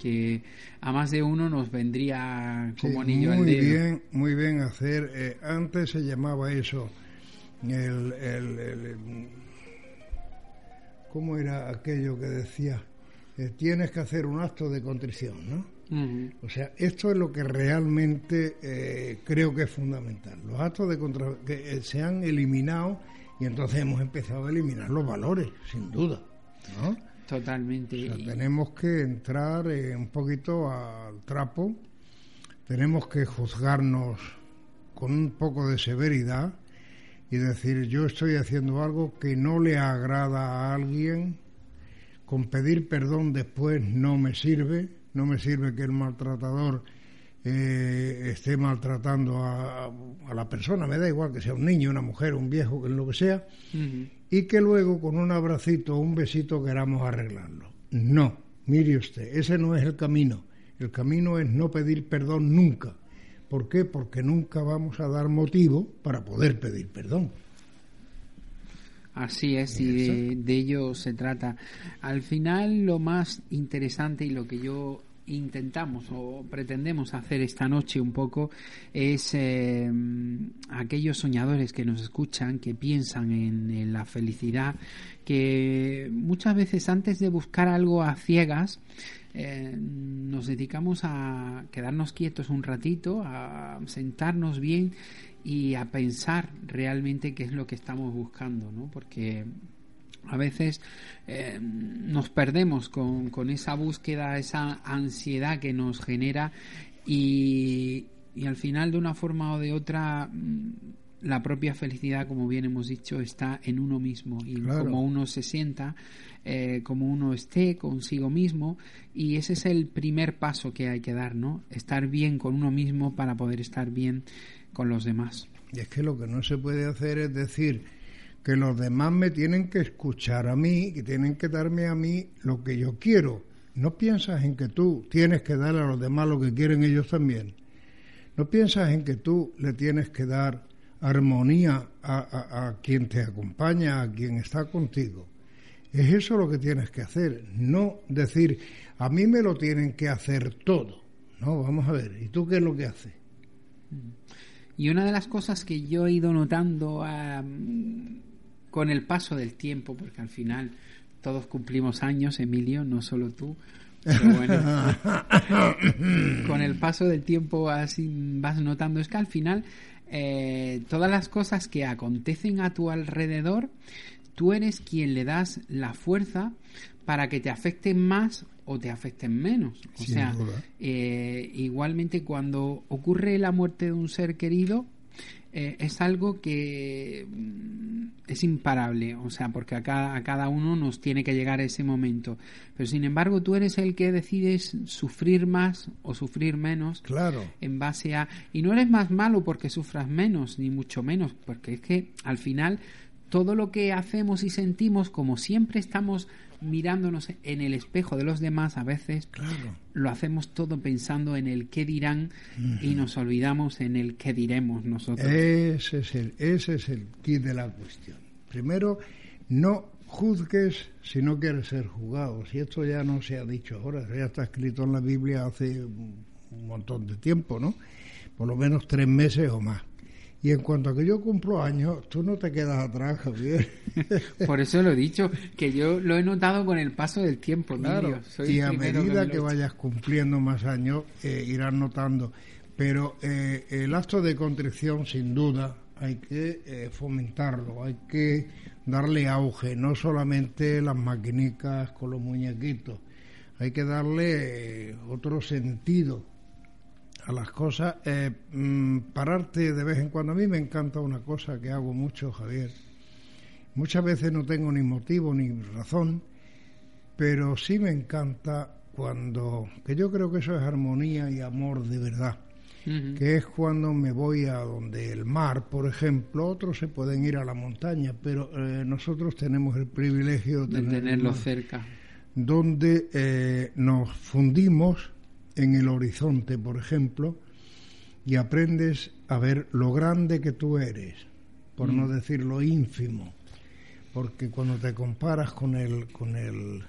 Speaker 4: Que a más de uno nos vendría como anillo
Speaker 5: al
Speaker 4: dedo.
Speaker 5: bien, muy bien hacer. Eh, antes se llamaba eso el, el ¿cómo era aquello que decía? Eh, tienes que hacer un acto de contrición, ¿no? O sea, esto es lo que realmente eh, creo que es fundamental. Los actos de contra que eh, se han eliminado y entonces hemos empezado a eliminar los valores, sin duda, ¿no?
Speaker 4: Totalmente.
Speaker 5: tenemos que entrar un poquito al trapo, tenemos que juzgarnos con un poco de severidad y decir yo estoy haciendo algo que no le agrada a alguien, con pedir perdón después no me sirve, no me sirve que el maltratador eh, esté maltratando a, la persona, me da igual que sea un niño, una mujer, un viejo, que lo que sea, y que luego con un abracito o un besito queramos arreglarlo. No, mire usted, ese no es el camino. El camino es no pedir perdón nunca ¿Por qué? Porque nunca vamos a dar motivo para poder pedir perdón.
Speaker 4: Así es, y de, ello se trata. Al final, lo más interesante y lo que yo intentamos o pretendemos hacer esta noche un poco es eh, aquellos soñadores que nos escuchan, que piensan en, la felicidad, que muchas veces antes de buscar algo a ciegas, eh, nos dedicamos a quedarnos quietos un ratito, a sentarnos bien y a pensar realmente qué es lo que estamos buscando, ¿no? Porque a veces eh, nos perdemos con, con, esa búsqueda, esa ansiedad que nos genera y, al final de una forma o de otra la propia felicidad, como bien hemos dicho, está en uno mismo y como uno se sienta, eh, como uno esté consigo mismo y ese es el primer paso que hay que dar, ¿no? Estar bien con uno mismo para poder estar bien con los demás.
Speaker 5: Y es que lo que no se puede hacer es decir que los demás me tienen que escuchar a mí, que tienen que darme a mí lo que yo quiero. No piensas en que tú tienes que dar a los demás lo que quieren ellos también. No piensas en que tú le tienes que dar armonía a, quien te acompaña, a quien está contigo. Es eso lo que tienes que hacer, no decir, a mí me lo tienen que hacer todo. No, vamos a ver, ¿y tú qué es lo que haces?
Speaker 4: Y una de las cosas que yo he ido notando con el paso del tiempo, porque al final todos cumplimos años, Emilio, no solo tú. Pero bueno, con el paso del tiempo así vas notando es que al final eh, todas las cosas que acontecen a tu alrededor, tú eres quien le das la fuerza para que te afecten más o te afecten menos. O sea, eh, igualmente cuando ocurre la muerte de un ser querido, eh, es algo que mm, es imparable, o sea, porque a cada, a cada uno nos tiene que llegar ese momento. Pero sin embargo, tú eres el que decides sufrir más o sufrir menos.
Speaker 5: Claro.
Speaker 4: En base a. Y no eres más malo porque sufras menos, ni mucho menos, porque es que al final todo lo que hacemos y sentimos, como siempre estamos mirándonos en el espejo de los demás, a veces lo hacemos todo pensando en el qué dirán y nos olvidamos en el qué diremos nosotros.
Speaker 5: Ese es el, ese es el kit de la cuestión. Primero, no juzgues si no quieres ser juzgado. Si esto ya no se ha dicho ahora, ya está escrito en la Biblia hace un montón de tiempo, ¿no? Por lo menos tres meses o más. Y en cuanto a que yo cumplo años, tú no te quedas atrás, Javier.
Speaker 4: Por eso lo he dicho, que yo lo he notado con el paso del tiempo, claro.
Speaker 5: y a medida que, vayas cumpliendo más años, eh, irás notando. Pero eh, el acto de contrición, sin duda, hay que eh, fomentarlo, hay que darle auge, no solamente las maquinicas con los muñequitos, hay que darle otro sentido a las cosas, eh, mm, pararte de vez en cuando. A mí me encanta una cosa que hago mucho, Javier. Muchas veces no tengo ni motivo ni razón, pero sí me encanta cuando, que yo creo que eso es armonía y amor de verdad, que es cuando me voy a donde el mar, por ejemplo, otros se pueden ir a la montaña, pero eh, nosotros tenemos el privilegio
Speaker 4: de, tenerlo cerca,
Speaker 5: donde eh, nos fundimos en el horizonte, por ejemplo, y aprendes a ver lo grande que tú eres, por no mm. decir lo ínfimo, porque cuando te comparas con el, con el,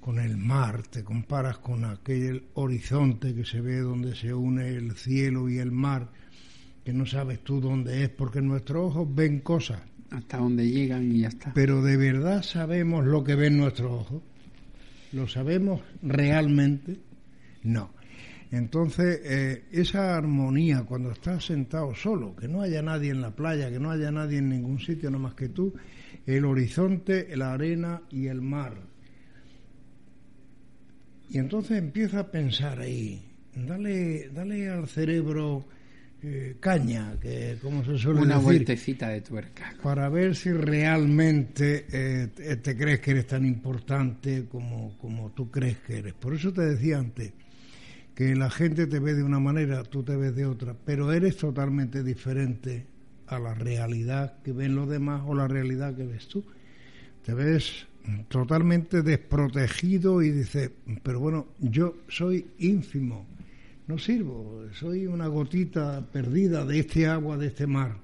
Speaker 5: con el mar, te comparas con aquel horizonte que se ve donde se une el cielo y el mar, que no sabes tú dónde es, porque nuestros ojos ven cosas.
Speaker 4: Hasta donde llegan y ya está.
Speaker 5: Pero de verdad sabemos lo que ven nuestros ojos. ¿Lo sabemos realmente? No. Entonces, eh, esa armonía cuando estás sentado solo, que no haya nadie en la playa, que no haya nadie en ningún sitio no más que tú, el horizonte, la arena y el mar. Y entonces empieza a pensar ahí, dale, dale al cerebro eh, caña, que como se suele
Speaker 4: Una
Speaker 5: decir.
Speaker 4: vueltecita de tuerca.
Speaker 5: Para ver si realmente eh, te crees que eres tan importante como, como tú crees que eres. Por eso te decía antes, que la gente te ve de una manera, tú te ves de otra, pero eres totalmente diferente a la realidad que ven los demás o la realidad que ves tú. Te ves totalmente desprotegido y dices, pero bueno, yo soy ínfimo, no sirvo, soy una gotita perdida de este agua, de este mar,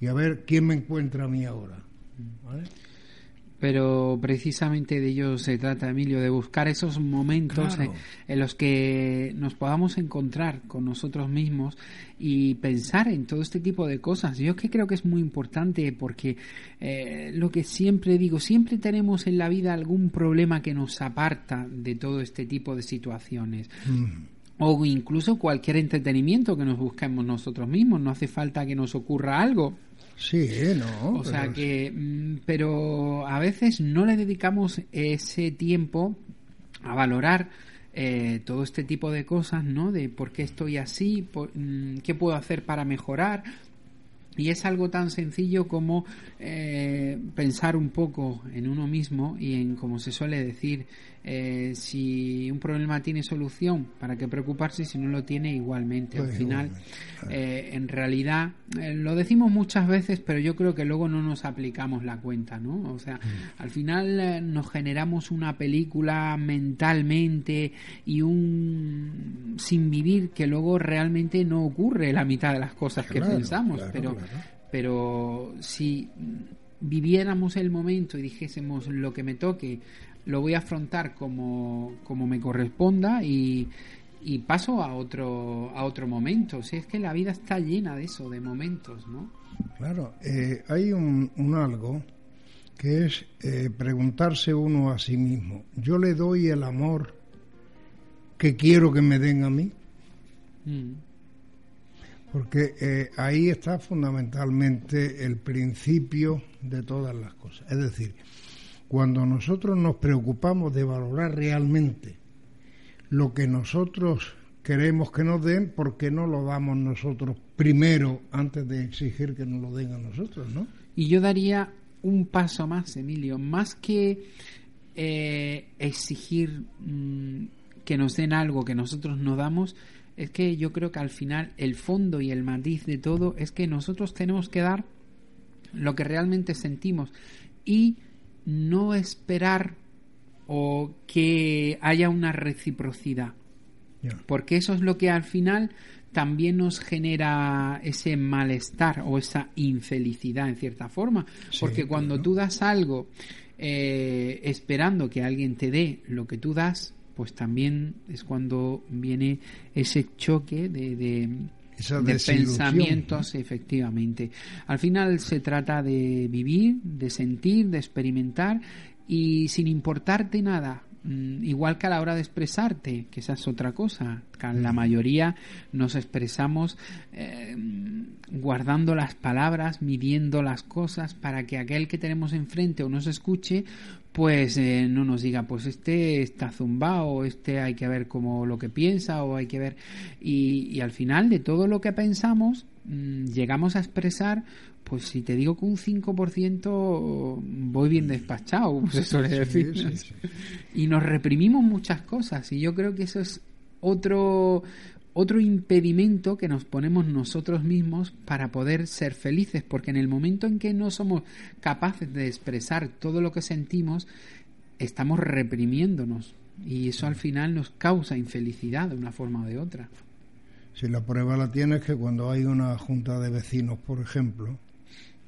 Speaker 5: y a ver quién me encuentra a mí ahora. ¿vale?
Speaker 4: Pero precisamente de ello se trata, Emilio, de buscar esos momentos en, los que nos podamos encontrar con nosotros mismos y pensar en todo este tipo de cosas. Yo es que creo que es muy importante porque eh, lo que siempre digo, siempre tenemos en la vida algún problema que nos aparta de todo este tipo de situaciones. Mm. O incluso cualquier entretenimiento que nos busquemos nosotros mismos. No hace falta que nos ocurra algo
Speaker 5: Sí, no.
Speaker 4: O sea que, mm, pero a veces no le dedicamos ese tiempo a valorar eh, todo este tipo de cosas, ¿no? De por qué estoy así, mm, qué puedo hacer para mejorar. Y es algo tan sencillo como eh, pensar un poco en uno mismo y en, como se suele decir, eh, si un problema tiene solución, ¿para qué preocuparse si no lo tiene igualmente? Al pues final, eh, en realidad, eh, lo decimos muchas veces, pero yo creo que luego no nos aplicamos la cuenta, ¿no? O sea, mm. al final nos generamos una película mentalmente y un sin vivir que luego realmente no ocurre la mitad de las cosas que pensamos, pero, pero si viviéramos el momento y dijésemos lo que me toque, lo voy a afrontar como, como me corresponda y, y paso a otro, a otro momento. si es que la vida está llena de eso, de momentos, ¿no?
Speaker 5: Claro, eh, hay un, un, algo que es eh, preguntarse uno a sí mismo, ¿yo le doy el amor que quiero que me den a mí? Mm. Porque eh, ahí está fundamentalmente el principio de todas las cosas. Es decir, cuando nosotros nos preocupamos de valorar realmente lo que nosotros queremos que nos den, ¿por qué no lo damos nosotros primero antes de exigir que nos lo den a nosotros, no?
Speaker 4: Y yo daría un paso más, Emilio, más que eh, exigir mm, que nos den algo que nosotros no damos, es que yo creo que al final el fondo y el matiz de todo es que nosotros tenemos que dar lo que realmente sentimos y no esperar o que haya una reciprocidad. Porque eso es lo que al final también nos genera ese malestar o esa infelicidad en cierta forma. Porque cuando tú das algo eh, esperando que alguien te dé lo que tú das, pues también es cuando viene ese choque de, de, pensamientos, efectivamente. Al final se trata de vivir, de sentir, de experimentar y sin importarte nada, igual que a la hora de expresarte, que esa es otra cosa. La mayoría nos expresamos eh, guardando las palabras, midiendo las cosas para que aquel que tenemos enfrente o nos escuche, pues eh, no nos diga, pues este está zumbado, este hay que ver cómo lo que piensa o hay que ver. Y, y al final de todo lo que pensamos, mm, llegamos a expresar pues si te digo que un 5% voy bien despachado, se suele decir. Y nos reprimimos muchas cosas y yo creo que eso es otro otro impedimento que nos ponemos nosotros mismos para poder ser felices, porque en el momento en que no somos capaces de expresar todo lo que sentimos, estamos reprimiéndonos y eso al final nos causa infelicidad de una forma o de otra.
Speaker 5: Si la prueba la tienes que cuando hay una junta de vecinos, por ejemplo,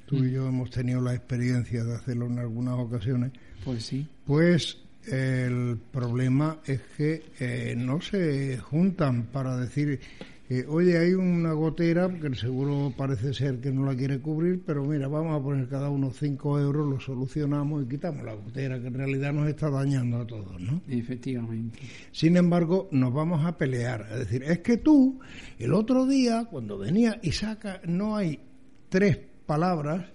Speaker 5: tú y yo hemos tenido la experiencia de hacerlo en algunas ocasiones.
Speaker 4: Pues sí.
Speaker 5: Pues el problema es que eh, no se juntan para decir, eh, oye, hay una gotera que el seguro parece ser que no la quiere cubrir, pero mira, vamos a poner cada uno 5 euros, lo solucionamos y quitamos la gotera, que en realidad nos está dañando a todos, ¿no?
Speaker 4: Efectivamente.
Speaker 5: Sin embargo, nos vamos a pelear. Es decir, es que tú, el otro día, cuando venía y saca, no hay tres palabras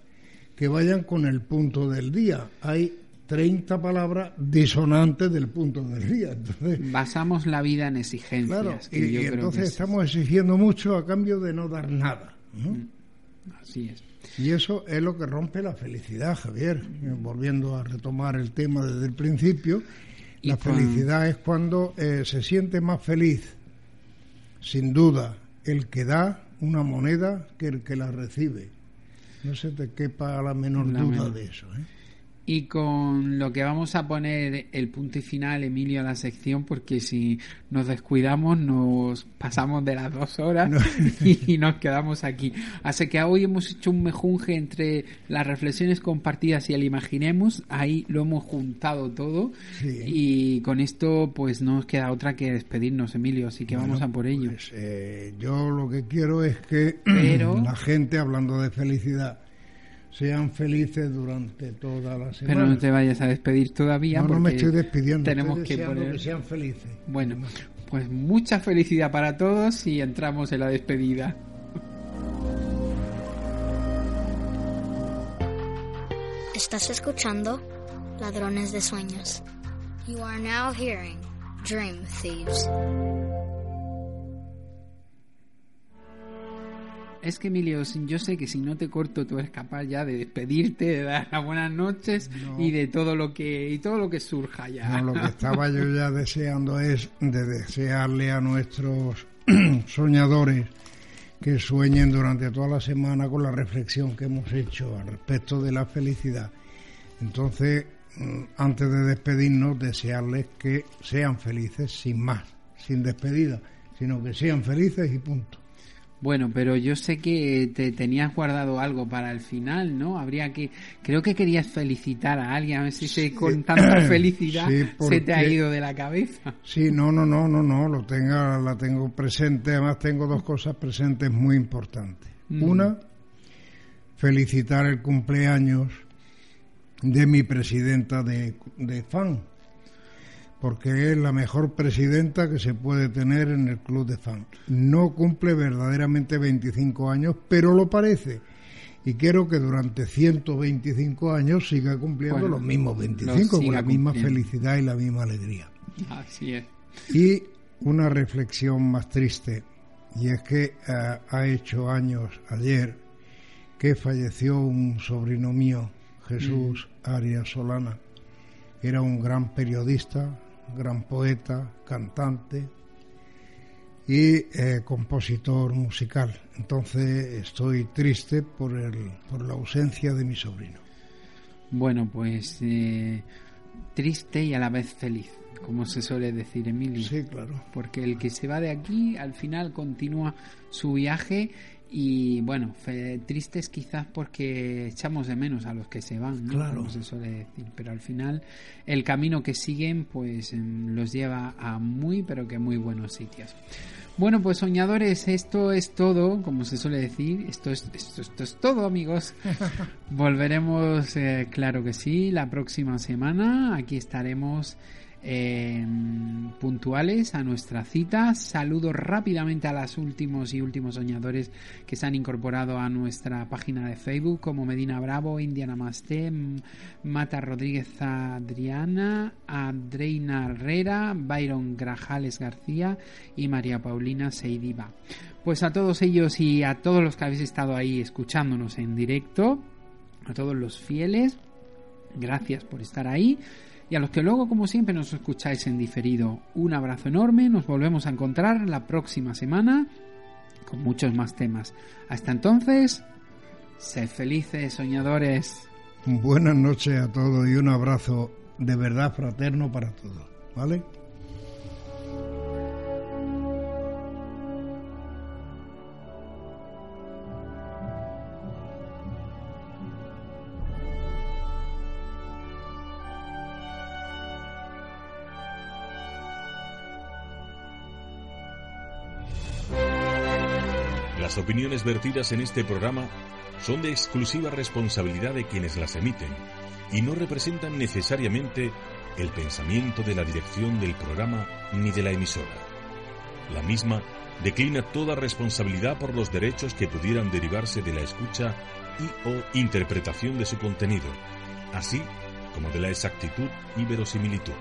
Speaker 5: que vayan con el punto del día. Hay 30 palabras disonantes del punto del día. Entonces,
Speaker 4: Basamos la vida en exigencias.
Speaker 5: Claro, y, entonces estamos exigiendo mucho a cambio de no dar nada. Mm,
Speaker 4: así es.
Speaker 5: Y eso es lo que rompe la felicidad, Javier. Eh, volviendo a retomar el tema desde el principio, la felicidad es cuando eh, se siente más feliz, sin duda, el que da una moneda que el que la recibe. No se te quepa la menor duda de eso. ¿eh?
Speaker 4: Y con lo que vamos a poner el punto y final, Emilio, a la sección, porque si nos descuidamos nos pasamos de las dos horas y nos quedamos aquí. Así que hoy hemos hecho un mejunje entre las reflexiones compartidas y el imaginemos. Ahí lo hemos juntado todo. Y con esto, pues no nos queda otra que despedirnos, Emilio. Así que vamos a por ello.
Speaker 5: Pues, eh, yo lo que quiero es que la gente, hablando de felicidad, sean felices durante toda la semana.
Speaker 4: Pero no te vayas a despedir todavía.
Speaker 5: No, no me estoy despidiendo.
Speaker 4: Tenemos que,
Speaker 5: que sean felices.
Speaker 4: Bueno, pues mucha felicidad para todos y entramos en la despedida.
Speaker 8: Estás escuchando Ladrones de Sueños. You are now hearing Dream Thieves.
Speaker 4: Es que Emilio, yo sé que si no te corto tú eres capaz ya de despedirte, de dar las buenas noches y de todo lo que y todo lo que surja ya.
Speaker 5: No, lo que estaba yo ya deseando es de desearle a nuestros soñadores que sueñen durante toda la semana con la reflexión que hemos hecho al respecto de la felicidad. Entonces, mm, antes de despedirnos, desearles que sean felices sin más, sin despedida, sino que sean felices y punto.
Speaker 4: Bueno, pero yo sé que te tenías guardado algo para el final, ¿no? Habría que, creo que querías felicitar a alguien, a ver si con tanta felicidad se te ha ido de la cabeza.
Speaker 5: Sí, no, no, no, no, no, lo tenga, la tengo presente. Además tengo dos cosas presentes muy importantes. Mm. Una, felicitar el cumpleaños de mi presidenta de, de fan, porque es la mejor presidenta que se puede tener en el club de fan. No cumple verdaderamente 25 años, pero lo parece. Y quiero que durante 125 años siga cumpliendo los mismos 25, con la misma felicidad y la misma alegría.
Speaker 4: Así es.
Speaker 5: Y una reflexión más triste, y es que eh, ha hecho años ayer que falleció un sobrino mío, Jesús mm. Arias Solana. Era un gran periodista, gran poeta, cantante y eh, compositor musical. Entonces estoy triste por, el, por la ausencia de mi sobrino.
Speaker 4: Bueno, pues eh, triste y a la vez feliz, como se suele decir, Emilio.
Speaker 5: Sí, claro.
Speaker 4: Porque el que se va de aquí al final continúa su viaje y bueno, tristes quizás porque echamos de menos a los que se van,
Speaker 5: Claro.
Speaker 4: Como se suele decir. Pero al final el camino que siguen pues em, los lleva a muy pero que muy buenos sitios. Bueno, pues soñadores, esto es todo, como se suele decir, esto es, esto, esto es todo amigos. Volveremos, eh, claro que sí, la próxima semana. Aquí estaremos eh, puntuales a nuestra cita. Saludo rápidamente a los últimos y últimos soñadores que se han incorporado a nuestra página de Facebook, como Medina Bravo, Indiana Masté, Mata Rodríguez Adriana, Andreina Herrera, Byron Grajales García y María Paulina Seidiva. Pues a todos ellos y a todos los que habéis estado ahí escuchándonos en directo, a todos los fieles, gracias por estar ahí. Y a los que luego, como siempre, nos escucháis en diferido, un abrazo enorme. Nos volvemos a encontrar la próxima semana con muchos más temas. Hasta entonces, sed felices, soñadores.
Speaker 5: Buenas noches a todos y un abrazo de verdad fraterno para todos. ¿Vale?
Speaker 6: Las opiniones vertidas en este programa son de exclusiva responsabilidad de quienes las emiten y no representan necesariamente el pensamiento de la dirección del programa ni de la emisora. La misma declina toda responsabilidad por los derechos que pudieran derivarse de la escucha y o interpretación de su contenido, así como de la exactitud y verosimilitud.